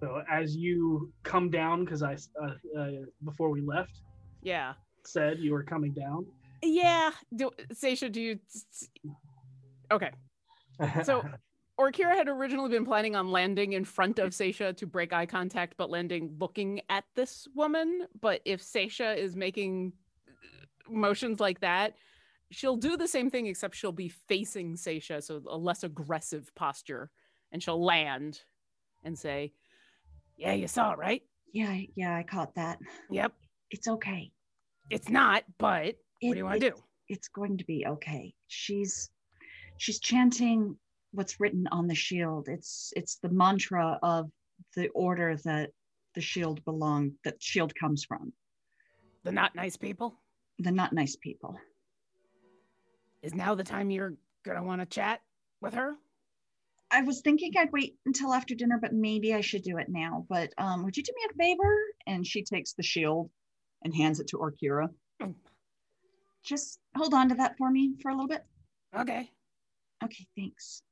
So as you come down, because I uh, uh, before we left Yeah. said you were coming down. Yeah. Do Seisha, do you? Okay. So, Orkira had originally been planning on landing in front of Seisha to break eye contact, but landing looking at this woman. But if Seisha is making motions like that, she'll do the same thing, except she'll be facing Seisha, so a less aggressive posture, and she'll land and say, "Yeah, you saw it, right? Yeah, yeah, I caught that. Yep. It's okay. It's not, but what do you want to do?" It's going to be okay. She's she's chanting what's written on the shield. It's it's the mantra of the order that the shield belong that shield comes from. The not nice people. The not nice people. Is now the time you're gonna want to chat with her? I was thinking I'd wait until after dinner, but maybe I should do it now. But um, would you do me a favor? And she takes the shield and hands it to Orkira. Just hold on to that for me for a little bit. Okay. Okay, thanks.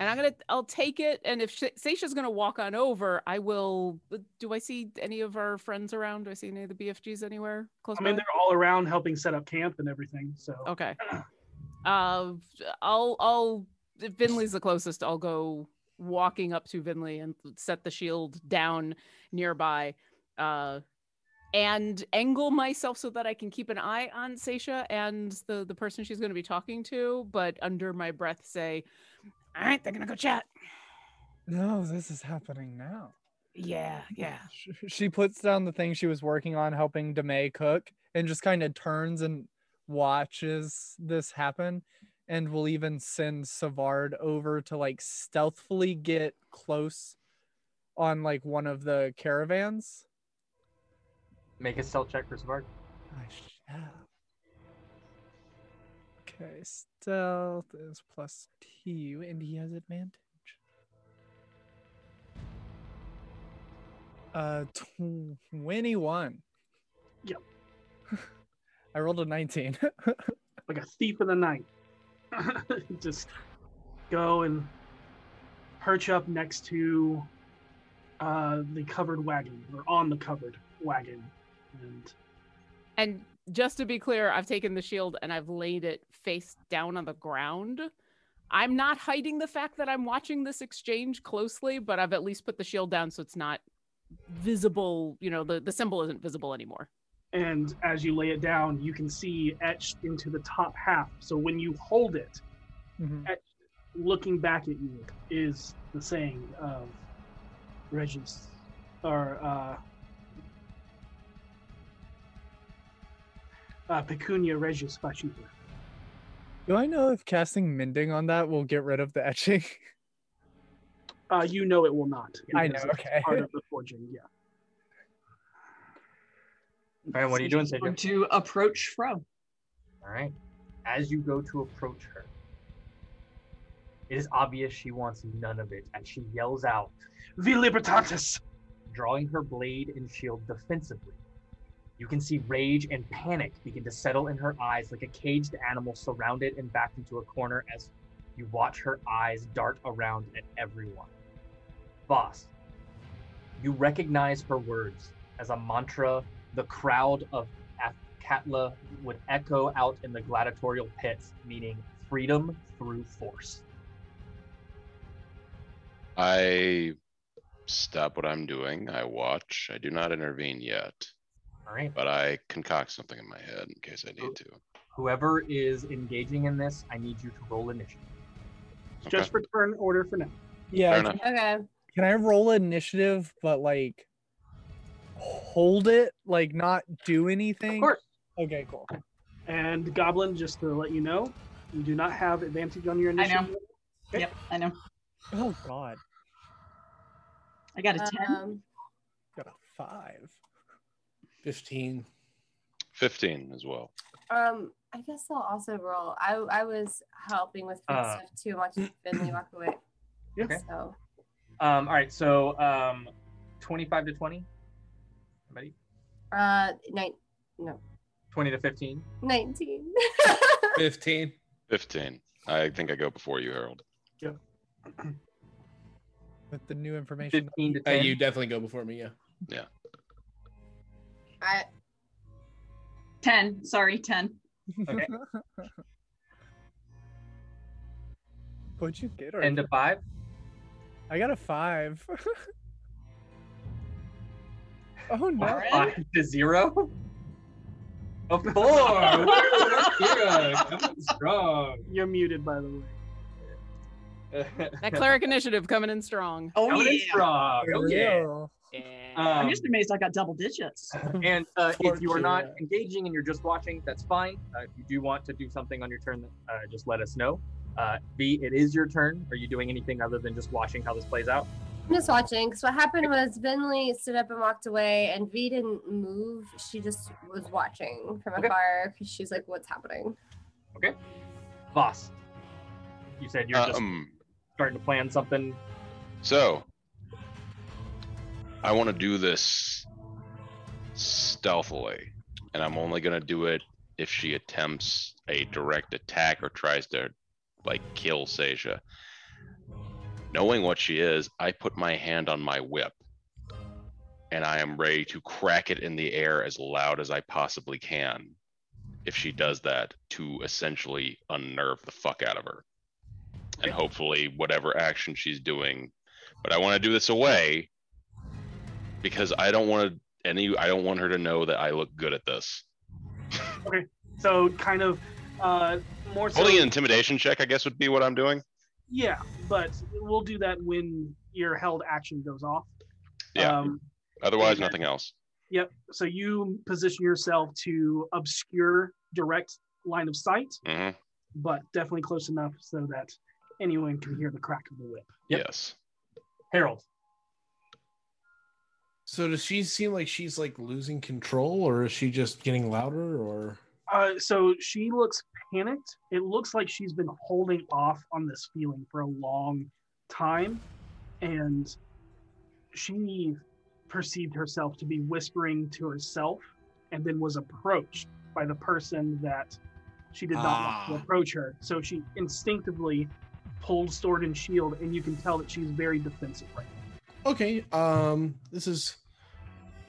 And I'm gonna, I'll take it. And if Sh- Seisha's gonna walk on over, I will. Do I see any of our friends around? Do I see any of the BFGs anywhere close I mean, by? they're all around helping set up camp and everything. So Okay. Uh, I'll, I'll. If Finley's the closest, I'll go walking up to Finley and set the shield down nearby. Uh, and angle myself so that I can keep an eye on Seisha and the the person she's going to be talking to, but under my breath say, "All right, they're gonna go chat." No, this is happening now. Yeah, yeah. She puts down the thing she was working on, helping Demay cook, and just kind of turns and watches this happen. And will even send Savard over to like stealthily get close on like one of the caravans. Make a stealth check for Savard. I shall. Okay, stealth is plus two, and he has advantage. Uh, 21. Yep. I rolled a 19. like a thief in the night. Just go and perch up next to uh, the covered wagon or on the covered wagon. And And just to be clear, I've taken the shield and I've laid it face down on the ground. I'm not hiding the fact that I'm watching this exchange closely, but I've at least put the shield down so it's not visible. You know, the, the symbol isn't visible anymore. and as you lay it down, you can see etched into the top half. So when you hold it, etched, looking back at you is the saying of Regis or uh, uh, Pecunia Regis Fascita. Do I know if casting Mending on that will get rid of the etching? Uh, you know it will not. I because know, it's okay. Part of the forging, yeah. All right, what are you doing, She's Seisha? going To approach Fro. All right. As you go to approach her, it is obvious she wants none of it and she yells out, Vi Libertatis! drawing her blade and shield defensively. You can see rage and panic begin to settle in her eyes like a caged animal surrounded and backed into a corner as you watch her eyes dart around at everyone. Voss, you recognize her words as a mantra the crowd of Athkatla would echo out in the gladiatorial pits, meaning freedom through force. I stop what I'm doing. I watch. I do not intervene yet. All right. But I concoct something in my head in case I need to. Whoever is engaging in this, I need you to roll initiative. Just for turn order for now. Yeah. Fair can- Okay. Can I roll initiative, but like hold it, like not do anything? Of course. Okay, cool. And Goblin, just to let you know, you do not have advantage on your initiative. I know. Okay. Yep, I know. Oh God, I got a 10. Um, got a five. 15. 15 as well. um, I guess I'll also roll. I I was helping with food Uh, stuff too. Watching Finley walk away. Okay. So Um, all right, so um, 25 to 20. Anybody? uh, nine, no, 20 to 15. nineteen. 15. 15. I think I go before you, Harold. Yeah. With the new information. 15 to Uh, 10. you definitely go before me, yeah. Yeah. I 10. Sorry, 10. Okay. What'd you get? Or 10 to 5. I got a five. oh no. Alright. 5 to 0. A 4. coming strong. You're muted, by the way. That cleric initiative coming in strong. Oh, Coming in oh, yeah. strong. Oh, yeah. Real. Yeah. I'm Um, just amazed I got double digits. and uh, if you are not engaging and you're just watching, that's fine. Uh, if you do want to do something on your turn, uh, just let us know. Uh, V, it is your turn. Are you doing anything other than just watching how this plays out? I'm just watching because what happened was Finley stood up and walked away, and V didn't move. She just was watching from Okay. afar because she's like, "What's happening?" Okay, Voss, you said you're just Um, starting to plan something. so, I want to do this stealthily, and I'm only going to do it if she attempts a direct attack or tries to, like, kill Seisha. Knowing what she is, I put my hand on my whip, and I am ready to crack it in the air as loud as I possibly can. If she does that, to essentially unnerve the fuck out of her, and hopefully whatever action she's doing. But I want to do this away because I don't want to any. I don't want her to know that I look good at this. Okay, so kind of uh, more so. Holding an intimidation check, I guess, would be what I'm doing. Yeah, but we'll do that when your held action goes off. Yeah. Um, Otherwise, okay. nothing else. Yep. So you position yourself to obscure direct line of sight, hmm but definitely close enough so that anyone can hear the crack of the whip. Yep. Yes. Harold, So does she seem like she's like losing control or is she just getting louder or Uh, so she looks panicked. It looks like she's been holding off on this feeling for a long time, and she perceived herself to be whispering to herself, and then was approached by the person that she did not want Ah. to approach her. So she instinctively pulled sword and shield, and you can tell that she's very defensive right now. Okay, um this is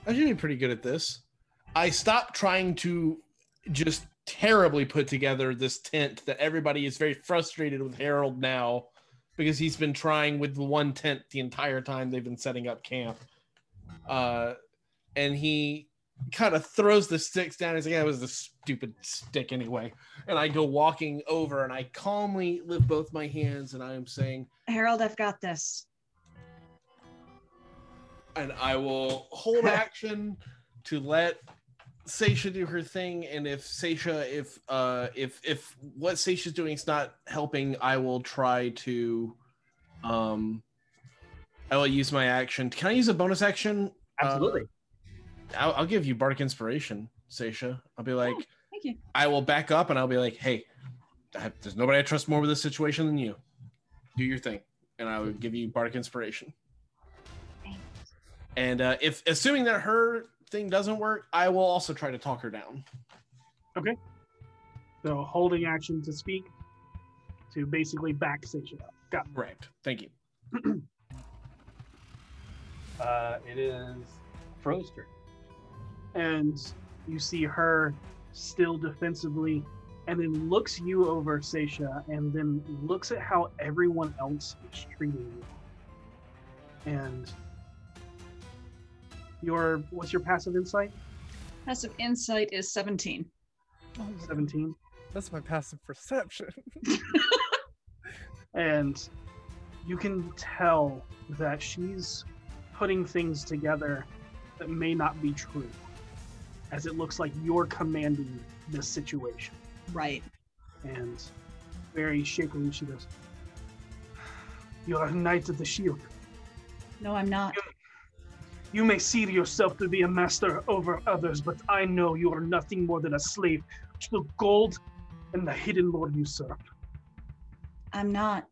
I should be pretty good at this. I stopped trying to just terribly put together this tent that everybody is very frustrated with Harold now because he's been trying with the one tent the entire time they've been setting up camp. Uh and he kind of throws the sticks down. He's like, yeah, it was the stupid stick anyway. And I go walking over and I calmly lift both my hands and I am saying, Harold, I've got this. And I will hold action to let Seisha do her thing. And if Seisha, if uh, if if what Seisha's doing is not helping, I will try to, um, I will use my action. Can I use a bonus action? Uh, absolutely. I'll, I'll give you bardic inspiration, Seisha. I'll be like, Thank you. I will back up and I'll be like, hey, I, there's nobody I trust more with this situation than you. Do your thing, and I will give you bardic inspiration. And uh, if assuming that her thing doesn't work, I will also try to talk her down. Okay. So holding action to speak to basically back Seisha up. Got it. Correct. Thank you. Uh, it is Fro's turn. and you see her still defensively and then looks you over Seisha and then looks at how everyone else is treating you and your what's your passive insight Passive insight is 17. 17 That's my passive perception. and you can tell that she's putting things together that may not be true as it looks like you're commanding this situation Right. and very shakily she goes you're a knight of the shield No, I'm not. You may see yourself to be a master over others but i know you are nothing more than a slave to the gold and the hidden lord you serve I'm not.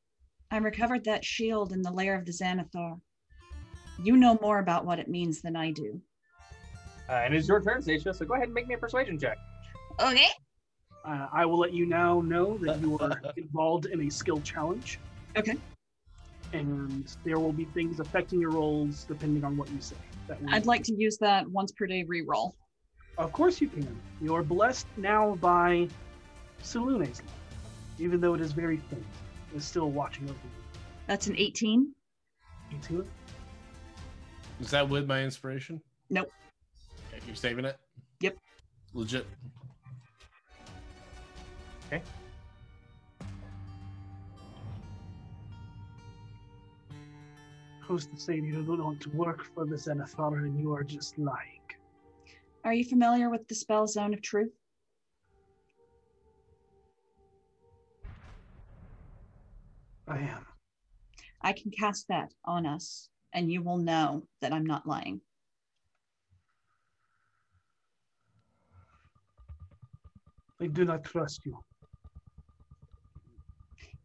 I recovered that shield in the lair of the Xanathar. You know more about what it means than I do. Uh, and it's your turn, Seisha, so go ahead and make me a persuasion check. Okay. Uh, I will let you now know that you are involved in a skill challenge. Okay. And there will be things affecting your rolls depending on what you say. That I'd like to use that once per day reroll. Of course you can. You are blessed now by Selune's light, even though it is very faint. It's still watching over you. That's an 18. 18? Is that with my inspiration? Nope. Okay, you're saving it? Yep. Legit. Okay. Who's to say you don't want to work for the Xanathar and you are just lying? Are you familiar with the spell Zone of Truth? I am. I can cast that on us, and you will know that I'm not lying. I do not trust you.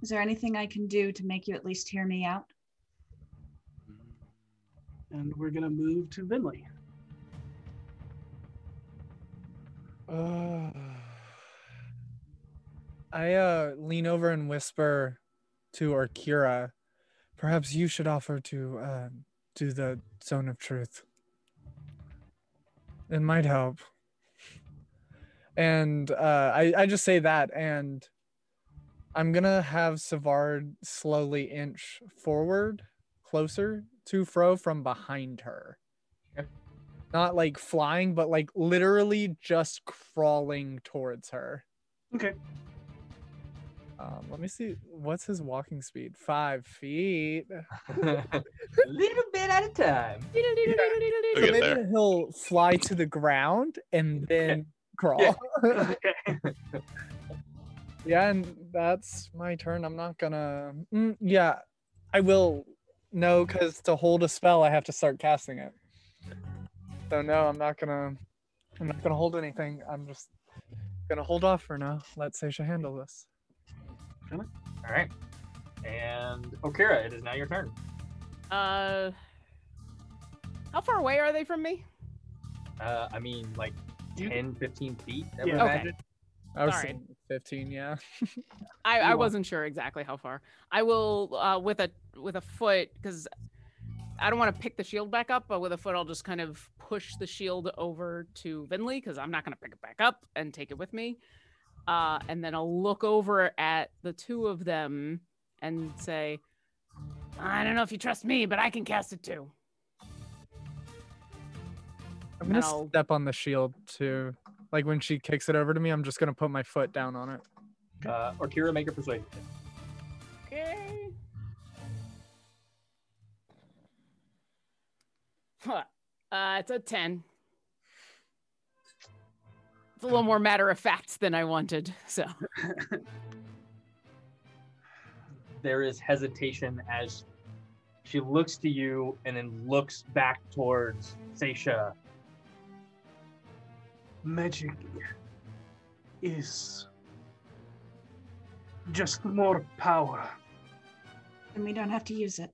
Is there anything I can do to make you at least hear me out? And we're gonna move to Finley. Uh, I uh, lean over and whisper to Orkira, perhaps you should offer to uh, do the zone of truth. It might help. And uh, I, I just say that, and I'm gonna have Savard slowly inch forward, closer to Fro from behind her. Not like flying, but like literally just crawling towards her. Okay. Um, let me see. What's his walking speed? Five feet. A little bit at a time. So maybe there. he'll fly to the ground and then crawl. yeah, and that's my turn. I'm not gonna. Mm, yeah, I will. No, because to hold a spell, I have to start casting it. So no, I'm not gonna. I'm not gonna hold anything. I'm just gonna hold off for now. Let Seisha handle this. All right. And Okira, it is now your turn. Uh, how far away are they from me? Uh, I mean, like 10, 15 feet, I would Yeah. Okay. imagine. I was saying 15. Yeah. I, I wasn't sure exactly how far. I will uh, with a with a foot because I don't want to pick the shield back up, but with a foot I'll just kind of push the shield over to Finley because I'm not going to pick it back up and take it with me. Uh, and then I'll look over at the two of them and say, "I don't know if you trust me, but I can cast it too." I'm gonna step on the shield too. Like when she kicks it over to me, I'm just gonna put my foot down on it. Uh, Okira, make a persuasion. Okay. Huh. Uh, it's a 10. It's a little more matter of fact than I wanted. So, There is hesitation as she looks to you and then looks back towards Seisha. Magic is just more power. And we don't have to use it.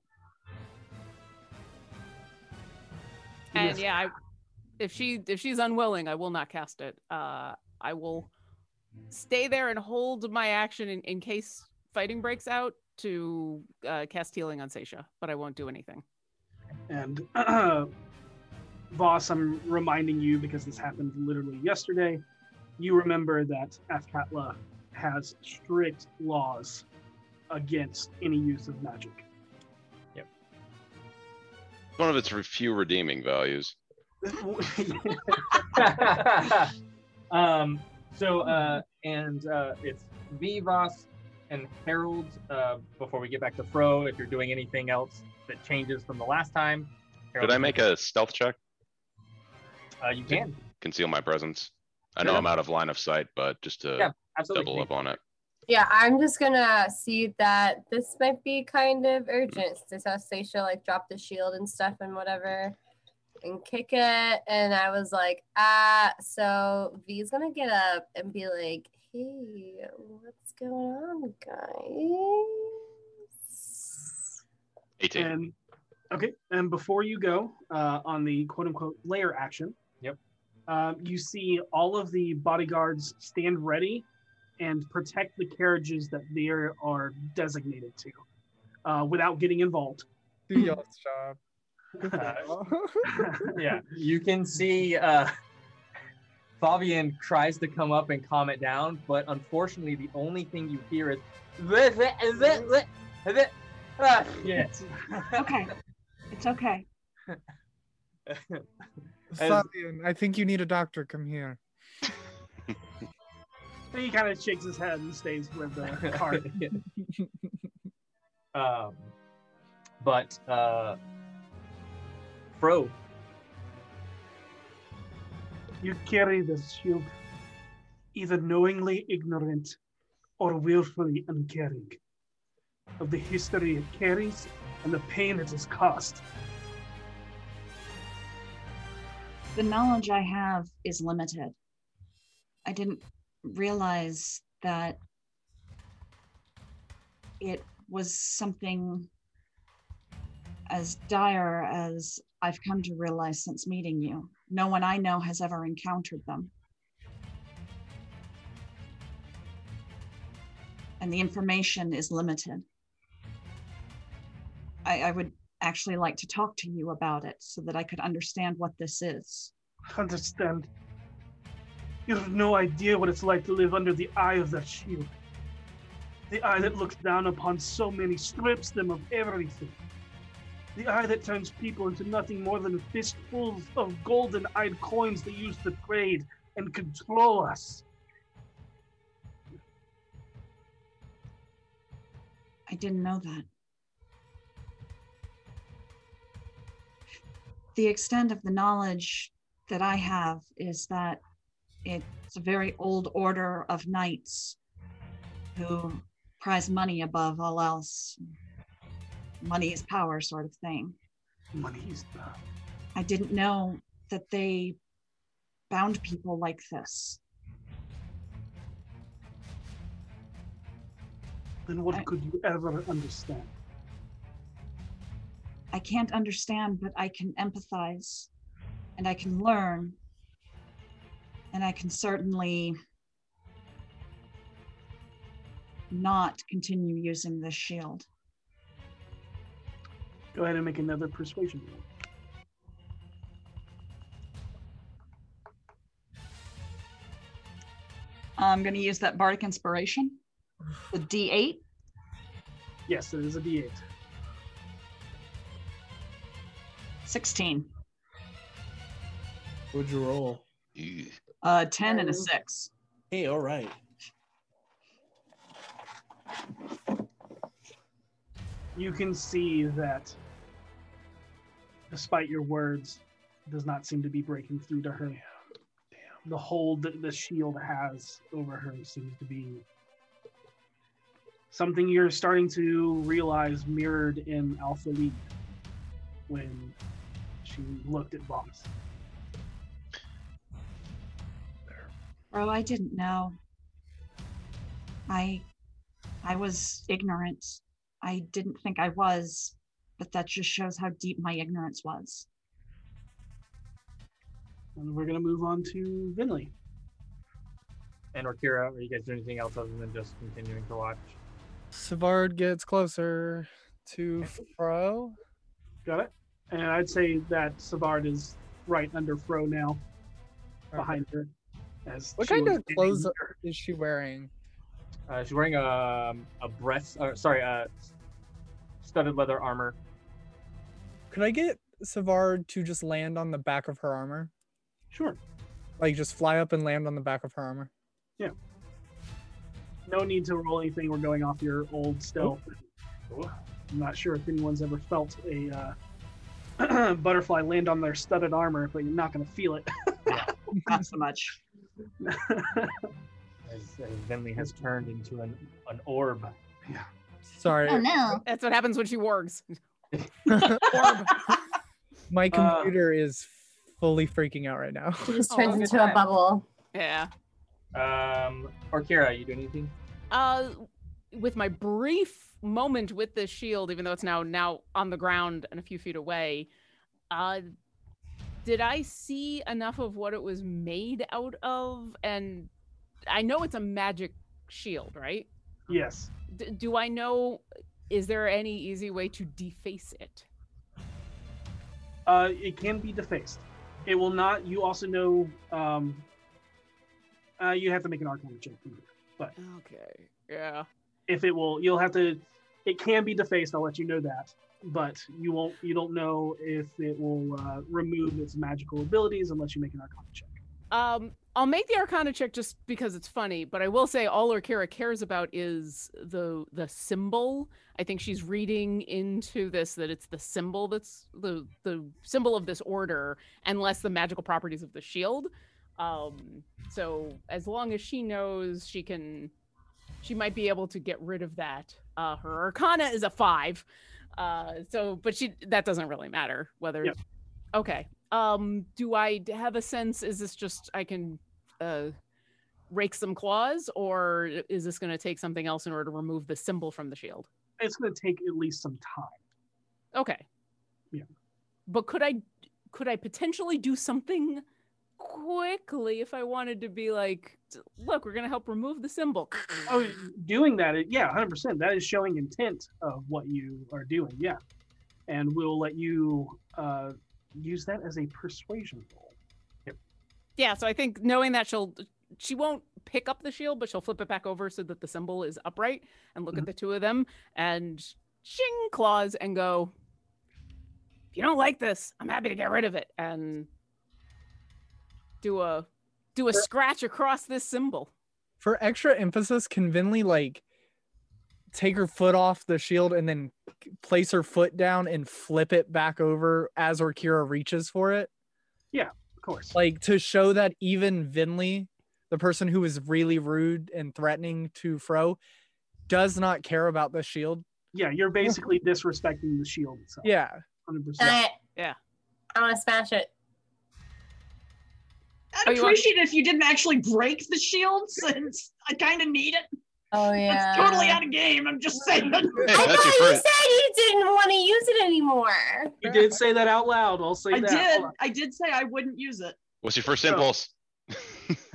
And Yes. yeah, I, if she if she's unwilling, I will not cast it. Uh, I will stay there and hold my action in, in case fighting breaks out to uh, cast healing on Seisha, but I won't do anything. And Voss, I'm reminding you because this happened literally yesterday. You remember that Athkatla has strict laws against any use of magic. Yep. One of its few redeeming values. um, so, uh, and uh, it's Vivas and Harold. Uh, before we get back to Fro, if you're doing anything else that changes from the last time, Did I make a stealth check? Uh, you can. Conceal my presence. I know Sure. I'm out of line of sight, but just to Yeah, absolutely. double up on it. Yeah, I'm just gonna see that this might be kind of urgent. This how Seisha like drop the shield and stuff and whatever and kick it. And I was like, ah, so V's gonna get up and be like, hey, what's going on, guys? 18. And okay, and before you go uh, on the quote unquote layer action, yep, um, you see all of the bodyguards stand ready and protect the carriages that they are designated to, uh, without getting involved. Do your job. yeah, you can see uh, Fabian tries to come up and calm it down, but unfortunately, the only thing you hear is. Ah, yes. Okay. It's okay. Fabian, I think you need a doctor. Come here. And he kind of shakes his head and stays with the cart. um, but uh, Fro, You carry this shield, either knowingly ignorant or willfully uncaring of the history it carries and the pain it has caused. The knowledge I have is limited. I didn't realize that it was something as dire as I've come to realize since meeting you. No one I know has ever encountered them. And the information is limited. I, I would actually like to talk to you about it so that I could understand what this is. Understand. You have no idea what it's like to live under the eye of that shield. The eye that looks down upon so many, strips them of everything. The eye that turns people into nothing more than fistfuls of golden eyed coins they use to trade and control us. I didn't know that. The extent of the knowledge that I have is that it's a very old order of knights who prize money above all else. Money is power, sort of thing. Money is power. I didn't know that they bound people like this. Then what could you ever understand? I can't understand, but I can empathize and I can learn. And I can certainly not continue using this shield. Go ahead and make another persuasion roll. I'm going to use that bardic inspiration. The D8. Yes, it is a D8. 16. What'd you roll? Uh, 10 and a 6. Hey, all right. You can see that despite your words, it does not seem to be breaking through to her. The hold that the shield has over her seems to be something you're starting to realize mirrored in Alpha League when she looked at Voss. Bro, I didn't know. I I was ignorant. I didn't think I was, but that just shows how deep my ignorance was. And we're gonna move on to Finley. And Orkira, are you guys doing anything else other than just continuing to watch? Savard gets closer to Fro. Got it. And I'd say that Savard is right under Fro now, behind her. As What kind of clothes near. is she wearing? Uh, she's wearing a a breast, or sorry, uh, studded leather armor. Could I get Savard to just land on the back of her armor? Sure. Like just fly up and land on the back of her armor. Yeah. No need to roll anything. We're going off your old stealth. I'm not sure if anyone's ever felt a uh, butterfly land on their studded armor, but you're not going to feel it. Not so much. As, as Finley has turned into an, an orb. Yeah. Sorry. Oh no. That's what happens when she wargs. My Uh, computer is fully freaking out right now. She just Oh, turns good into a bubble. Yeah. Um, Orkira, you doing anything? Uh, with my brief moment with this shield, even though it's now now on the ground and a few feet away, uh, did I see enough of what it was made out of? And I know it's a magic shield, right? yes. D- do I know? Is there any easy way to deface it? Uh, it can be defaced. It will not. You also know. Um, uh, you have to make an Arcana check, but Okay. Yeah. If it will, you'll have to. It can be defaced. I'll let you know that, but you won't. You don't know if it will uh, remove its magical abilities unless you make an Arcana check. Um, I'll make the Arcana check just because it's funny, but I will say all Orkira cares about is the the symbol. I think she's reading into this that it's the symbol that's the the symbol of this order, and less the magical properties of the shield. Um, so as long as she knows she can, she might be able to get rid of that. Uh, her Arcana is a five. Uh, so but she that doesn't really matter whether Yep. Okay. Um, do I have a sense? Is this just I can uh, rake some claws, or is this going to take something else in order to remove the symbol from the shield? It's going to take at least some time. Okay. Yeah. But could I could I potentially do something quickly if I wanted to be like, look, we're going to help remove the symbol. Oh, doing that, yeah, hundred percent. That is showing intent of what you are doing. Yeah, and we'll let you uh, use that as a persuasion roll. Yeah, so I think knowing that she'll she won't pick up the shield, but she'll flip it back over so that the symbol is upright and look at the two of them and shing claws and go, if you don't like this, I'm happy to get rid of it and do a do a scratch across this symbol. For extra emphasis, can Finley like take her foot off the shield and then place her foot down and flip it back over as Orkira reaches for it? Yeah, of course. Like to show that even Finley, the person who is really rude and threatening to Fro, does not care about the shield. Yeah, you're basically disrespecting the shield itself. Yeah. hundred Done percent. it. Yeah. I want to smash it. I'd Oh, you want- appreciate it if you didn't actually break the shield since I kind of need it. Oh yeah. It's totally out of game. I'm just saying. I thought you first. said you didn't want to use it anymore. You did say that out loud. I'll say I that. did. I did say I wouldn't use it. What's your first So- impulse?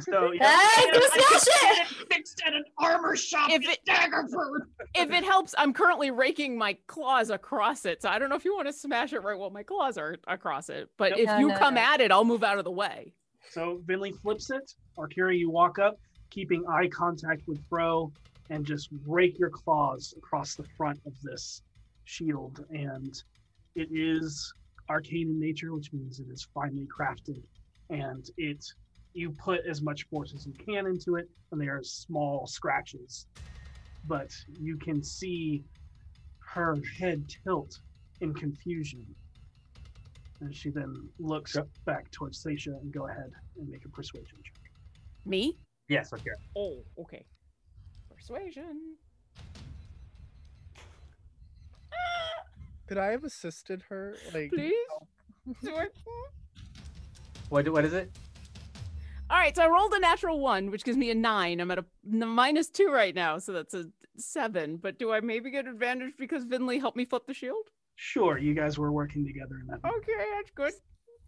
So yeah. Ah, I smash could get it. it fixed at an armor shop If in it- Daggerford. If it helps, I'm currently raking my claws across it. So I don't know if you want to smash it right while my claws are across it. But Yep. if No, you no, come no. at it, I'll move out of the way. So Finley flips it. Arkira, you walk up, keeping eye contact with Fro, and just rake your claws across the front of this shield. And it is arcane in nature, which means it is finely crafted. And it you put as much force as you can into it, and they are small scratches. But you can see her head tilt in confusion. And she then looks back towards Seisha and go ahead and make a persuasion check. Me? Yes, Orkira. Oh, okay. Persuasion. Could I have assisted her? Like Please? Do it. What what is it? All right, so I rolled a natural one, which gives me a nine. I'm at a two right now, so that's a seven. But do I maybe get advantage because Finley helped me flip the shield? Sure, you guys were working together in that. Okay, that's good.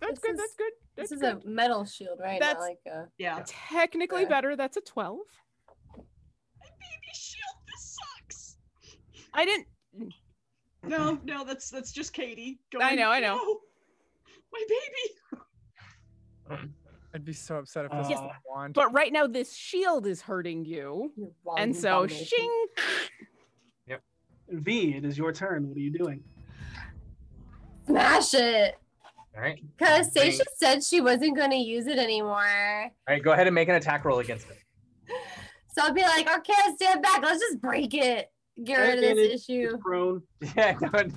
That's This good. is- that's good. That's This is a metal shield, right? That's- Not like a. Yeah. Technically Okay. better. That's a twelve. Baby shield, this sucks. I didn't. No, no, that's that's just Katie. I know, I know. "No, my baby. I'd be so upset if this Yes. was a wand. But right now, this shield is hurting you, and so shing. V, it is your turn. What are you doing? Smash it. All right. Because Bring- Seisha said she wasn't going to use it anymore. All right, go ahead and make an attack roll against it. So I'll be like, okay, stand back. Let's just break it. Get rid of this issue. It's Prone. Yeah, don't.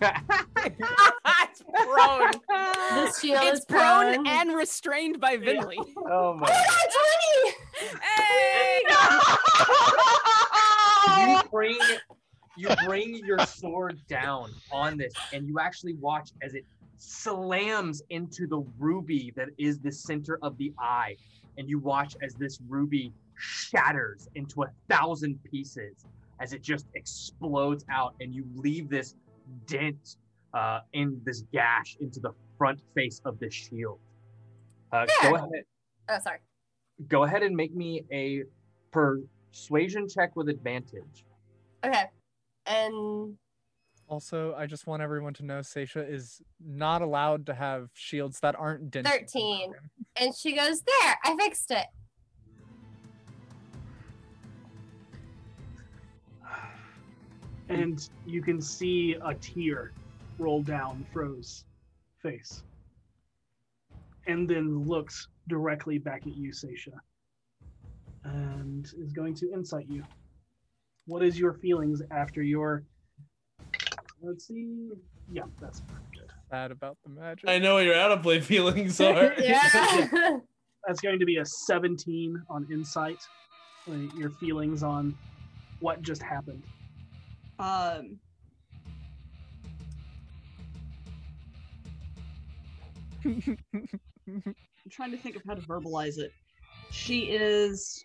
it's prone. This shield it's is prone, prone. and restrained by Finley. Oh my. Oh, Twenty. Hey! you bring you bring your sword down on this and you actually watch as it slams into the ruby that is the center of the eye and you watch as this ruby shatters into a thousand pieces as it just explodes out and you leave this dent uh, in this gash into the front face of the shield uh, go ahead Oh, sorry. go ahead and make me a persuasion check with advantage. Okay. And Also, I just want everyone to know Seisha is not allowed to have shields that aren't dented. 13. And she goes, There, I fixed it. and you can see a tear roll down Fro's face, and then looks directly back at you, Seisha, and is going to insight you. What is your feelings after your? Let's see. Yeah, that's good. Sad about the magic. I know what your out of play feelings are. yeah. That's going to be a 17 on insight. like, Your feelings on what just happened. Um. I'm trying to think of how to verbalize it. She is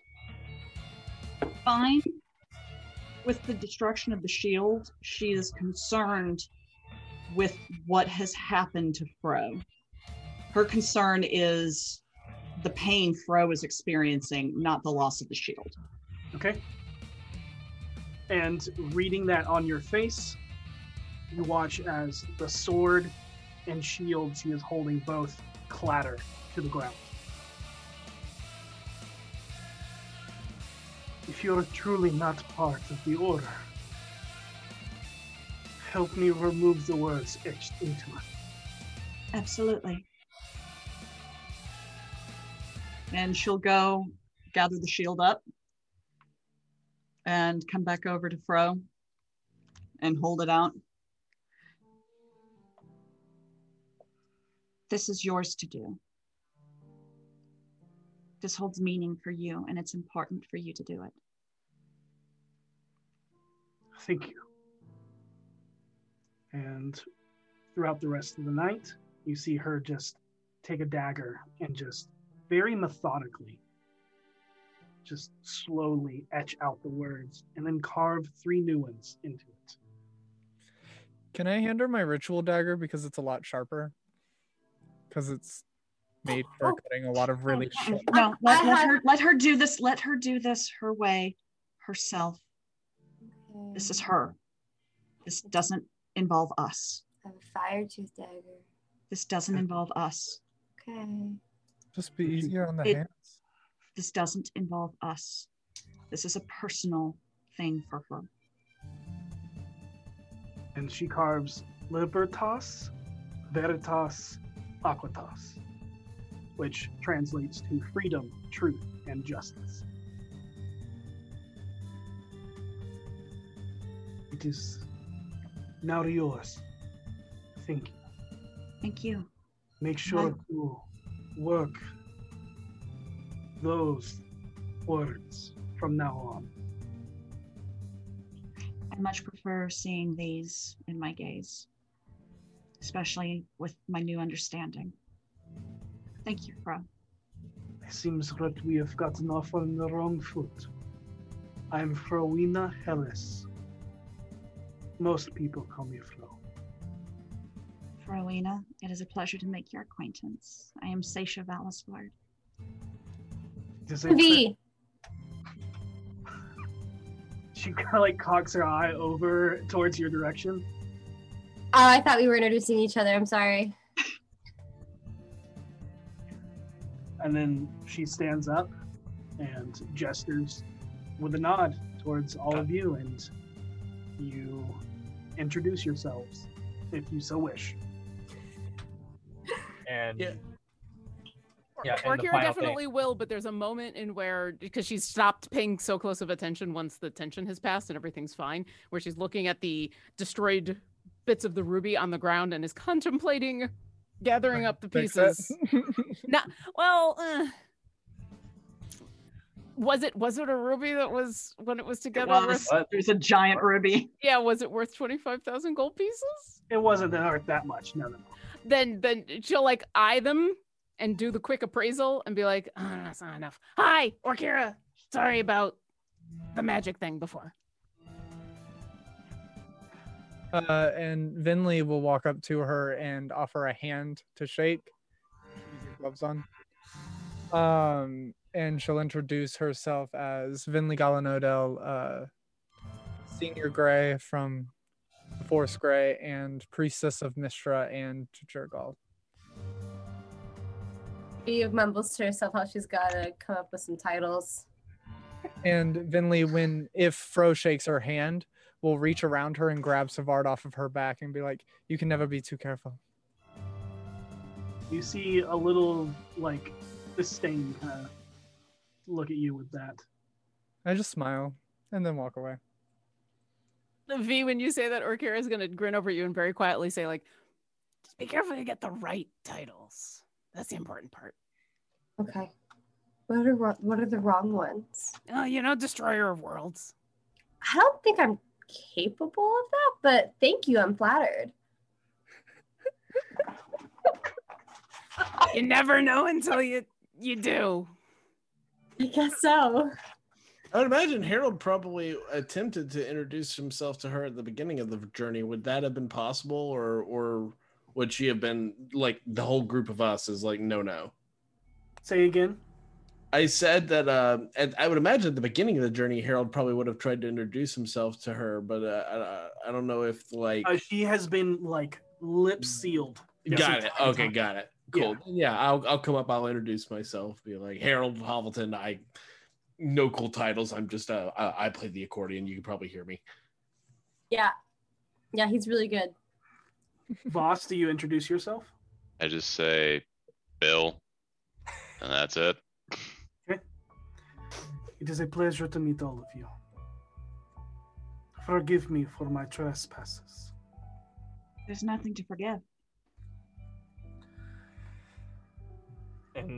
fine with the destruction of the shield. She is concerned with what has happened to Fro. Her concern is the pain Fro is experiencing, not the loss of the shield. Okay. And reading that on your face, you watch as the sword and shield she is holding both clatter to the ground. If you're truly not part of the order, help me remove the words etched into it. Absolutely. And she'll go gather the shield up and come back over to Fro and hold it out. This is yours to do. This holds meaning for you, and it's important for you to do it. Thank you. And throughout the rest of the night, you see her just take a dagger and just very methodically, just slowly etch out the words and then carve three new ones into it. Can I hand her my ritual dagger because it's a lot sharper? Because it's made for oh, cutting a lot of really oh, sharp. No, let, let her let her do this. Let her do this her way, herself. This is her. This doesn't involve us. I have a fire tooth dagger. This doesn't involve us. Okay. Just be easier on the It- hands. This doesn't involve us. This is a personal thing for her. And she carves Libertas, Veritas, aequitas, which translates to freedom, truth, and justice. It is now yours. Thank you. Thank you. Make sure to work those words from now on. I much prefer seeing these in my gaze, especially with my new understanding. Thank you, Fro. It seems that we have gotten off on the wrong foot. I'm Frowina Hellis. Most people call me Fro. Rowena, it is a pleasure to make your acquaintance. I am Seisha Valisward. It is V. She kind of like cocks her eye over towards your direction. Oh, I thought we were introducing each other. I'm sorry. And then she stands up and gestures with a nod towards all of you, and you introduce yourselves if you so wish. And yeah, yeah and the Orkira final thing- definitely will, but there's a moment in where because she's stopped paying so close of attention once the tension has passed and everything's fine, where she's looking at the destroyed bits of the ruby on the ground and is contemplating gathering up the pieces. Not well. Uh, was it was it a ruby that was when it was together? was. worth- There's a giant ruby. yeah, was it worth twenty five thousand gold pieces? It wasn't that worth that much. No, no, no. Then then she'll like eye them and do the quick appraisal and be like, oh, no, that's not enough. Hi, Orkira. Sorry about the magic thing before. Uh, and Finley will walk up to her and offer a hand to shake. Use gloves on. Um, and she'll introduce herself as Finley Galanodel, uh, Senior Gray from Force Grey and Priestess of Mystra and Jergal. V mumbles to herself how she's got to come up with some titles. And Finley, when if Fro shakes her hand, will reach around her and grab Savard off of her back and be like, "You can never be too careful." You see a little like disdain kind of look at you with that. I just smile and then walk away. The V, when you say that, Orkira is gonna grin over you and very quietly say, like, just be careful you get the right titles. That's the important part. Okay. What are what are the wrong ones? Oh, you know, destroyer of worlds. I don't think I'm capable of that, but thank you. I'm flattered. You never know until you you do. I guess so. I would imagine Harold probably attempted to introduce himself to her at the beginning of the journey. Would that have been possible, or or would she have been like the whole group of us is like no no? Say again. I said that uh, at, I would imagine at the beginning of the journey, Harold probably would have tried to introduce himself to her, but uh, I, I don't know if like Uh, she has been like lip sealed. got it. Okay, time. got it. Cool. Yeah. I'll I'll come up. I'll introduce myself. Be like Harold Hovelton. I no cool titles. I'm just uh I, I play the accordion. You can probably hear me. Yeah. Yeah, he's really good. Voss, do you introduce yourself? I just say Bill, and that's it. Okay. It is a pleasure to meet all of you. Forgive me for my trespasses. There's nothing to forgive.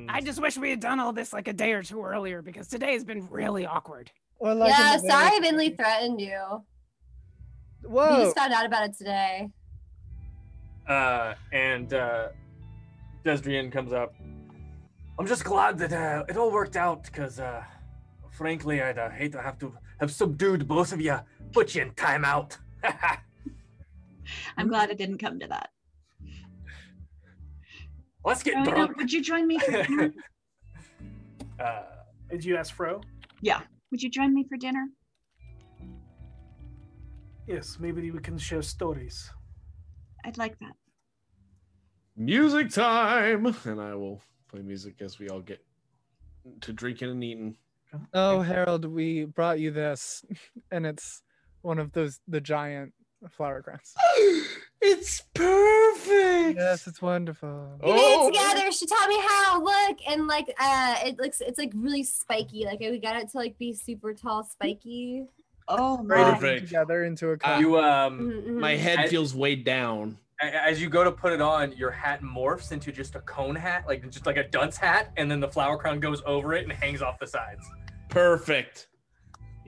I just wish we had done all this like a day or two earlier because today has been really awkward. Or yeah, sorry Finley threatened you. We Whoa! just found out about it today. Uh, and uh, Desdrian comes up. I'm just glad that uh, it all worked out because, uh, frankly, I'd uh, hate to have to have subdued both of you, put you in timeout. I'm glad it didn't come to that. Let's get Rowena, drunk. would you join me for dinner? Uh, Did you ask Fro? yeah. Would you join me for dinner? Yes, maybe we can share stories. I'd like that. Music time, and I will play music as we all get to drinking and eating. Oh, Harold, we brought you this, and it's one of those the giant flower crowns. It's perfect. Yes, it's wonderful. We made it together. She taught me how. Look, and like, uh, it looks, it's like really spiky. Like we got it to like be super tall, spiky. Oh Braided them Perfect. together into a cone. you um, Mhm, My mhm. head I- feels weighed down. as you go to put it on, your hat morphs into just a cone hat, like just like a dunce hat, and then the flower crown goes over it and hangs off the sides. Perfect.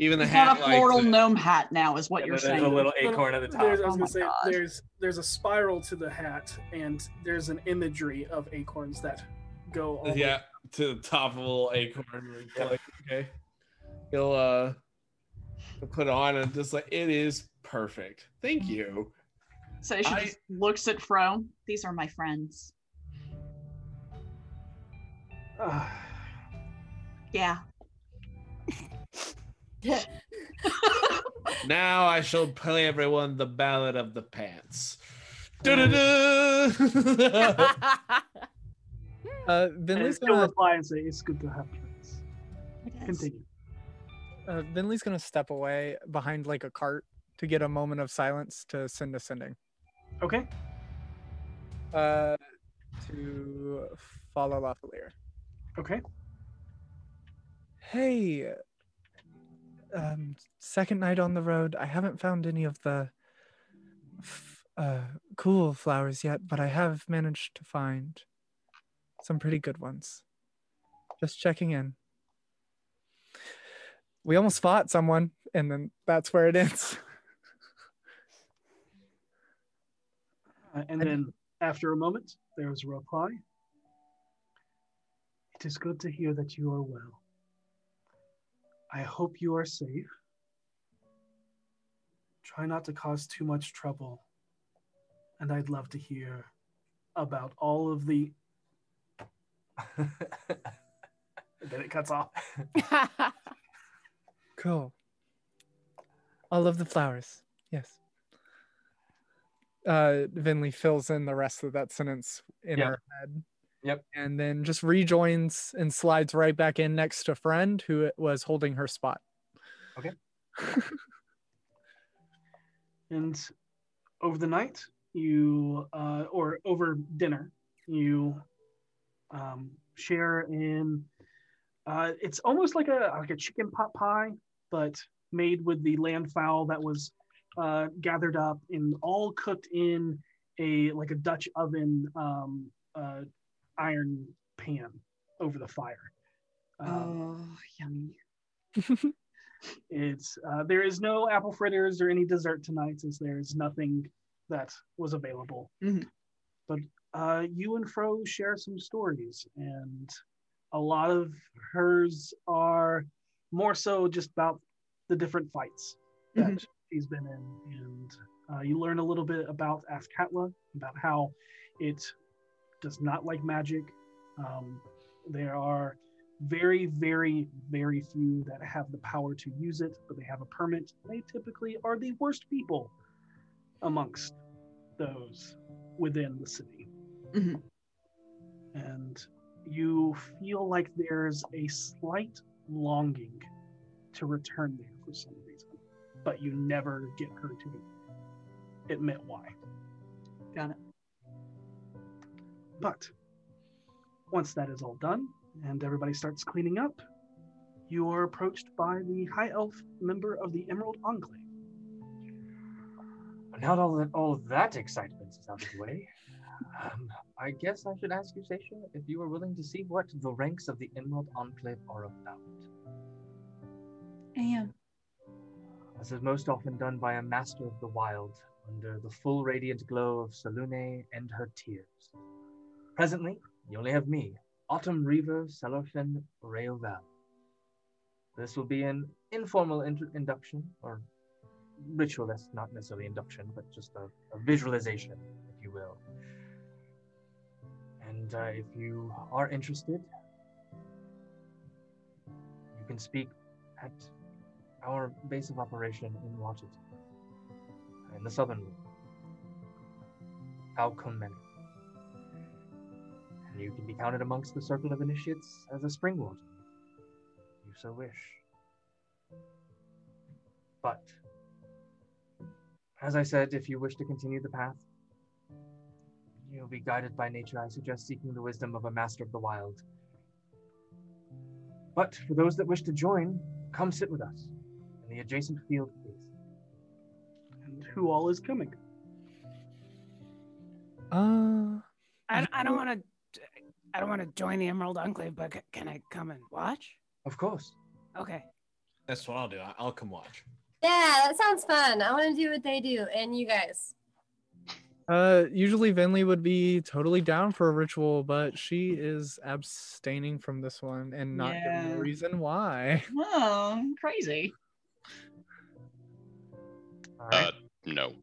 Even the It's hat not a likes floral it. gnome hat now, is what And you're then there's saying. a little acorn at the top. There's, I was Oh gonna say God. there's there's a spiral to the hat, and there's an imagery of acorns that go. All the way yeah, to the top of a little acorn. Like, okay. He'll uh he'll put it on and just like it is perfect. Thank you. So she I- just looks at Fro. These are my friends. Yeah. Now I shall play everyone the ballad of the pants. Uh, Finley's gonna reply and say, "It's good to have friends." Continue. uh, Finley's gonna step away behind like a cart to get a moment of silence to send a sending. Okay. Uh, to follow Lafalier. Okay. Hey, um, second night on the road. I haven't found any of the f- uh, cool flowers yet, but I have managed to find some pretty good ones. Just checking in. We almost fought someone, and then that's where it ends. Uh, and then after a moment, there is a reply. It is good to hear that you are well. I hope you are safe. Try not to cause too much trouble. And I'd love to hear about all of the. then it cuts off. Cool. All of the flowers. Yes. Uh, Finley fills in the rest of that sentence in Yep. her head. Yep. And then just rejoins and slides right back in next to friend who was holding her spot. Okay. And over the night, you, uh, or over dinner, you um, share in. Uh, it's almost like a like a chicken pot pie, but made with the land fowl that was uh, gathered up and all cooked in a like a Dutch oven um, uh, iron pan over the fire. Um, Oh, yummy. it's uh, there is no apple fritters or any dessert tonight, since there is nothing that was available. Mhm. But uh, you and Fro share some stories, and a lot of hers are more so just about the different fights that she's been in, and uh, you learn a little bit about Athkatla, about how it does not like magic. Um, there are very, very, very few that have the power to use it, but they have a permit. They typically are the worst people amongst those within the city. Mhm. And you feel like there's a slight longing to return there for some reason, but you never get her to admit why. But once that is all done and everybody starts cleaning up, you are approached by the High Elf member of the Emerald Enclave. Now that all that, all of that excitement is out of the way, um, I guess I should ask you, Sasha, if you are willing to see what the ranks of the Emerald Enclave are about. I am. This is most often done by a master of the wild under the full radiant glow of Selune and her tears. Presently, you only have me, Autumn Reaver Cellarfin Rayoval. This will be an informal intro- induction, or ritualist, not necessarily induction, but just a, a visualization, if you will. And uh, if you are interested, you can speak at our base of operation in Washington, in the southern wing. How come many? And you can be counted amongst the circle of initiates as a spring warden, if you so wish. But, as I said, if you wish to continue the path, you'll be guided by nature. I suggest seeking the wisdom of a master of the wild. But for those that wish to join, come sit with us in the adjacent field, please. And who all is coming? Uh, I, I don't want to. I don't want to join the Emerald Enclave, but c- can I come and watch? Of course. Okay. That's what I'll do. I- I'll come watch. Yeah, that sounds fun. I want to do what they do, and you guys. Uh, usually Finley would be totally down for a ritual, but she is abstaining from this one and not giving a reason why. Oh, crazy. Uh, no.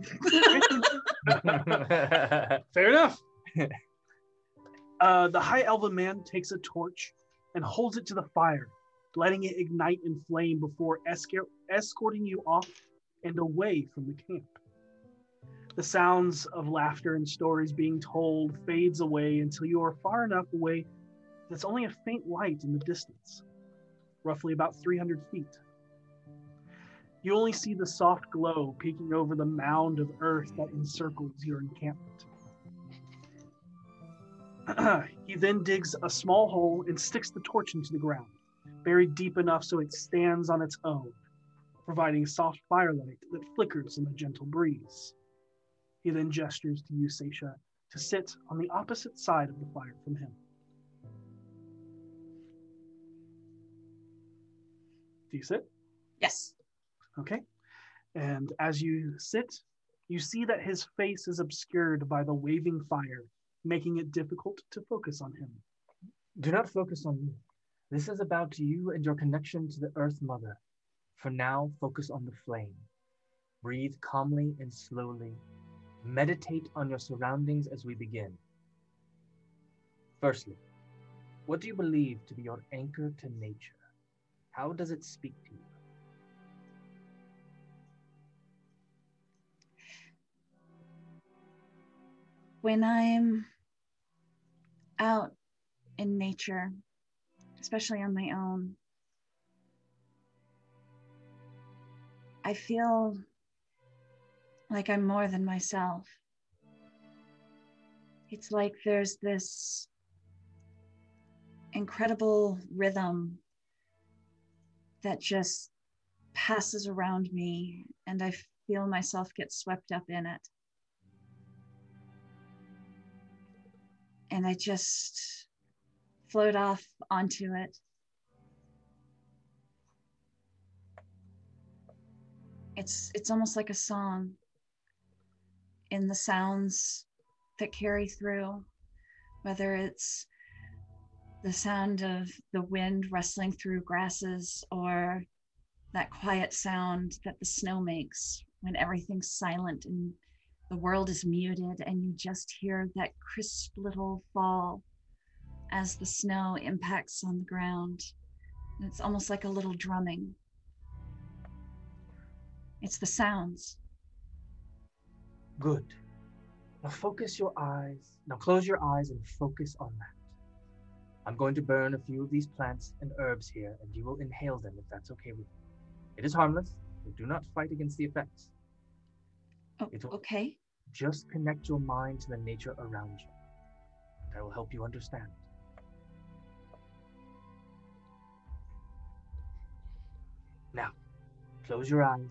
Fair enough. Uh, the high elven man takes a torch and holds it to the fire, letting it ignite and flame before escorting you off and away from the camp. The sounds of laughter and stories being told fades away until you are far enough away that it's only a faint light in the distance, roughly about 300 feet. You only see the soft glow peeking over the mound of earth that encircles your encampment. he then digs a small hole and sticks the torch into the ground, buried deep enough so it stands on its own, providing soft firelight that flickers in the gentle breeze. He then gestures to you, Seisha, to sit on the opposite side of the fire from him. Do you sit? Yes. Okay. And as you sit, you see that his face is obscured by the waving fire, making it difficult to focus on him. Do not focus on me. This is about you and your connection to the Earth Mother. For now, focus on the flame. Breathe calmly and slowly. Meditate on your surroundings as we begin. Firstly, what do you believe to be your anchor to nature? How does it speak to you? When I'm out in nature, especially on my own, I feel like I'm more than myself. It's like there's this incredible rhythm that just passes around me, and I feel myself get swept up in it. And I just float off onto it. It's it's almost like a song in the sounds that carry through, whether it's the sound of the wind rustling through grasses or that quiet sound that the snow makes when everything's silent and the world is muted and you just hear that crisp little fall as the snow impacts on the ground. It's almost like a little drumming. It's the sounds. Good. Now focus your eyes. Now close your eyes and focus on that. I'm going to burn a few of these plants and herbs here, and you will inhale them if that's okay with you. It is harmless, so do not fight against the effects. Oh, will okay. Just connect your mind to the nature around you. That will help you understand. Now, close your eyes,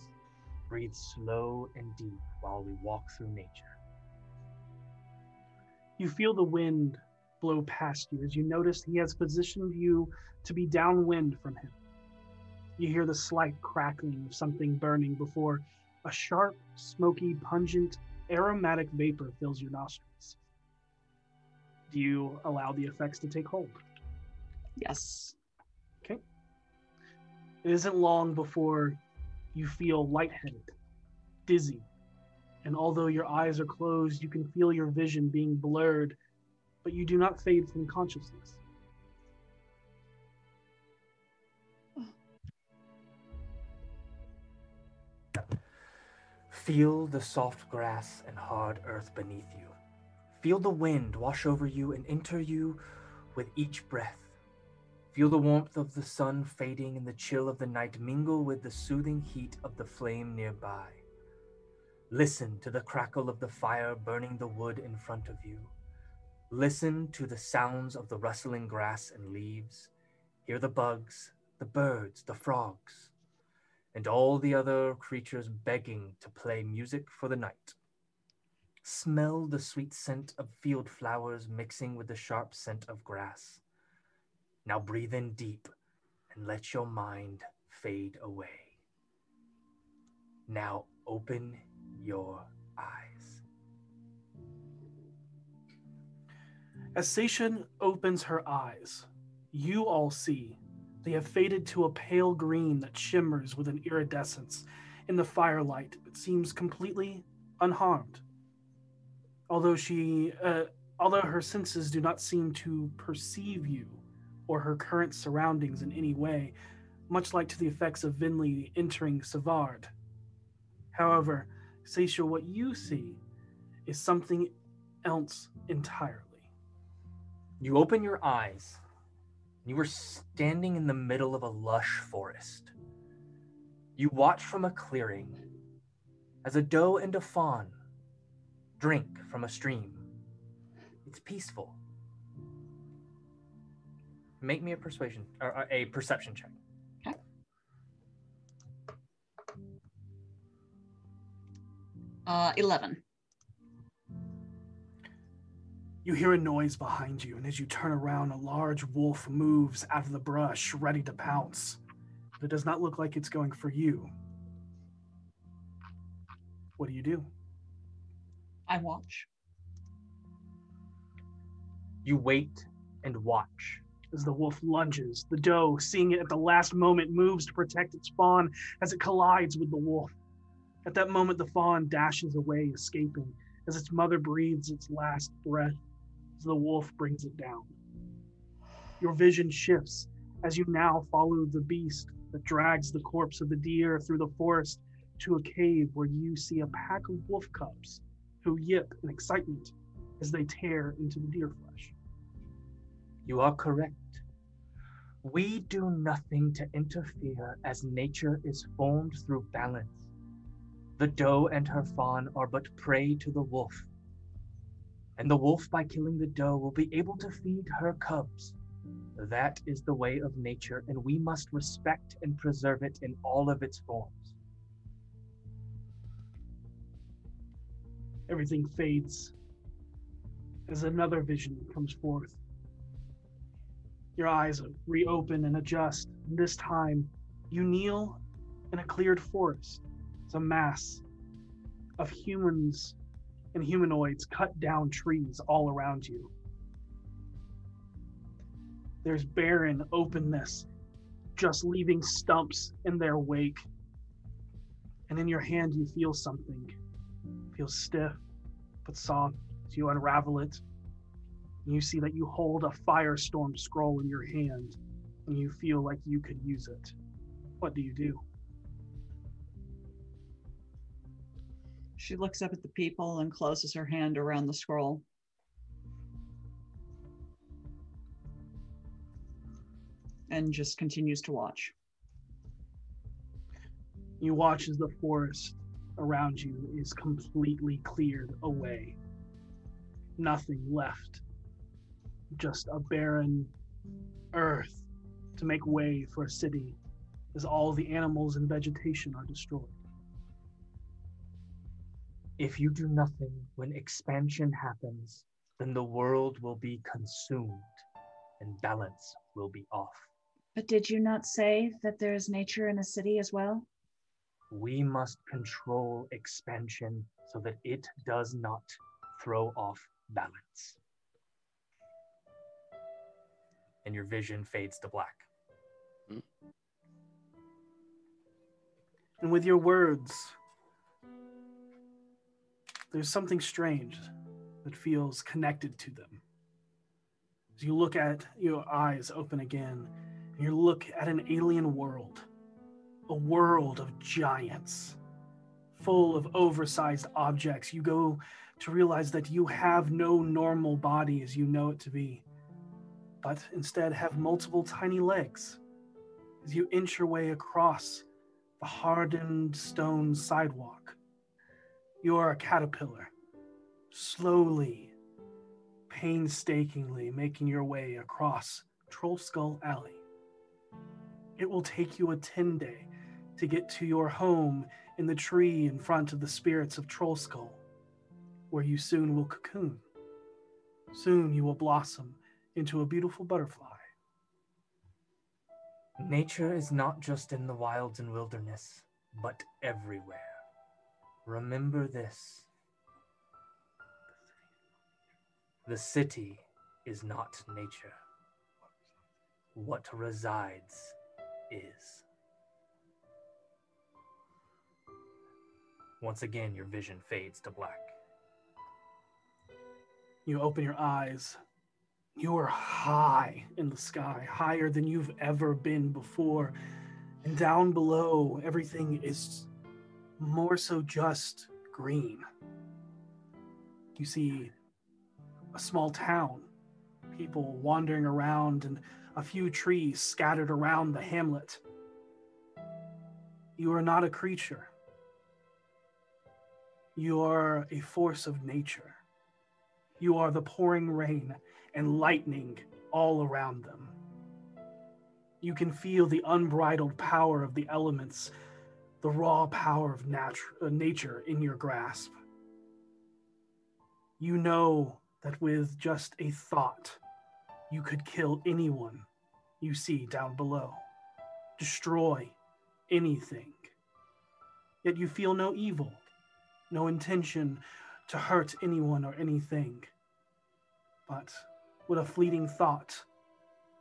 breathe slow and deep while we walk through nature. You feel the wind blow past you as you notice he has positioned you to be downwind from him. You hear the slight crackling of something burning before a sharp, smoky, pungent, aromatic vapor fills your nostrils. Do you allow the effects to take hold? Yes. Okay. It isn't long before you feel lightheaded, dizzy, and although your eyes are closed, you can feel your vision being blurred, but you do not fade from consciousness. Feel the soft grass and hard earth beneath you. Feel the wind wash over you and enter you with each breath. Feel the warmth of the sun fading and the chill of the night mingle with the soothing heat of the flame nearby. Listen to the crackle of the fire burning the wood in front of you. Listen to the sounds of the rustling grass and leaves. Hear the bugs, the birds, the frogs, and all the other creatures begging to play music for the night. Smell the sweet scent of field flowers mixing with the sharp scent of grass. Now breathe in deep and let your mind fade away. Now open your eyes. As Sation opens her eyes, you all see they have faded to a pale green that shimmers with an iridescence in the firelight but seems completely unharmed. Although she, uh, although her senses do not seem to perceive you or her current surroundings in any way, much like to the effects of Finley entering Savard. However, Seisha, what you see is something else entirely. You open your eyes. You are standing in the middle of a lush forest. You watch from a clearing as a doe and a fawn drink from a stream. It's peaceful. Make me a persuasion or a perception check. Uh, 11. You hear a noise behind you, and as you turn around, a large wolf moves out of the brush, ready to pounce. But it does not look like it's going for you. What do you do? I watch. You wait and watch. As the wolf lunges, the doe, seeing it at the last moment, moves to protect its fawn as it collides with the wolf. At that moment, the fawn dashes away, escaping, as its mother breathes its last breath as the wolf brings it down. Your vision shifts as you now follow the beast that drags the corpse of the deer through the forest to a cave where you see a pack of wolf cubs who yip in excitement as they tear into the deer flesh. You are correct. We do nothing to interfere as nature is formed through balance. The doe and her fawn are but prey to the wolf. And the wolf, by killing the doe, will be able to feed her cubs. That is the way of nature, and we must respect and preserve it in all of its forms. Everything fades as another vision comes forth. Your eyes reopen and adjust. And this time, you kneel in a cleared forest. It's a mass of humans and humanoids cut down trees all around you. There's barren openness, just leaving stumps in their wake. And in your hand, you feel something. It feels stiff, but soft as you unravel it. And you see that you hold a firestorm scroll in your hand, and you feel like you could use it. What do you do? She looks up at the people and closes her hand around the scroll. And just continues to watch. You watch as the forest around you is completely cleared away. Nothing left. Just a barren earth to make way for a city as all the animals and vegetation are destroyed. If you do nothing when expansion happens, then the world will be consumed and balance will be off. But did you not say that there is nature in a city as well? We must control expansion so that it does not throw off balance. And your vision fades to black. Hmm. And with your words, there's something strange that feels connected to them. As you look at your eyes open again, and you look at an alien world, a world of giants, full of oversized objects, you go to realize that you have no normal body as you know it to be, but instead have multiple tiny legs as you inch your way across the hardened stone sidewalk. You are a caterpillar, slowly, painstakingly making your way across Troll Skull Alley. It will take you a 10 day to get to your home in the tree in front of the spirits of Troll Skull, where you soon will cocoon. Soon you will blossom into a beautiful butterfly. Nature is not just in the wilds and wilderness, but everywhere. Remember this. The city is not nature. What resides is. Once again, your vision fades to black. You open your eyes. You are high in the sky, higher than you've ever been before. And down below, everything is more so just green. You see a small town, people wandering around, and a few trees scattered around the hamlet. You are not a creature. You are a force of nature. You are the pouring rain and lightning all around them. You can feel the unbridled power of the elements, the raw power of uh, nature in your grasp. You know that with just a thought, you could kill anyone you see down below, destroy anything. Yet you feel no evil, no intention to hurt anyone or anything. But with a fleeting thought,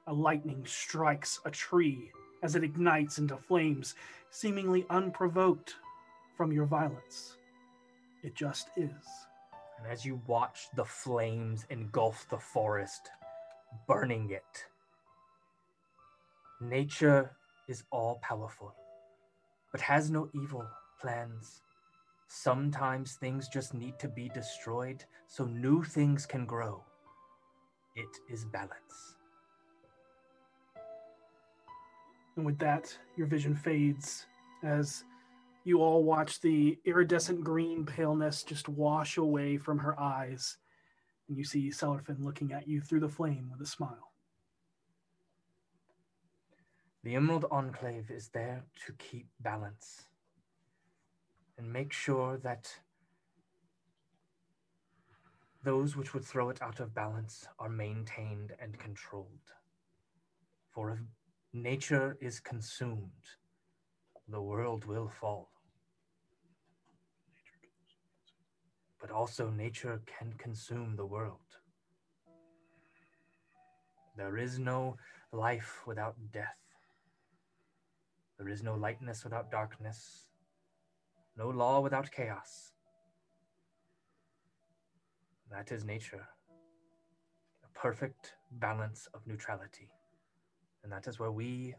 a lightning strikes a tree as it ignites into flames, seemingly unprovoked from your violence. It just is. And as you watch the flames engulf the forest, burning it, nature is all powerful, but has no evil plans. Sometimes things just need to be destroyed so new things can grow. It is balance. And with that, your vision fades as you all watch the iridescent green paleness just wash away from her eyes. And you see Cellarfin looking at you through the flame with a smile. The Emerald Enclave is there to keep balance and make sure that those which would throw it out of balance are maintained and controlled. For if nature is consumed, the world will fall. But also, nature can consume the world. There is no life without death. There is no lightness without darkness, no law without chaos. That is nature, a perfect balance of neutrality. And that is where we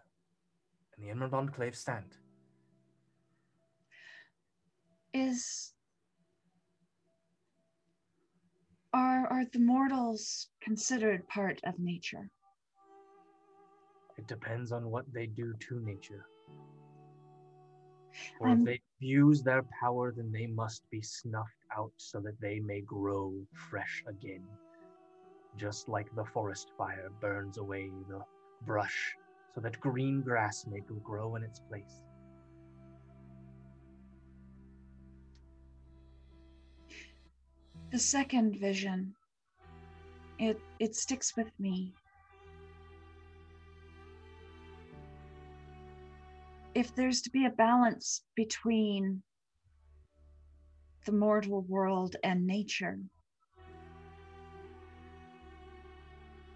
and the Emerald Enclave stand. Is are are the mortals considered part of nature? It depends on what they do to nature. Or Um, if they abuse their power, then they must be snuffed out so that they may grow fresh again. Just like the forest fire burns away the brush so that green grass may grow in its place. The second vision, it it sticks with me. If there's to be a balance between the mortal world and nature,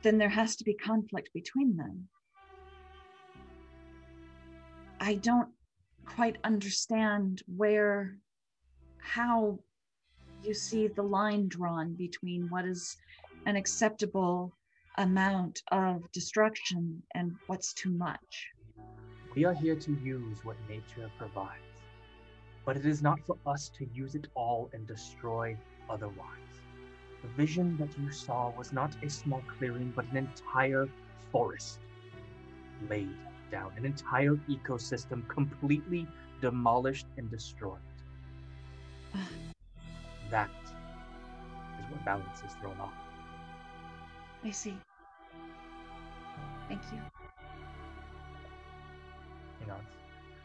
then there has to be conflict between them. I don't quite understand where, how you see the line drawn between what is an acceptable amount of destruction and what's too much. We are here to use what nature provides, but it is not for us to use it all and destroy otherwise. The vision that you saw was not a small clearing, but an entire forest laid down, an entire ecosystem completely demolished and destroyed. That is where balance is thrown off. I see. Thank you. He nods.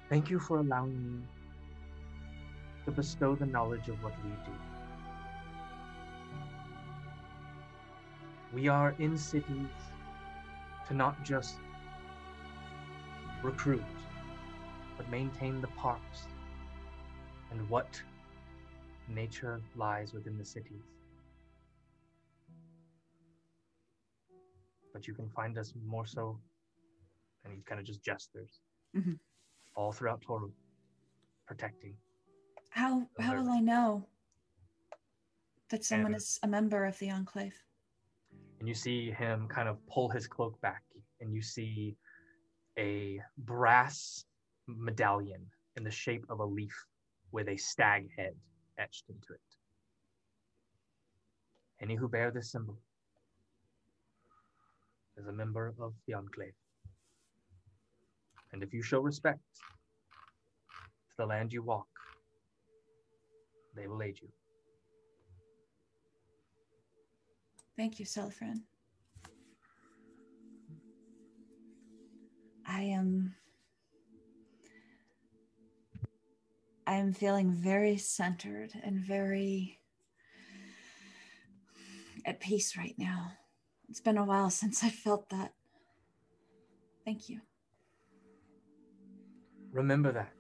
Thank you for allowing me to bestow the knowledge of what we do. We are in cities to not just recruit, but maintain the parks and what nature lies within the cities. but you can find us more so. And he kind of just gestures Mhm. all throughout Toril, protecting. How how will I know that someone And- is a member of the Enclave? And you see him kind of pull his cloak back and you see a brass medallion in the shape of a leaf with a stag head etched into it. Any who bear this symbol is a member of the enclave. And if you show respect to the land you walk they will aid you Thank you, Cellarfin. I am. I am feeling very centered and very at peace right now. It's been a while since I felt that. Thank you. Remember that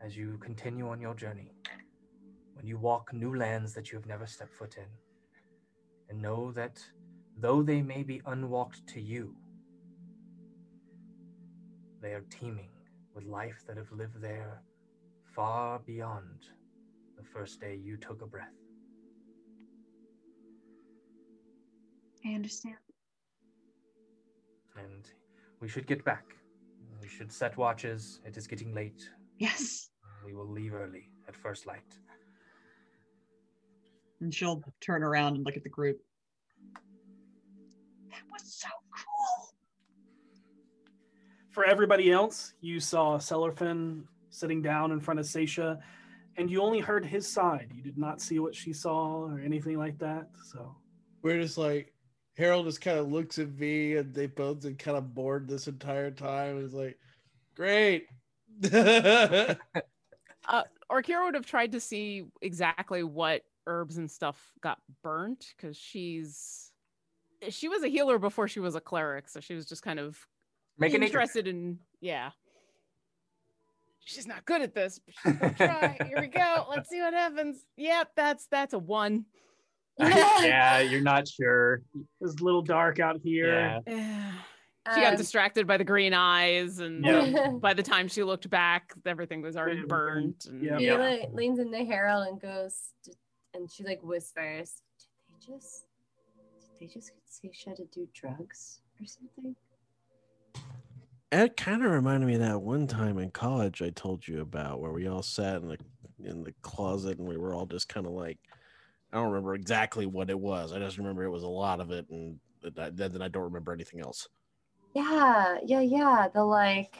as you continue on your journey, when you walk new lands that you have never stepped foot in, and know that though they may be unwalked to you, they are teeming with life that have lived there far beyond the first day you took a breath. I understand. And we should get back. We should set watches. It is getting late. Yes. We will leave early at first light. And she'll turn around and look at the group. That was so cool. For everybody else, you saw Cellarfin sitting down in front of Seisha, and you only heard his side. You did not see what she saw or anything like that. So We're just like Harold just kind of looks at me, and they both are kind of bored this entire time. It's like, great. uh, Orkira would have tried to see exactly what herbs and stuff got burnt because she's she was a healer before she was a cleric, so she was just kind of Make a nature interested in yeah. She's not good at this, but she's gonna try. Here we go. Let's see what happens. Yep, that's that's a one. yeah, you're not sure. it's a little dark out here. Yeah. She got Um, distracted by the green eyes, and Yeah. by the time she looked back, everything was already burnt. And, Yeah. He like, leans into Harold and goes, "Did-" and she like whispers, "Did they just, did they just get Seisha to do drugs or something?" It kind of reminded me of that one time in college I told you about where we all sat in the in the closet and we were all just kind of like I don't remember exactly what it was. I just remember it was a lot of it and then I don't remember anything else. Yeah, yeah, yeah. The like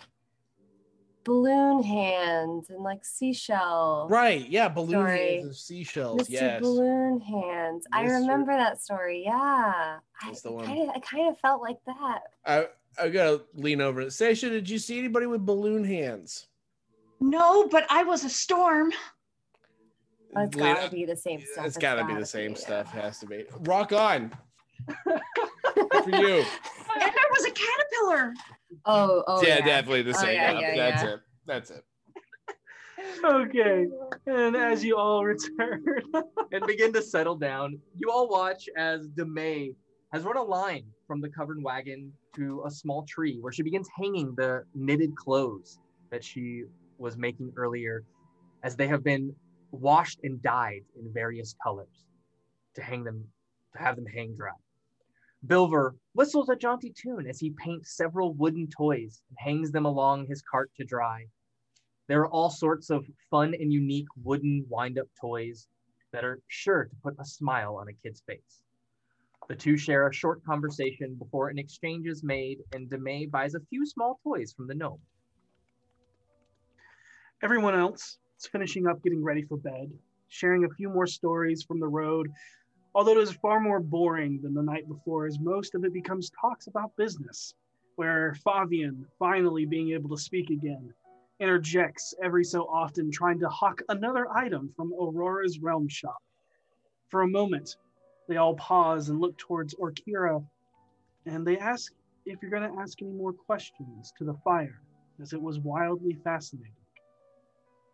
balloon hands and like seashell. right. Yeah. Balloon Story. hands of seashells. Mr. Yes. Balloon Hands. I remember that story. Yeah, I the one. kind of, I kind of felt like that. I, I gotta lean over. Sasha, did you see anybody with balloon hands? No, but I was a storm. Oh, it's Lean- gotta be the same stuff. It's gotta be the same stuff. Has to be. Rock on. For you. And there was a caterpillar. Oh, oh, yeah, yeah. definitely the Oh, same. yeah, yeah, yeah, that's yeah. it. That's it. Okay. And as you all return, and begin to settle down, you all watch as Demay has run a line from the covered wagon to a small tree where she begins hanging the knitted clothes that she was making earlier as they have been washed and dyed in various colors to hang them to have them hang dry. Bilver whistles a jaunty tune as he paints several wooden toys and hangs them along his cart to dry. There are all sorts of fun and unique wooden wind up toys that are sure to put a smile on a kid's face. The two share a short conversation before an exchange is made, and Demay buys a few small toys from the gnome. everyone else is finishing up getting ready for bed, sharing a few more stories from the road. Although it is far more boring than the night before, as most of it becomes talks about business, where Fabian, finally being able to speak again, interjects every so often, trying to hawk another item from Aurora's realm shop. For a moment, they all pause and look towards Orkira, and they ask if you're going to ask any more questions to the fire, as it was wildly fascinating.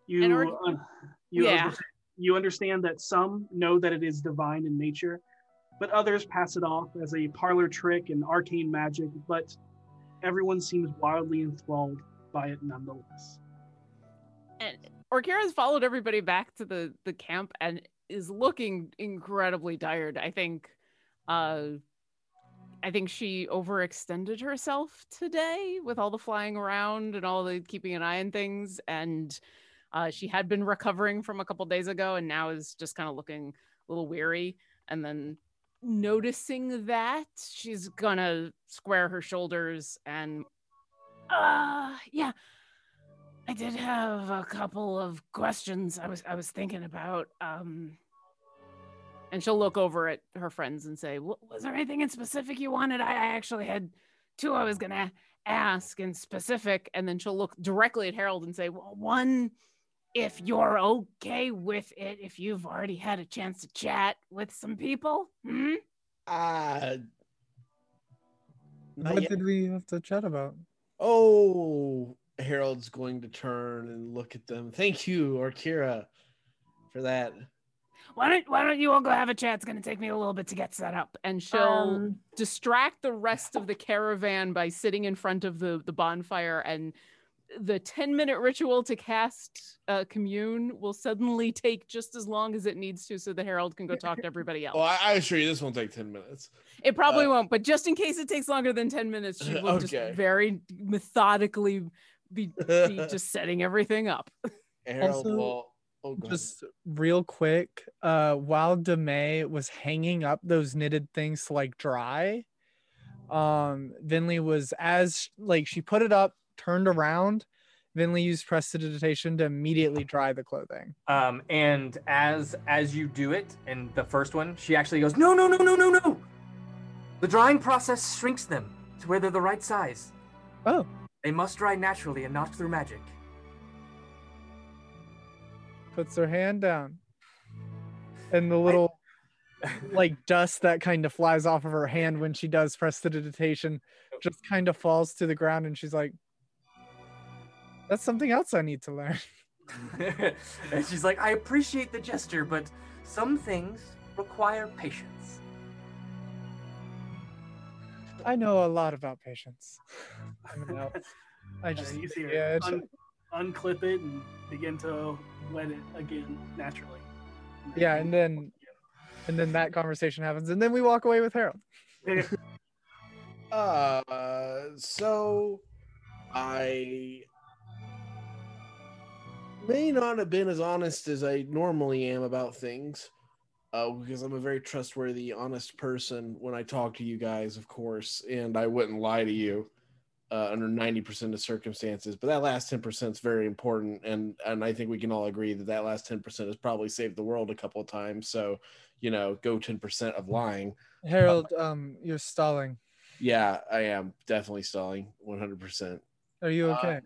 You, uh, you, Yeah. You understand that some know that it is divine in nature, but others pass it off as a parlor trick and arcane magic, but everyone seems wildly enthralled by it nonetheless. And Orkira's followed everybody back to the the camp and is looking incredibly tired. I think uh I think she overextended herself today with all the flying around and all the keeping an eye on things and uh, she had been recovering from a couple days ago and now is just kind of looking a little weary. And then noticing that she's gonna square her shoulders and uh yeah. I did have a couple of questions i was i was thinking about um and she'll look over at her friends and say was there anything in specific you wanted? I, I actually had two i was gonna ask in specific. And then she'll look directly at harold and say well one if you're okay with it if you've already had a chance to chat with some people hmm? Uh, What yet. did we have to chat about? Oh, Harold's going to turn and look at them. Thank you, Orkira, for that. why don't why don't you all go have a chat? It's gonna take me a little bit to get set up. And she'll Um, distract the rest of the caravan by sitting in front of the, the bonfire and the 10 minute ritual to cast uh, commune will suddenly take just as long as it needs to so the Harold can go talk to everybody else well I, I assure you, this won't take 10 minutes. it probably uh, won't but just in case it takes longer than 10 minutes she will Okay. just very methodically be, be just setting everything up Harold Also, will. Oh. Just real quick, uh, while Demay was hanging up those knitted things to like dry, um, Finley was as like she put it up, turned around. Finley used prestidigitation to immediately dry the clothing. Um, and as as you do it, and the first one, she actually goes, no, no, no, no, no, no. The drying process shrinks them to where they're the right size. Oh. They must dry naturally and not through magic. Puts her hand down, and the little like dust that kind of flies off of her hand when she does prestidigitation just kind of falls to the ground, and she's like, "That's something else I need to learn." and she's like, I appreciate the gesture, but some things require patience. I know a lot about patience. I mean, no, I And just you see her yeah, un- unclip it and begin to wet it again naturally. yeah, and then and then that conversation happens, and then we walk away with Harold. Uh, so I may not have been as honest as I normally am about things, uh, because I'm a very trustworthy, honest person when I talk to you guys, of course, and I wouldn't lie to you uh, under 90% of circumstances. But that last 10% is very important, and and I think we can all agree that that last 10% has probably saved the world a couple of times. So, you know, go 10% of lying. Harold, um, you're stalling. Yeah, I am definitely stalling 100%. Are you Uh, okay?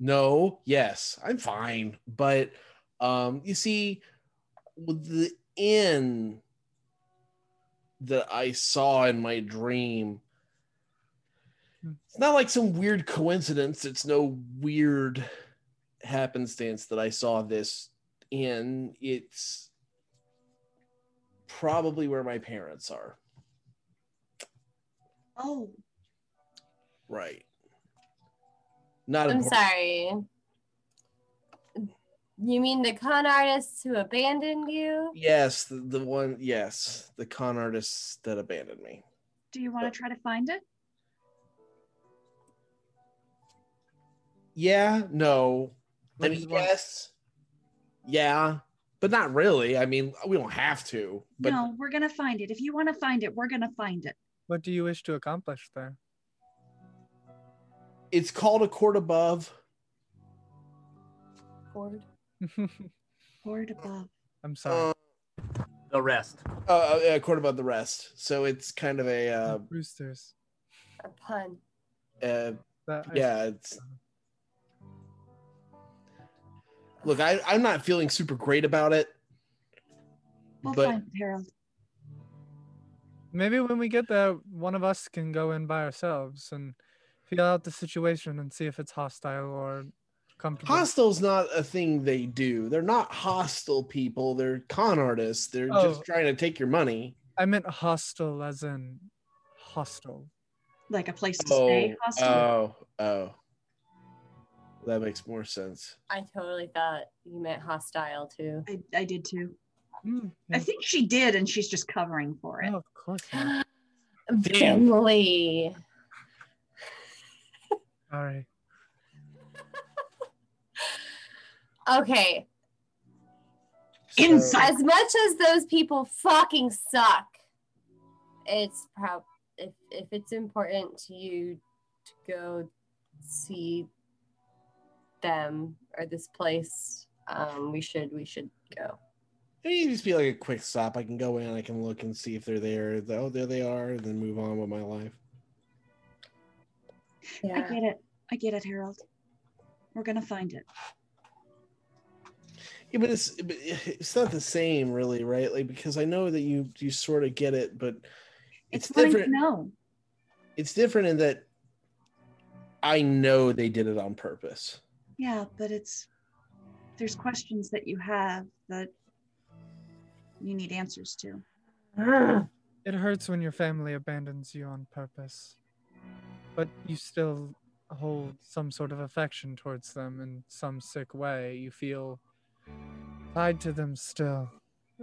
No, yes, I'm fine. But um, you see, with the inn that I saw in my dream, it's not like some weird coincidence. It's no weird happenstance that I saw this in. It's probably where my parents are. Oh, Right. Not I'm important. sorry. You mean the con artists who abandoned you? Yes, the, the one. Yes, the con artists that abandoned me. do you want to try to find it? Yeah, no. I What mean, is one- yes, yeah, but not really. I mean, we don't have to. But no, we're gonna find it. If you want to find it, we're gonna find it. What do you wish to accomplish there? It's called a court above. Ford. Court above. I'm sorry. The rest. Uh, uh, a court above the rest. So it's kind of a. Uh, Roosters. A pun. uh, That yeah, it's. Look, I, I'm not feeling super great about it. We'll But- find Harold. Maybe when we get there, one of us can go in by ourselves and feel out the situation and see if it's hostile or comfortable. Hostile's not a thing they do. They're not hostile people. They're con artists. They're Oh. just trying to take your money. I meant hostile as in hostile. Like a place to stay. Oh, oh, oh. That makes more sense. I totally thought you meant hostile too. I, I did too. Mm, I think she did, and she's just covering for it. Oh, of course not. Finley. Sorry. Okay. Inside. As much as those people fucking suck, it's prob if if it's important to you to go see them or this place, um, we should we should go. It needs just be like a quick stop. I can go in, I can look and see if they're there. Oh, there they are, and then move on with my life. I get it. I get it, Harold. We're gonna find it. Yeah, but it's but it's not the same, really, right? Like because I know that you you sort of get it, but it's, It's different. No, It's different in that I know they did it on purpose. Yeah, but it's there's questions that you have that you need answers to. It hurts when your family abandons you on purpose, but you still hold some sort of affection towards them in some sick way. You feel tied to them still.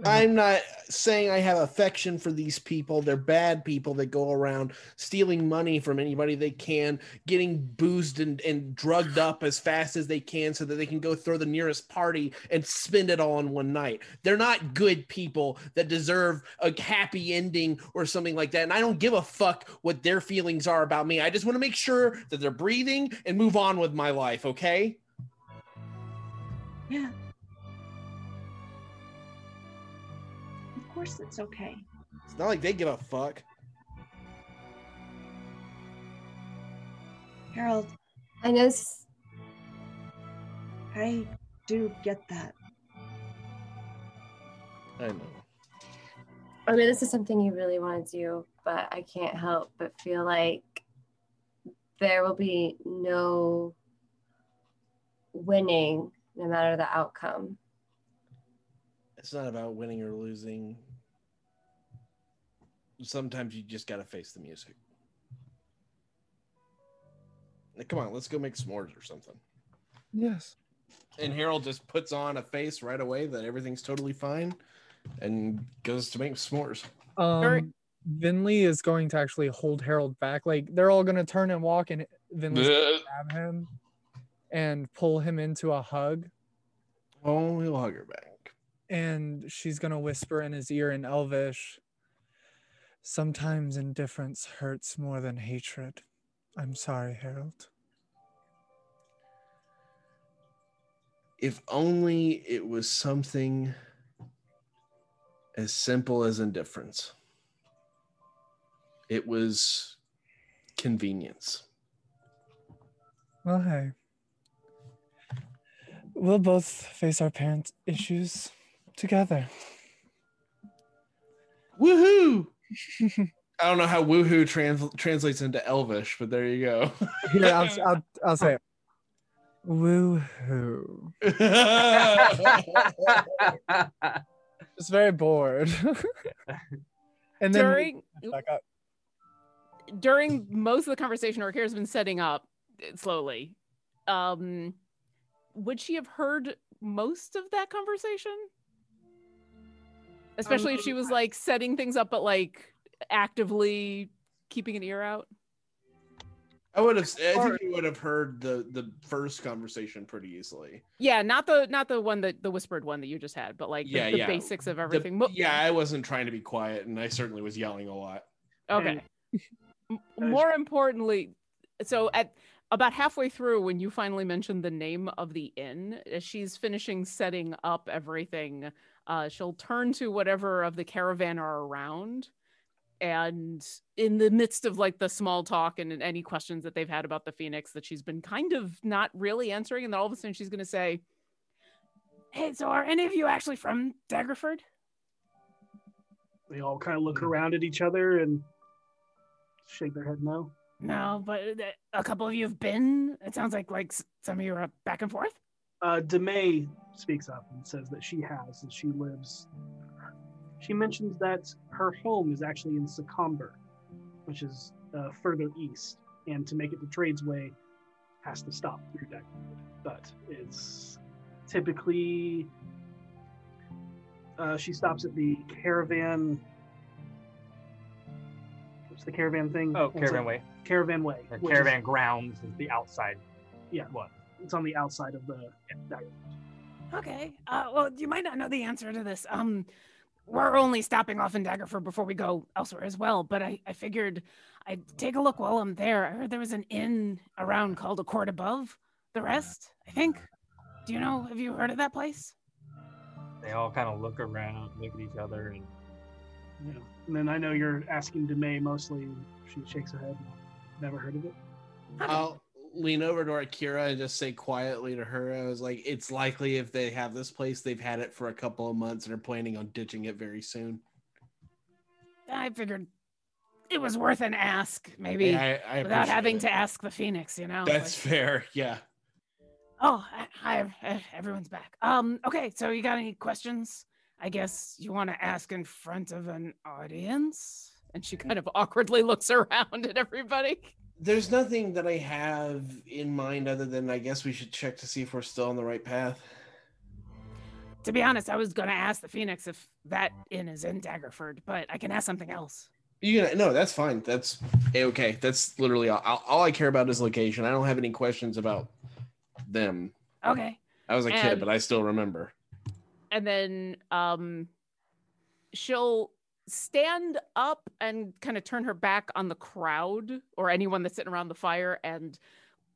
I'm not saying I have affection for these people. They're bad people that go around stealing money from anybody they can, getting boozed and, and drugged up as fast as they can so that they can go throw the nearest party and spend it all in one night. They're not good people that deserve a happy ending or something like that. And I don't give a fuck what their feelings are about me. I just want to make sure that they're breathing and move on with my life, okay? Yeah. Course it's okay. It's not like they give a fuck. Harold, I know I do get that. I know. I mean, this is something you really want to do, but I can't help but feel like there will be no winning no matter the outcome. It's not about winning or losing. Sometimes you just got to face the music. Like, come on, let's go make s'mores or something. Yes. And Harold just puts on a face right away that everything's totally fine and goes to make s'mores. Um, Finley is going to actually hold Harold back. Like they're all going to turn and walk, and Finley's going to grab him and pull him into a hug. Oh, he'll hug her back. And she's going to whisper in his ear in Elvish. Sometimes indifference hurts more than hatred. I'm sorry, Harold. If only it was something as simple as indifference. It was convenience. Well, hey. We'll both face our parent issues together. Woohoo! I don't know how woohoo trans- translates into Elvish, but there you go. Here, I'll, I'll, I'll say it. Woohoo. Just very bored. and then During- back up. during most of the conversation Orkira's been setting up slowly, um, would she have heard most of that conversation? Especially if she was like setting things up, but like actively keeping an ear out. I would have. I think you would have heard the the first conversation pretty easily. Yeah, not the not the one that the whispered one that you just had, but like the, Yeah, the yeah. basics of everything. Mo- yeah, I wasn't trying to be quiet, and I certainly was yelling a lot. Okay. More importantly, so at about halfway through, when you finally mentioned the name of the inn, as she's finishing setting up everything, uh, she'll turn to whatever of the caravan are around. And in the midst of like the small talk and any questions that they've had about the Phoenix that she's been kind of not really answering, and then all of a sudden she's going to say, Hey, so are any of you actually from Daggerford? They all kind of look around at each other and shake their head no. No, but uh, a couple of you have been. It sounds like like some of you are back and forth. Uh, Demay speaks up and says that she has, and she lives She mentions that her home is actually in Secomber, which is uh, further east, and to make it to Tradesway, has to stop through Daggerford. But it's typically uh, she stops at the caravan. What's the caravan thing? Oh, Caravan? Way. Caravan Way. The caravan is- grounds is the outside. yeah, What? It's on the outside of the Daggerford. Okay. Uh, well, you might not know the answer to this. Um, we're only stopping off in Daggerford before we go elsewhere as well. But I, I figured I'd take a look while I'm there. I heard there was an inn around called a Court Above the Rest. I think. Do you know? Have you heard of that place? They all kind of look around, look at each other, and Yeah. And then I know you're asking Demay mostly. She shakes her head. Never heard of it. I'll lean over to Akira and just say quietly to her, I was like, it's likely if they have this place, they've had it for a couple of months and are planning on ditching it very soon. I figured it was worth an ask, maybe, Yeah, I- I without having it. to ask the Phoenix. You know. That's like- fair. Yeah. Oh, hi, hi, everyone's back. Um, okay, so you got any questions? I guess you want to ask in front of an audience? And she kind of awkwardly looks around at everybody. There's nothing that I have in mind other than I guess we should check to see if we're still on the right path. To be honest, I was gonna ask the Phoenix if that inn is in Daggerford, but I can ask something else. You can, no, that's fine. That's okay. That's literally all, all- all I care about is location. I don't have any questions about them. Okay. I was a kid, but I still remember. And then um she'll stand up and kind of turn her back on the crowd or anyone that's sitting around the fire and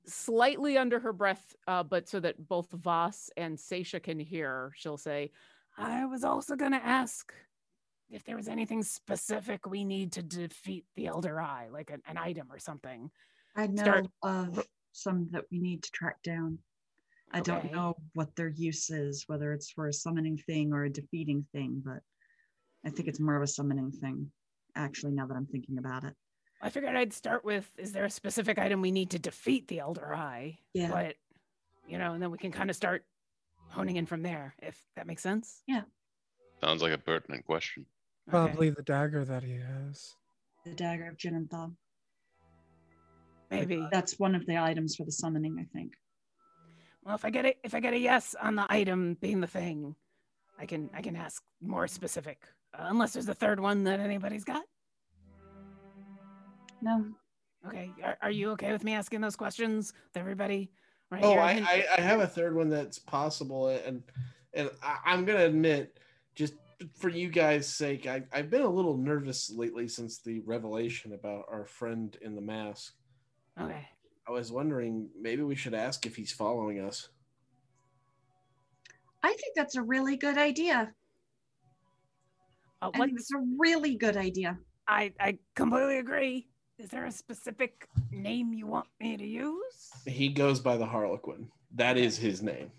slightly under her breath, uh, but so that both Voss and Seisha can hear, she'll say, I was also going to ask if there was anything specific we need to defeat the Elder Eye, like an, an item or something. I know Start- of some that we need to track down. I Okay. don't know what their use is, whether it's for a summoning thing or a defeating thing, but I think it's more of a summoning thing, actually, now that I'm thinking about it. I figured I'd start with is there a specific item we need to defeat the Elder Eye? Yeah. But, you know, and then we can kind of start honing in from there, if that makes sense. Yeah. Sounds like a pertinent question. Probably the dagger that he has. The dagger of Jinanthal. Maybe. That's one of the items for the summoning, I think. Well, if I get it, if I get a yes on the item being the thing, I can I can ask more specific. Unless there's a third one that anybody's got. No. Okay. Are, are you okay with me asking those questions with everybody? Right Oh, here? I, I, I have a third one that's possible, and and I, I'm gonna admit, just for you guys' sake, I, I've been a little nervous lately since the revelation about our friend in the mask. Okay. I was wondering maybe we should ask if he's following us. I think that's a really good idea. Uh, I think it's a really good idea. I I completely agree. Is there a specific name you want me to use? He goes by the Harlequin. That is his name.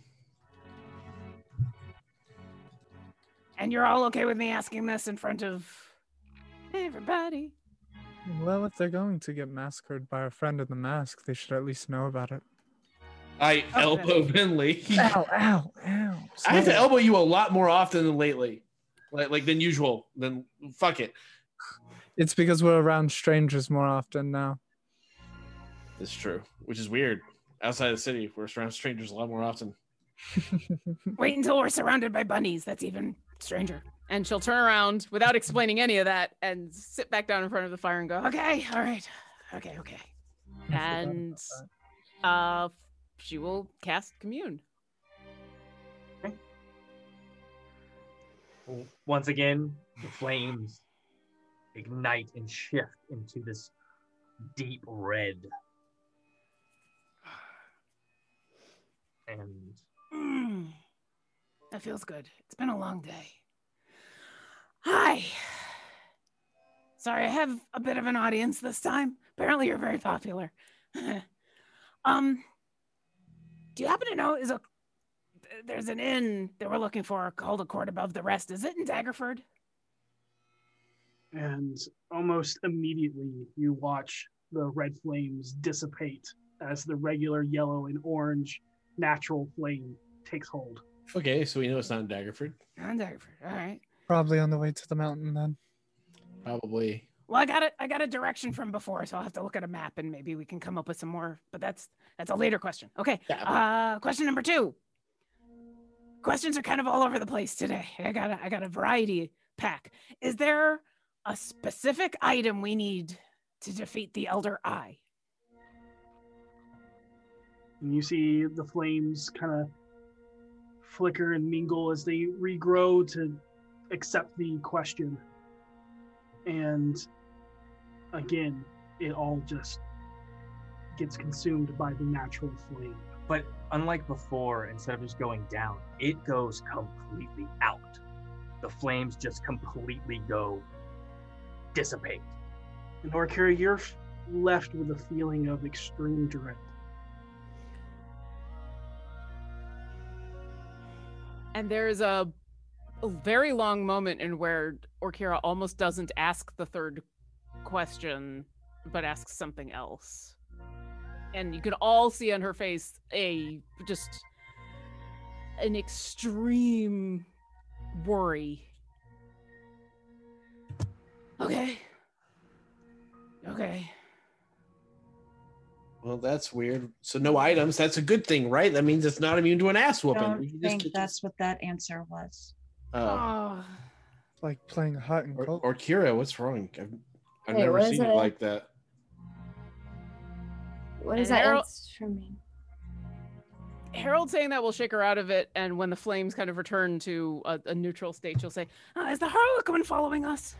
And you're all okay with me asking this in front of everybody? Well, if they're going to get massacred by a friend in the mask, they should at least know about it. I elbow Finley. Ow, ow, ow. I have to elbow you a lot more often than lately, like like than usual. Then fuck it. It's because we're around strangers more often now. It's true, which is weird. Outside the city, we're around strangers a lot more often. Wait until we're surrounded by bunnies. That's even stranger. And she'll turn around without explaining any of that and sit back down in front of the fire and go, okay, all right, okay, okay. And uh, she will cast commune. Once again, the flames ignite and shift into this deep red. And Mm, that feels good. It's been a long day. Hi. Sorry, I have a bit of an audience this time. Apparently, you're very popular. um, do you happen to know is a there's an inn that we're looking for called a court above the rest? Is it in Daggerford? and almost immediately you watch the red flames dissipate as the regular yellow and orange natural flame takes hold. Okay, so we know it's not in Daggerford. Not in Daggerford. All right. Probably on the way to the mountain then. Probably. Well, I got it. I got a direction from before, so I'll have to look at a map and maybe we can come up with some more. But that's that's a later question. Okay. Uh, question number two. Questions are kind of all over the place today. I got a, I got a variety pack. Is there a specific item we need to defeat the Elder Eye? And you see the flames kind of flicker and mingle as they regrow to accept the question. And again, it all just gets consumed by the natural flame. But unlike before, instead of just going down, it goes completely out. The flames just completely go dissipate. And Orkira, you're left with a feeling of extreme dread. And there's a, a very long moment in where Orkira almost doesn't ask the third question, but asks something else. And you can all see on her face a just an extreme worry. Okay. Okay. Well, that's weird. So no items. That's a good thing, right? That means it's not immune to an ass I whooping. don't We just think that's what that answer was. this- uh, Like playing hot and or, cold. or Kira, what's wrong? I've, I've Wait, never seen it it? like that. What does And that Harold- answer mean? Harold saying that will shake her out of it, and when the flames kind of return to a, a neutral state, she'll say, "Uh, "Is the Harlequin following us?"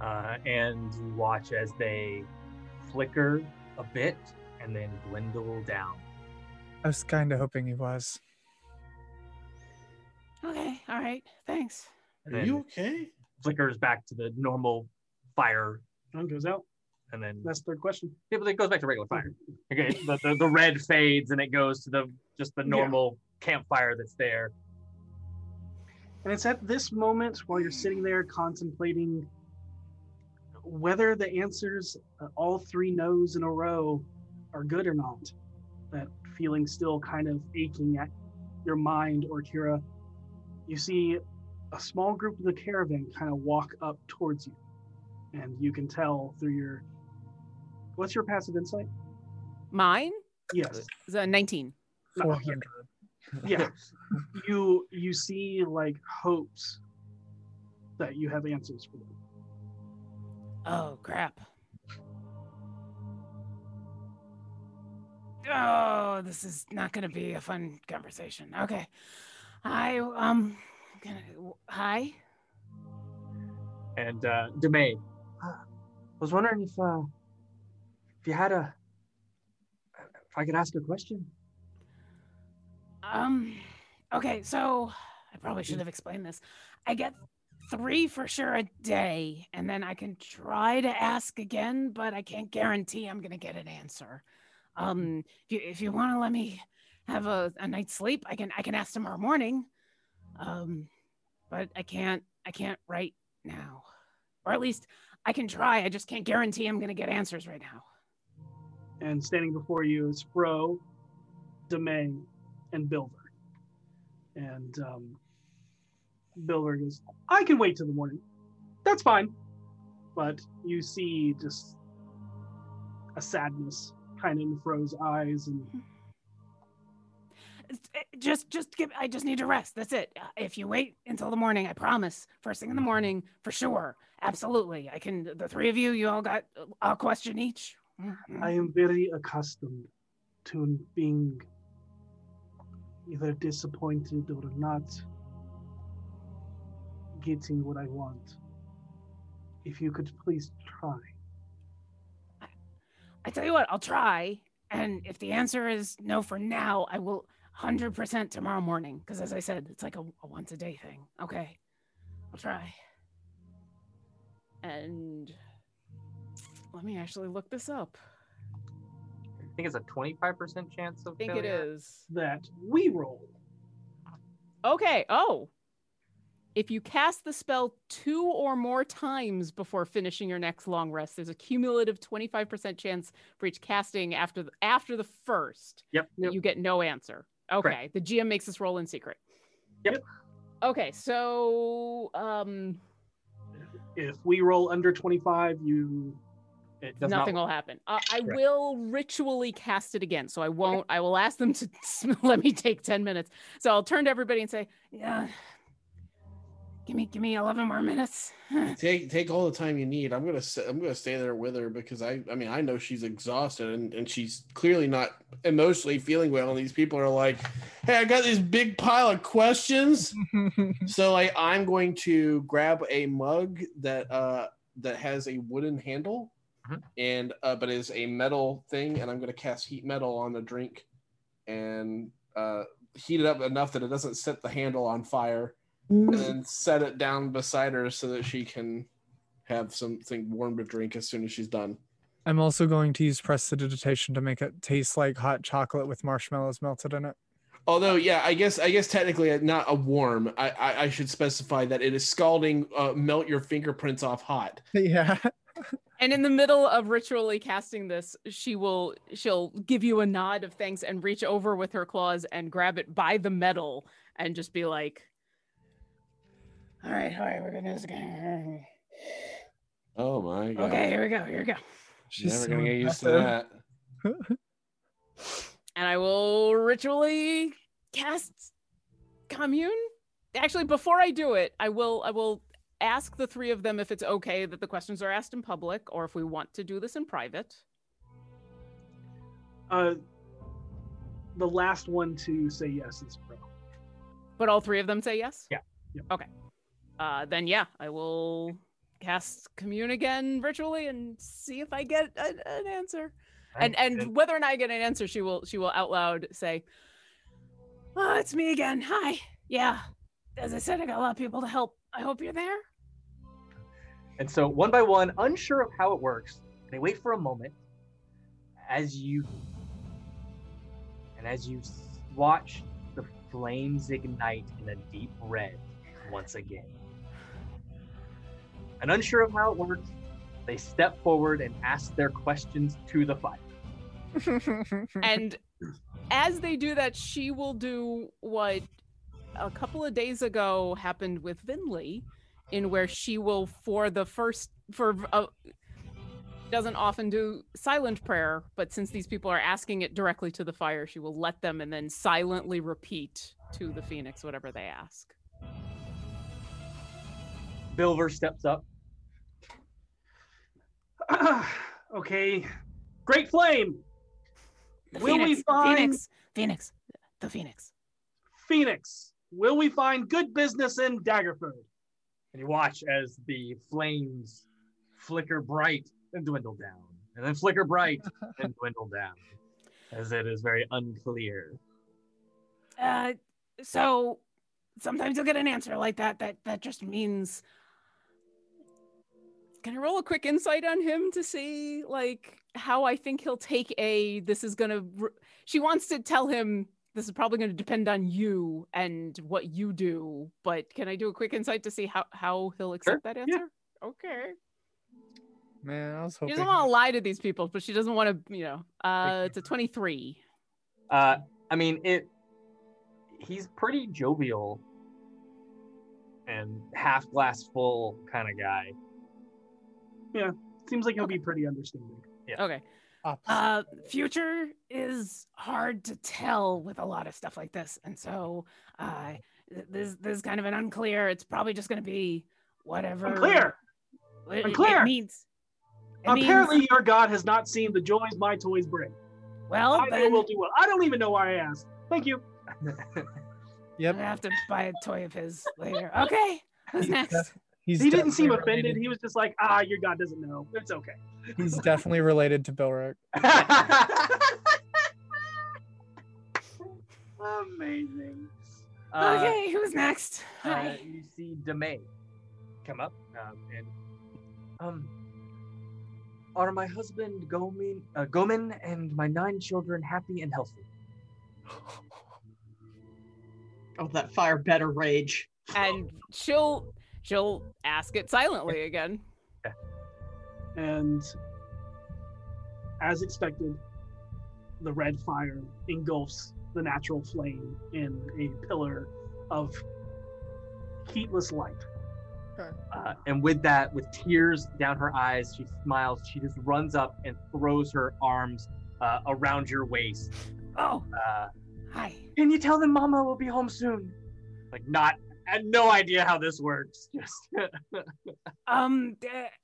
Uh, and you watch as they flicker a bit and then dwindle down. I was kind of hoping he was. Okay, all right, thanks. Are you okay? Flickers back to the normal fire, One goes out. And then That's the third question. yeah, but it goes back to regular fire. Okay, the, the, the red fades and it goes to the just the Yeah. normal campfire that's there. And it's at this moment while you're sitting there contemplating whether the answers, uh, all three no's in a row, are good or not. That feeling still kind of aching at your mind, Orkira. You see a small group of the caravan kind of walk up towards you. And you can tell through your. What's your passive insight? Mine Yes. is a 19. No, Four yeah. you you see like hopes that you have answers for them Oh crap. Oh, this is not going to be a fun conversation. Okay, I um, gonna, hi. And uh, Demay, I was wondering if uh, if you had a if I could ask a question. Um, okay, so I probably should have explained this. I get three for sure a day, and then I can try to ask again, but I can't guarantee I'm gonna get an answer. Um, if you if you want to let me have a, a night's sleep, I can I can ask tomorrow morning. Um, but I can't I can't right now, or at least I can try. I just can't guarantee I'm gonna get answers right now. And standing before you is Fro, Demay, and Bilver. And um, Bilver goes, I can wait till the morning. That's fine. But you see just a sadness kind of in Fro's eyes. And just just give i just need to rest that's it Uh, if you wait until the morning i promise first thing in the morning for sure absolutely i can the three of you you all got a question each Mhm. I am very accustomed to being either disappointed or not getting what I want. If you could please try. i tell you what i'll try and if the answer is no for now i will 100% tomorrow morning because as i said it's like a, a once a day thing okay i'll try and let me actually look this up I think it's a twenty five percent chance of i think it failure. is That we roll. Okay. Oh. If you cast the spell two or more times before finishing your next long rest, there's a cumulative 25% chance for each casting after the, after the first. Yep. that You get no answer. Okay. The GM makes this roll in secret. Yep. Okay, so um, If we roll under 25, you it does nothing not, will happen. Uh, I Correct. will ritually cast it again, so I won't. I will ask them to let me take ten minutes. So I'll turn to everybody and say, "Yeah, give me, give me eleven more minutes." take take all the time you need. I'm gonna sit, I'm gonna stay there with her because I I mean I know she's exhausted and, and she's clearly not emotionally feeling well. And these people are like, hey, I got this big pile of questions. so like I'm going to grab a mug that uh that has a wooden handle and uh but is a metal thing, and I'm gonna cast heat metal on the drink and uh heat it up enough that it doesn't set the handle on fire and then set it down beside her so that she can have something warm to drink as soon as she's done. I'm also going to use prestidigitation to make it taste like hot chocolate with marshmallows melted in it. Although, yeah, I guess I guess technically not a warm. I I, I should specify that it is scalding, uh, melt your fingerprints off hot. Yeah. And in the middle of ritually casting this, she will she'll give you a nod of thanks and reach over with her claws and grab it by the metal and just be like, "All right, all right, we're gonna do this again." Oh my god! Okay, here we go. Here we go. She's never gonna get used to that. And I will ritually cast commune. Actually, before I do it, I will I will ask the three of them if it's okay that the questions are asked in public or if we want to do this in private. Uh, the last one to say yes is pro. But all three of them say yes? Yeah. Okay. Uh, then yeah, I will cast commune again virtually and see if I get a, an answer. And and whether or not I get an answer, she will she will out loud say, "Oh, it's me again. Hi. Yeah. As I said, I got a lot of people to help. I hope you're there." And so, one by one, unsure of how it works, they wait for a moment as you and as you watch the flames ignite in a deep red once again. And unsure of how it works, they step forward and ask their questions to the fire. and as they do that, she will do what a couple of days ago happened with Finley, in where she will, for the first, for uh, doesn't often do silent prayer, but since these people are asking it directly to the fire, she will let them and then silently repeat to the phoenix whatever they ask. Bilver steps up. okay, great flame. The Will we find phoenix, phoenix, the phoenix. Phoenix? Will we find good business in Daggerford? And you watch as the flames flicker bright and dwindle down, and then flicker bright and dwindle down, as it is very unclear. Uh, so sometimes you'll get an answer like that. That that just means. Can I roll a quick insight on him to see like how I think he'll take a? This is gonna. She wants to tell him this is probably going to depend on you and what you do. But can I do a quick insight to see how how he'll accept that answer? Okay. Man, I was hoping. She doesn't want to lie to these people, but she doesn't want to. You know, uh, it's a twenty-three. Uh, I mean, it. He's pretty jovial and half glass full kind of guy. Yeah, seems like he'll be pretty understanding. Yeah. Okay. Uh, future is hard to tell with a lot of stuff like this, and so uh, this this is kind of an unclear. It's probably just going to be whatever. Unclear. It, Unclear. It means. it means- Apparently, your god has not seen the joys my toys bring. Well, I know then- we'll do well. I don't even know why I asked. Thank you. Yep. I have to buy a toy of his later. Okay. Who's next? He's he didn't seem definitely offended. He was just like, ah, your god doesn't know. It's okay. He's definitely related to Bilrick. Amazing. Uh, okay, who's next? Uh, Hi. you see Demay come up um, and um. Are my husband Gomin, uh, Gomin and my nine children happy and healthy? Oh, that fire better rage. and she'll she'll ask it silently again. And as expected, the red fire engulfs the natural flame in a pillar of heatless light. Uh, and with that, with tears down her eyes, she smiles. She just runs up and throws her arms uh, around your waist. Oh, uh, hi. Can you tell them Mama will be home soon? Like, not. I had no idea how this works. Just Um,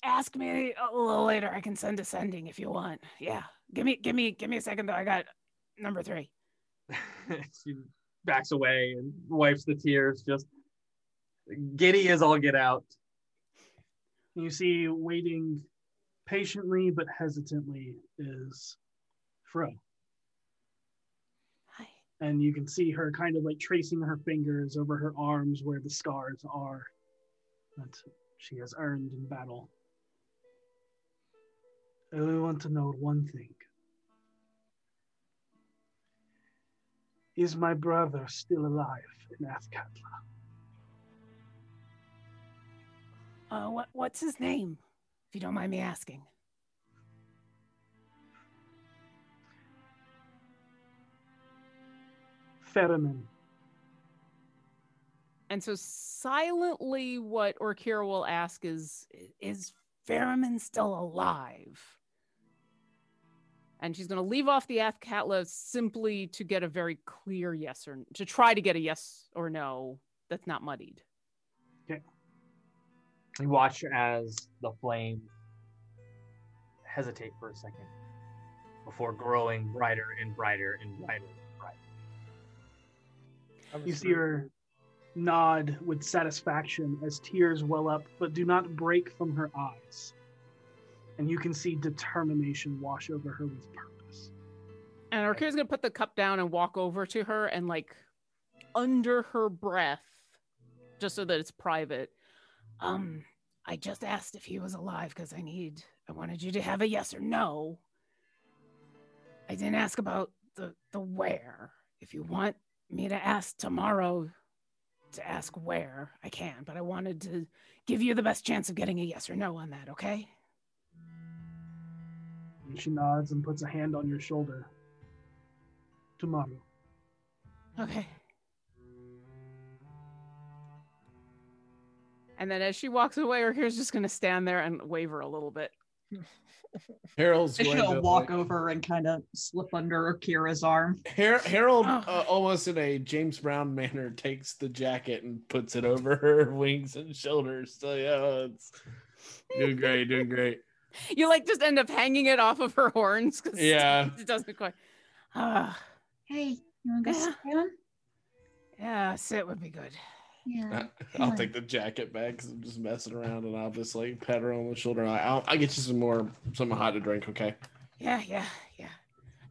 ask me a little later. I can send a sending if you want. Yeah, give me, give me, give me a second though. I got number three. she backs away and wipes the tears. Just giddy as all get out. You see, waiting patiently but hesitantly is Fro. And you can see her kind of like tracing her fingers over her arms where the scars are that she has earned in battle. I only want to know one thing. Is my brother still alive in Athkatla? Uh, what, what's his name? If you don't mind me asking. Ferriman. And so silently, what Orkira will ask is, is Ferriman still alive? And she's going to leave off the Athkatla simply to get a very clear yes or to try to get a yes or no that's not muddied. Okay. You watch as the flame hesitate for a second before growing brighter and brighter and brighter. You see her nod with satisfaction as tears well up, but do not break from her eyes. And you can see determination wash over her with purpose. And Orkira's going to put the cup down and walk over to her and, like, under her breath, just so that it's private. Um, I just asked if he was alive because I need, I wanted you to have a yes or no. I didn't ask about the the where. If you want me to ask tomorrow to ask where, I can, but I wanted to give you the best chance of getting a yes or no on that, okay? And she nods and puts a hand on your shoulder. Tomorrow. Okay. And then as she walks away, Orkira's just going to stand there and waver a little bit. Harold's I going should to walk over and kind of slip under Kira's arm. Har- Harold, Oh. uh, almost in a James Brown manner, takes the jacket and puts it over her wings and shoulders. So yeah, it's doing great, doing great. You like just end up hanging it off of her horns. 'cause Yeah. It doesn't quite. Ah, Hey, you want to go Yeah. sit down? yeah, sit would be good. Yeah. I'll on. take the jacket back because I'm just messing around, and I'll just like pat her on the shoulder. I- I'll, I'll get you some more, something hot to drink. Okay. Yeah, yeah, yeah.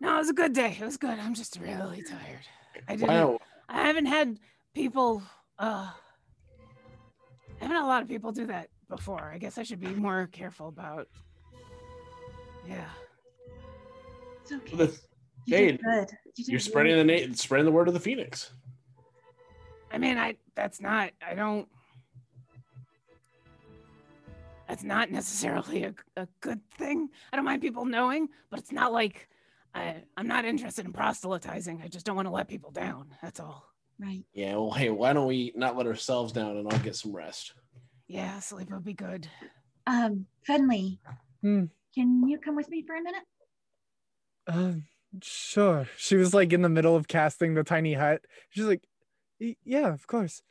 No, it was a good day. It was good. I'm just really tired. I didn't. Wow. I haven't had people. Uh, I haven't had a lot of people do that before. I guess I should be more careful about. Yeah. It's okay. The- You Hey, did good. You did You're spreading really the na- spreading the word of the phoenix. I mean, I that's not. I don't. That's not necessarily a, a good thing. I don't mind people knowing, but it's not like I, I'm not interested in proselytizing. I just don't want to let people down. That's all. Right. Yeah. Well, hey, why don't we not let ourselves down and I'll get some rest? Yeah, sleep would be good. Um, Finley, Hmm. can you come with me for a minute? Uh, sure. She was like in the middle of casting the tiny hut. She's like, "Y- yeah, of course.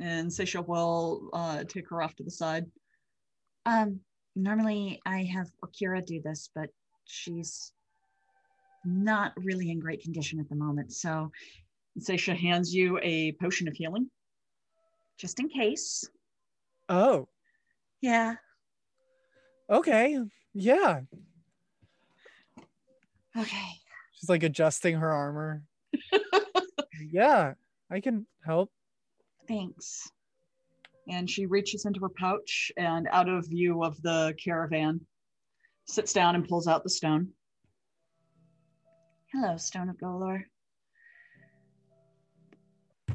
And Seisha will uh, take her off to the side. Um, normally I have Orkira do this, but she's not really in great condition at the moment. So Seisha hands you a potion of healing, just in case. Oh, Yeah. okay. Yeah. Okay. She's like adjusting her armor. yeah, I can help. Thanks. And she reaches into her pouch and out of view of the caravan, sits down and pulls out the stone. Hello, Stone of Golorr.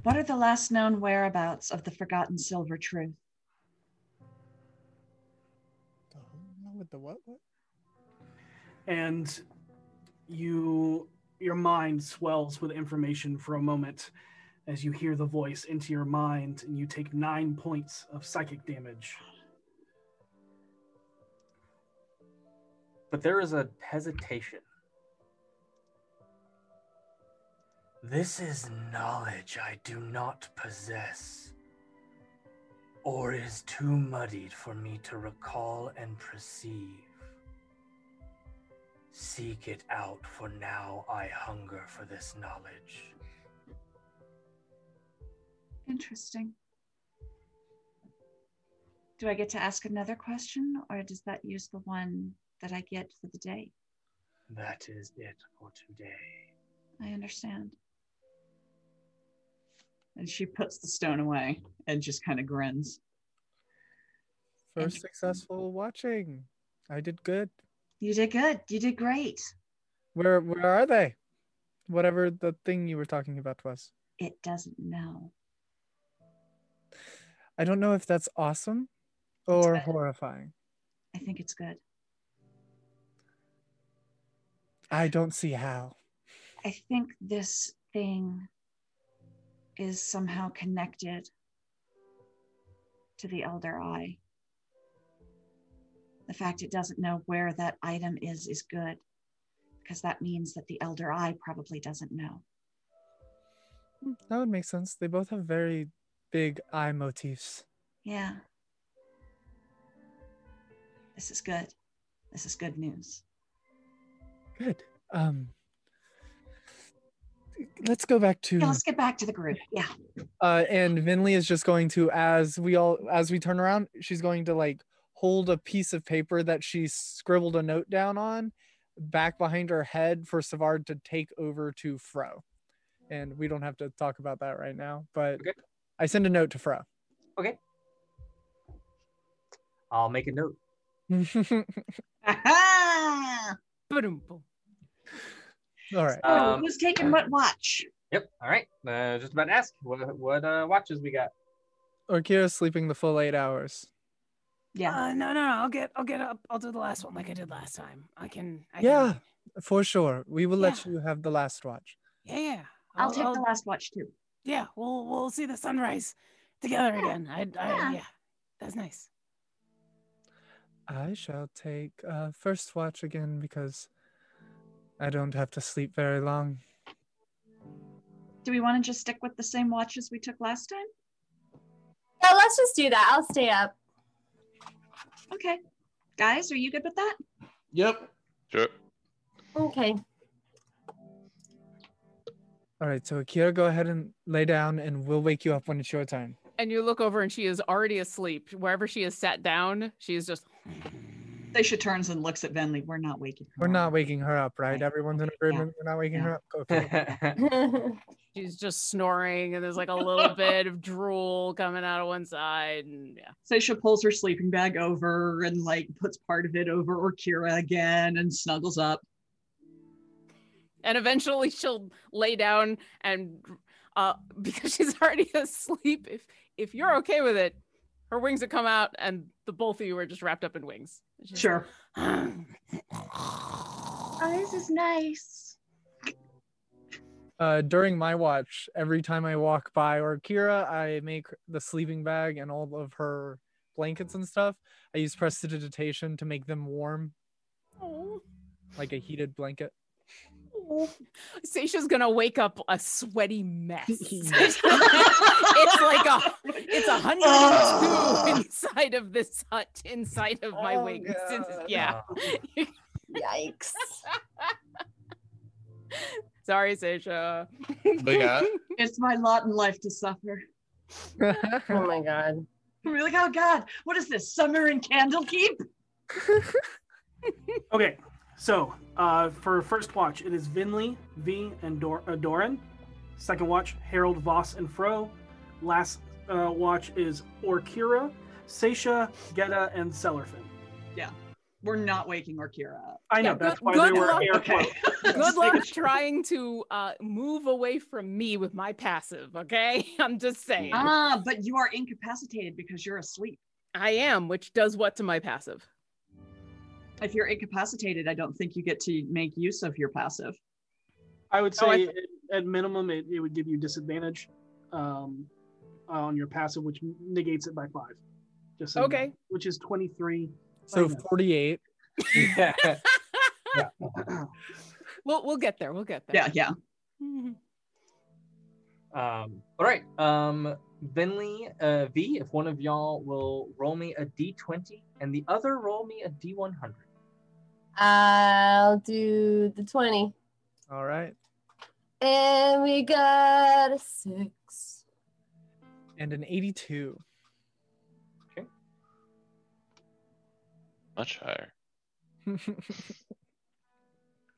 What are the last known whereabouts of the forgotten silver truth? With the what? what? and you your mind swells with information for a moment as you hear the voice into your mind and you take nine points of psychic damage. But there is a hesitation. This is knowledge I do not possess, or is too muddied for me to recall and perceive. Seek it out, for now I hunger for this knowledge. Interesting. Do I get to ask another question, or does that use the one that I get for the day? That is it for today. I understand. And she puts the stone away and just kind of grins. First successful watching. I did good. You did good. You did great. Where where are they? Whatever the thing you were talking about was. It doesn't know. I don't know if that's awesome or horrifying. I think it's good. I don't see how. I think this thing is somehow connected to the Elder Eye. The fact it doesn't know where that item is is good because that means that the Elder Eye probably doesn't know. Hmm, that would make sense. They both have very big eye motifs. Yeah. This is good. This is good news. Good. Um let's go back to Yeah, let's get back to the group. Yeah. uh and Finley is just going to as we all as we turn around, she's going to like hold a piece of paper that she scribbled a note down on back behind her head for Savard to take over to Fro. And we don't have to talk about that right now, but I send a note to Fro. Okay. I'll make a note. All right. Oh, Um, who's taking what watch? Yep. All right. Uh, just about to ask what what uh, watches we got. Orkira's sleeping the full eight hours. Yeah. Uh, no, no, no. I'll get, I'll get up. I'll do the last one like I did last time. I can. I Yeah, Can, for sure. We will let you have the last watch. yeah, yeah. I'll, take the last watch too. Yeah, we'll, we'll see the sunrise together again. I, I, Yeah. yeah. That's nice. I shall take uh, first watch again because I don't have to sleep very long. Do we want to just stick with the same watches we took last time? Yeah, let's just do that. I'll stay up. Okay. Guys, are you good with that? Yep. Sure. Okay. All right, so Orkira, go ahead and lay down, and we'll wake you up when it's your time. And you look over and she is already asleep. Wherever she is sat down, she is just. Seisha turns and looks at Finley. We're not waking her. We're not waking her up, right? Everyone's in agreement. We're not waking her up. Okay. She's just snoring, and there's like a little bit of drool coming out of one side, and yeah. Seisha pulls her sleeping bag over and like puts part of it over Orkira again and snuggles up. And eventually she'll lay down and uh because she's already asleep, if if you're okay with it, her wings would come out and the both of you are just wrapped up in wings. And she's Sure. Oh, this is nice. Uh, during my watch, every time I walk by Orkira, I make the sleeping bag and all of her blankets and stuff. I use prestidigitation to make them warm, like a heated blanket. Seisha's gonna wake up a sweaty mess. it's like a it's a hundred Oh. and inside of this hut, inside of my Oh, wings. Yeah. Yikes. Sorry, Seisha. It's my lot in life to suffer. Oh my god. I'm like, oh God, what is this? Summer in Candlekeep? Okay, so uh, for first watch, it is Finley, V, and Dor- uh, Doran. Second watch, Harold, Voss, and Fro. Last uh, watch is Orkira, Seisha, Geta, and Cellarfin. Yeah. We're not waking Orkira up. I know, Yeah, that's good- why good they were luck. air Okay. Good luck trying to uh, move away from me with my passive, okay? I'm just saying. Ah, but you are incapacitated because you're asleep. I am, which does what to my passive? If you're incapacitated, I don't think you get to make use of your passive. I would Oh, I say at, at minimum, it, it would give you disadvantage. um, on your passive, which negates it by five. Just so you know, Okay. which is twenty three. So 48. yeah. We'll we'll get there. We'll get there. Yeah, yeah. Um, all right. Um, Finley, uh, V, if one of y'all will roll me a d20 and the other roll me a d100. I'll do the 20. All right. And we got a six. And an 82. Okay. Much higher.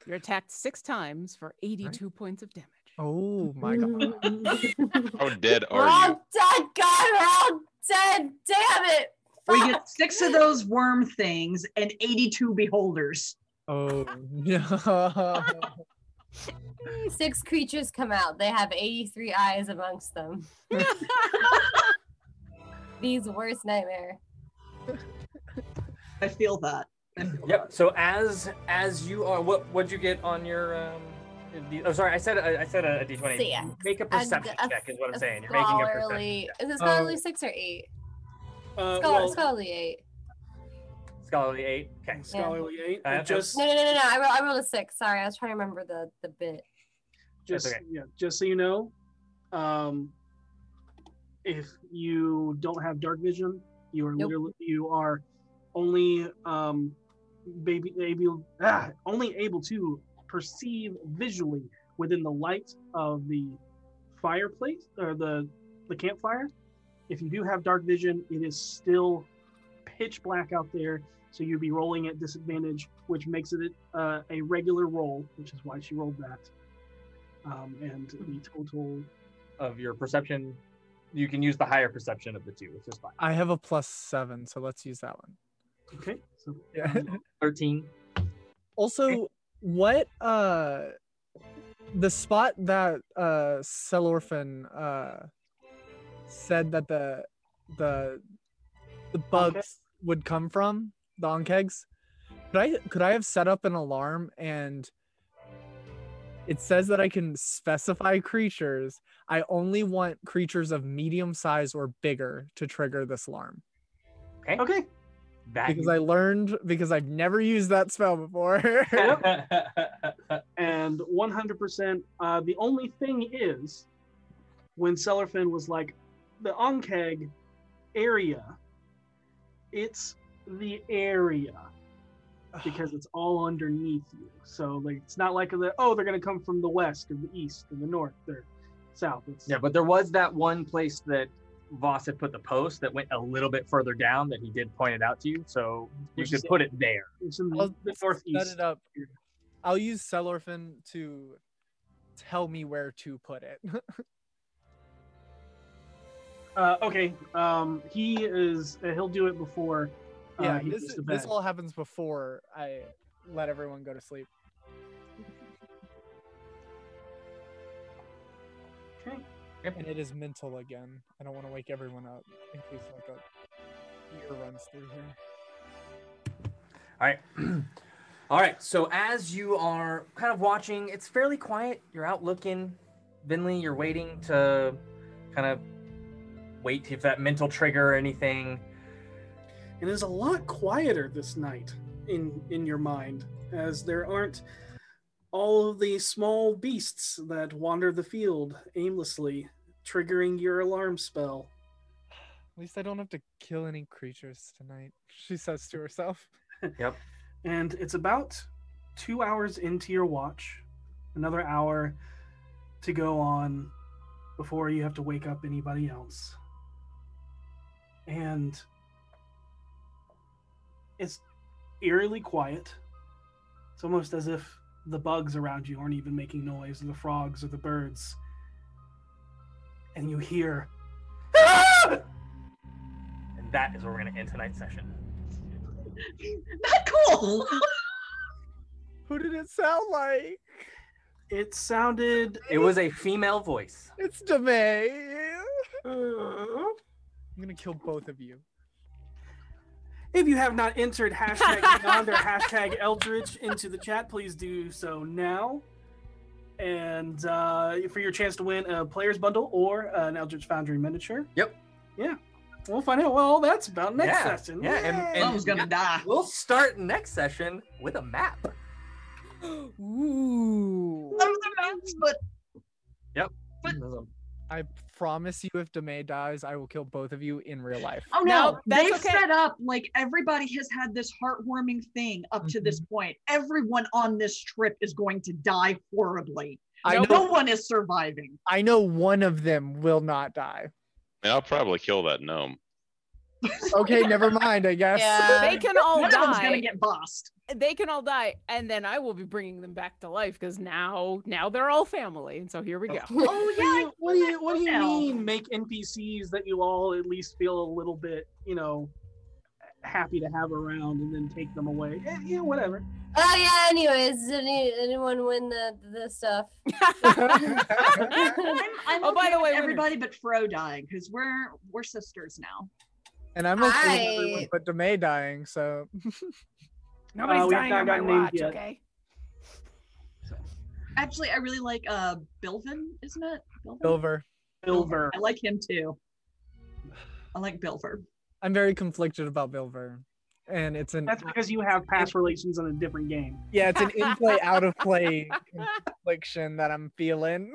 You're attacked six times for 82 points of damage. Oh my god. How dead We're are all you? dead, God, we're all dead. Damn it. We get six of those worm things and 82 beholders. Oh no. Six creatures come out. They have 83 eyes amongst them. These worst nightmare. I feel that. Yep. So as as you are, what what'd you get on your? Um, D, oh, sorry, I said I said a, a d20. Six. Make a A- perception a- check is what I'm saying. You're making a Scholarly. perception. Is it check. scholarly six or eight? Uh, Scholar, well, scholarly eight. Scholarly eight. Okay. Scholarly eight. Uh, just No, no, no, no, no. I, roll, I rolled a six. Sorry, I was trying to remember the the bit. just okay. yeah, just so you know, um, if you don't have dark vision, you are Nope. literally you are only um, baby able ah, only able to perceive visually within the light of the fireplace or the the campfire. If you do have dark vision, it is still pitch black out there, so you'd be rolling at disadvantage, which makes it uh, a regular roll, which is why she rolled that. Um, and the total Of your perception, you can use the higher perception of the two, which is fine. I have a plus seven, so let's use that one. Okay. So Yeah. Thirteen. Also, what uh the spot that uh Cellarfin uh said that the the the bugs would come from, the Ankhegs. Could I could I have set up an alarm and it says that I can specify creatures. I only want creatures of medium size or bigger to trigger this alarm. Okay. Okay. That Because I learned because I've never used that spell before. and 100%. Uh, the only thing is, when Cellarfin was like, the Ankheg area, it's the area because it's all underneath you. So like, it's not like the oh they're gonna come from the west or the east or the north or south. It's Yeah, but there was that one place that Voss had put the post that went a little bit further down that he did point it out to you, so you should put it there. it's in I'll the set it up. I'll use Cellarfin to tell me where to put it. Uh, okay. Um, he is. Uh, he'll do it before. Uh, yeah, he this, goes to this all happens before I let everyone go to sleep. Okay. And it is mental again. I don't want to wake everyone up in case like a ear runs through here. All right. All right. So as you are kind of watching, it's fairly quiet. You're out looking. Finley, you're waiting to kind of wait if that mental trigger or anything. It is a lot quieter this night in in your mind, as there aren't all of the small beasts that wander the field aimlessly, triggering your alarm spell. At least I don't have to kill any creatures tonight, she says to herself. Yep. And it's about two hours into your watch, another hour to go on before you have to wake up anybody else. And it's eerily quiet. It's almost as if the bugs around you aren't even making noise, or the frogs or the birds. And you hear And that is where we're going to end tonight's session. Not cool. Who did it sound like? it sounded It was a female voice. It's Demay. I'm gonna kill both of you. If you have not entered hashtag Beyond or hashtag Eldritch into the chat, please do so now. and uh, for your chance to win a player's bundle or an Eldritch Foundry miniature. Yep. Yeah. We'll find out what all that's about next yeah, session. Yeah, and, Yay. and Someone's gonna die. We'll start next session with a map. Ooh. Some of the maps, but Yep. I promise you, if Demay dies, I will kill both of you in real life. Oh no, No, that's they've okay. set up like everybody has had this heartwarming thing up to this mm-hmm. point. Everyone on this trip is going to die horribly. I no know- one is surviving. I know one of them will not die. I'll probably kill that gnome. Okay, never mind. I guess. They can all One of them's gonna die. get bossed. They can all die, and then I will be bringing them back to life because now, now they're all family, and so here we go. Oh, oh yeah. What do you What do you now. mean? Make NPCs that you all at least feel a little bit, you know, happy to have around, and then take them away. Yeah, yeah whatever. Oh yeah. Anyways, did any, anyone win the the stuff? I'm, I'm Oh, by the with way, winners. everybody but Fro dying because we're we're sisters now. And I'm okay with I- everyone but Demay dying, so Nobody's Uh, dying not on my watch, yet. okay? Actually, I really like uh Bilvin, isn't it? Bilvin? Bilver. Silver. I like him too. I like Bilver. I'm very conflicted about Bilver. And it's an That's because you have past relations on a different game. yeah, it's an in play, out of play confliction that I'm feeling.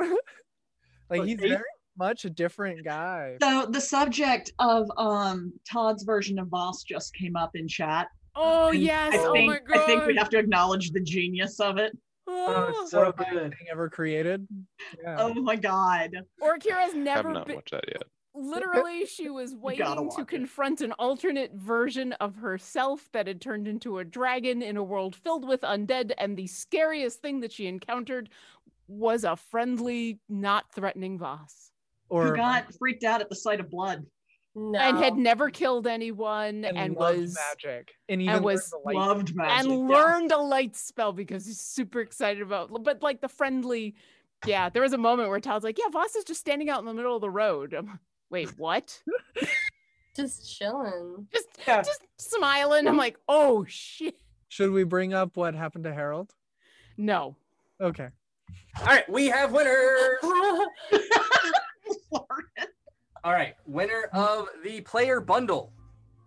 like But he's eight- very much a different guy. So the subject of um Todd's version of Voss just came up in chat. Oh and yes! I oh think my god! I think we have to acknowledge the genius of it. Oh, Oh. so So good. thing ever created. Yeah. Oh my god. Orkira's I have never not been. watched that yet. Literally, she was waiting to watch it. confront an alternate version of herself that had turned into a dragon in a world filled with undead, and the scariest thing that she encountered was a friendly, not threatening Voss. Who got freaked out at the sight of blood. No. And had never killed anyone and, and, loved was magic. And even learned was. Loved magic. and yeah. learned a light spell because he's super excited about but like the friendly yeah there was a moment where Todd's like yeah Voss is just standing out in the middle of the road I'm wait what just chilling. just Yeah. just smiling I'm like oh shit Should we bring up what happened to Harold? no Okay. All right, we have winners. All right, winner of the player bundle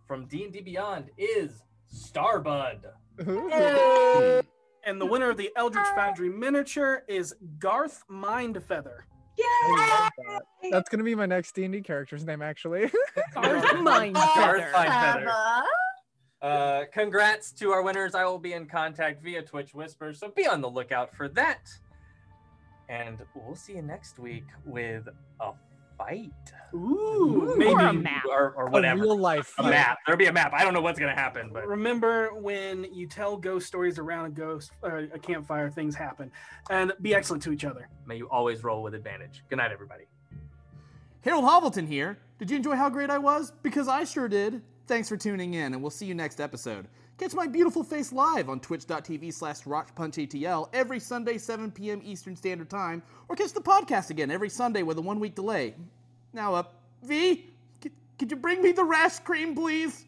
from D&D Beyond is Starbud. And the winner of the Eldritch Foundry miniature is Garth Mindfeather. I love that. That's gonna be my next D and D character's name, actually. Garth Mind Garth Mindfeather. Uh, congrats to our winners. I will be in contact via Twitch Whispers, so be on the lookout for that. And we'll see you next week with a fight. Ooh, Or maybe. a map. Or, or a whatever. real life. A map. There'll be a map. I don't know what's going to happen, but Remember when you tell ghost stories around a ghost or a campfire, things happen. And be excellent to each other. may you always roll with advantage. Good night, everybody. Harold Hovelton here. Did you enjoy how great I was? Because I sure did. Thanks for tuning in, and we'll see you next episode. Catch my beautiful face live on twitch.tv slash rockpunchatl every Sunday, 7 p.m. Eastern Standard Time, or catch the podcast again every Sunday with a one week delay. Now up. V, c- could you bring me the rash cream, please?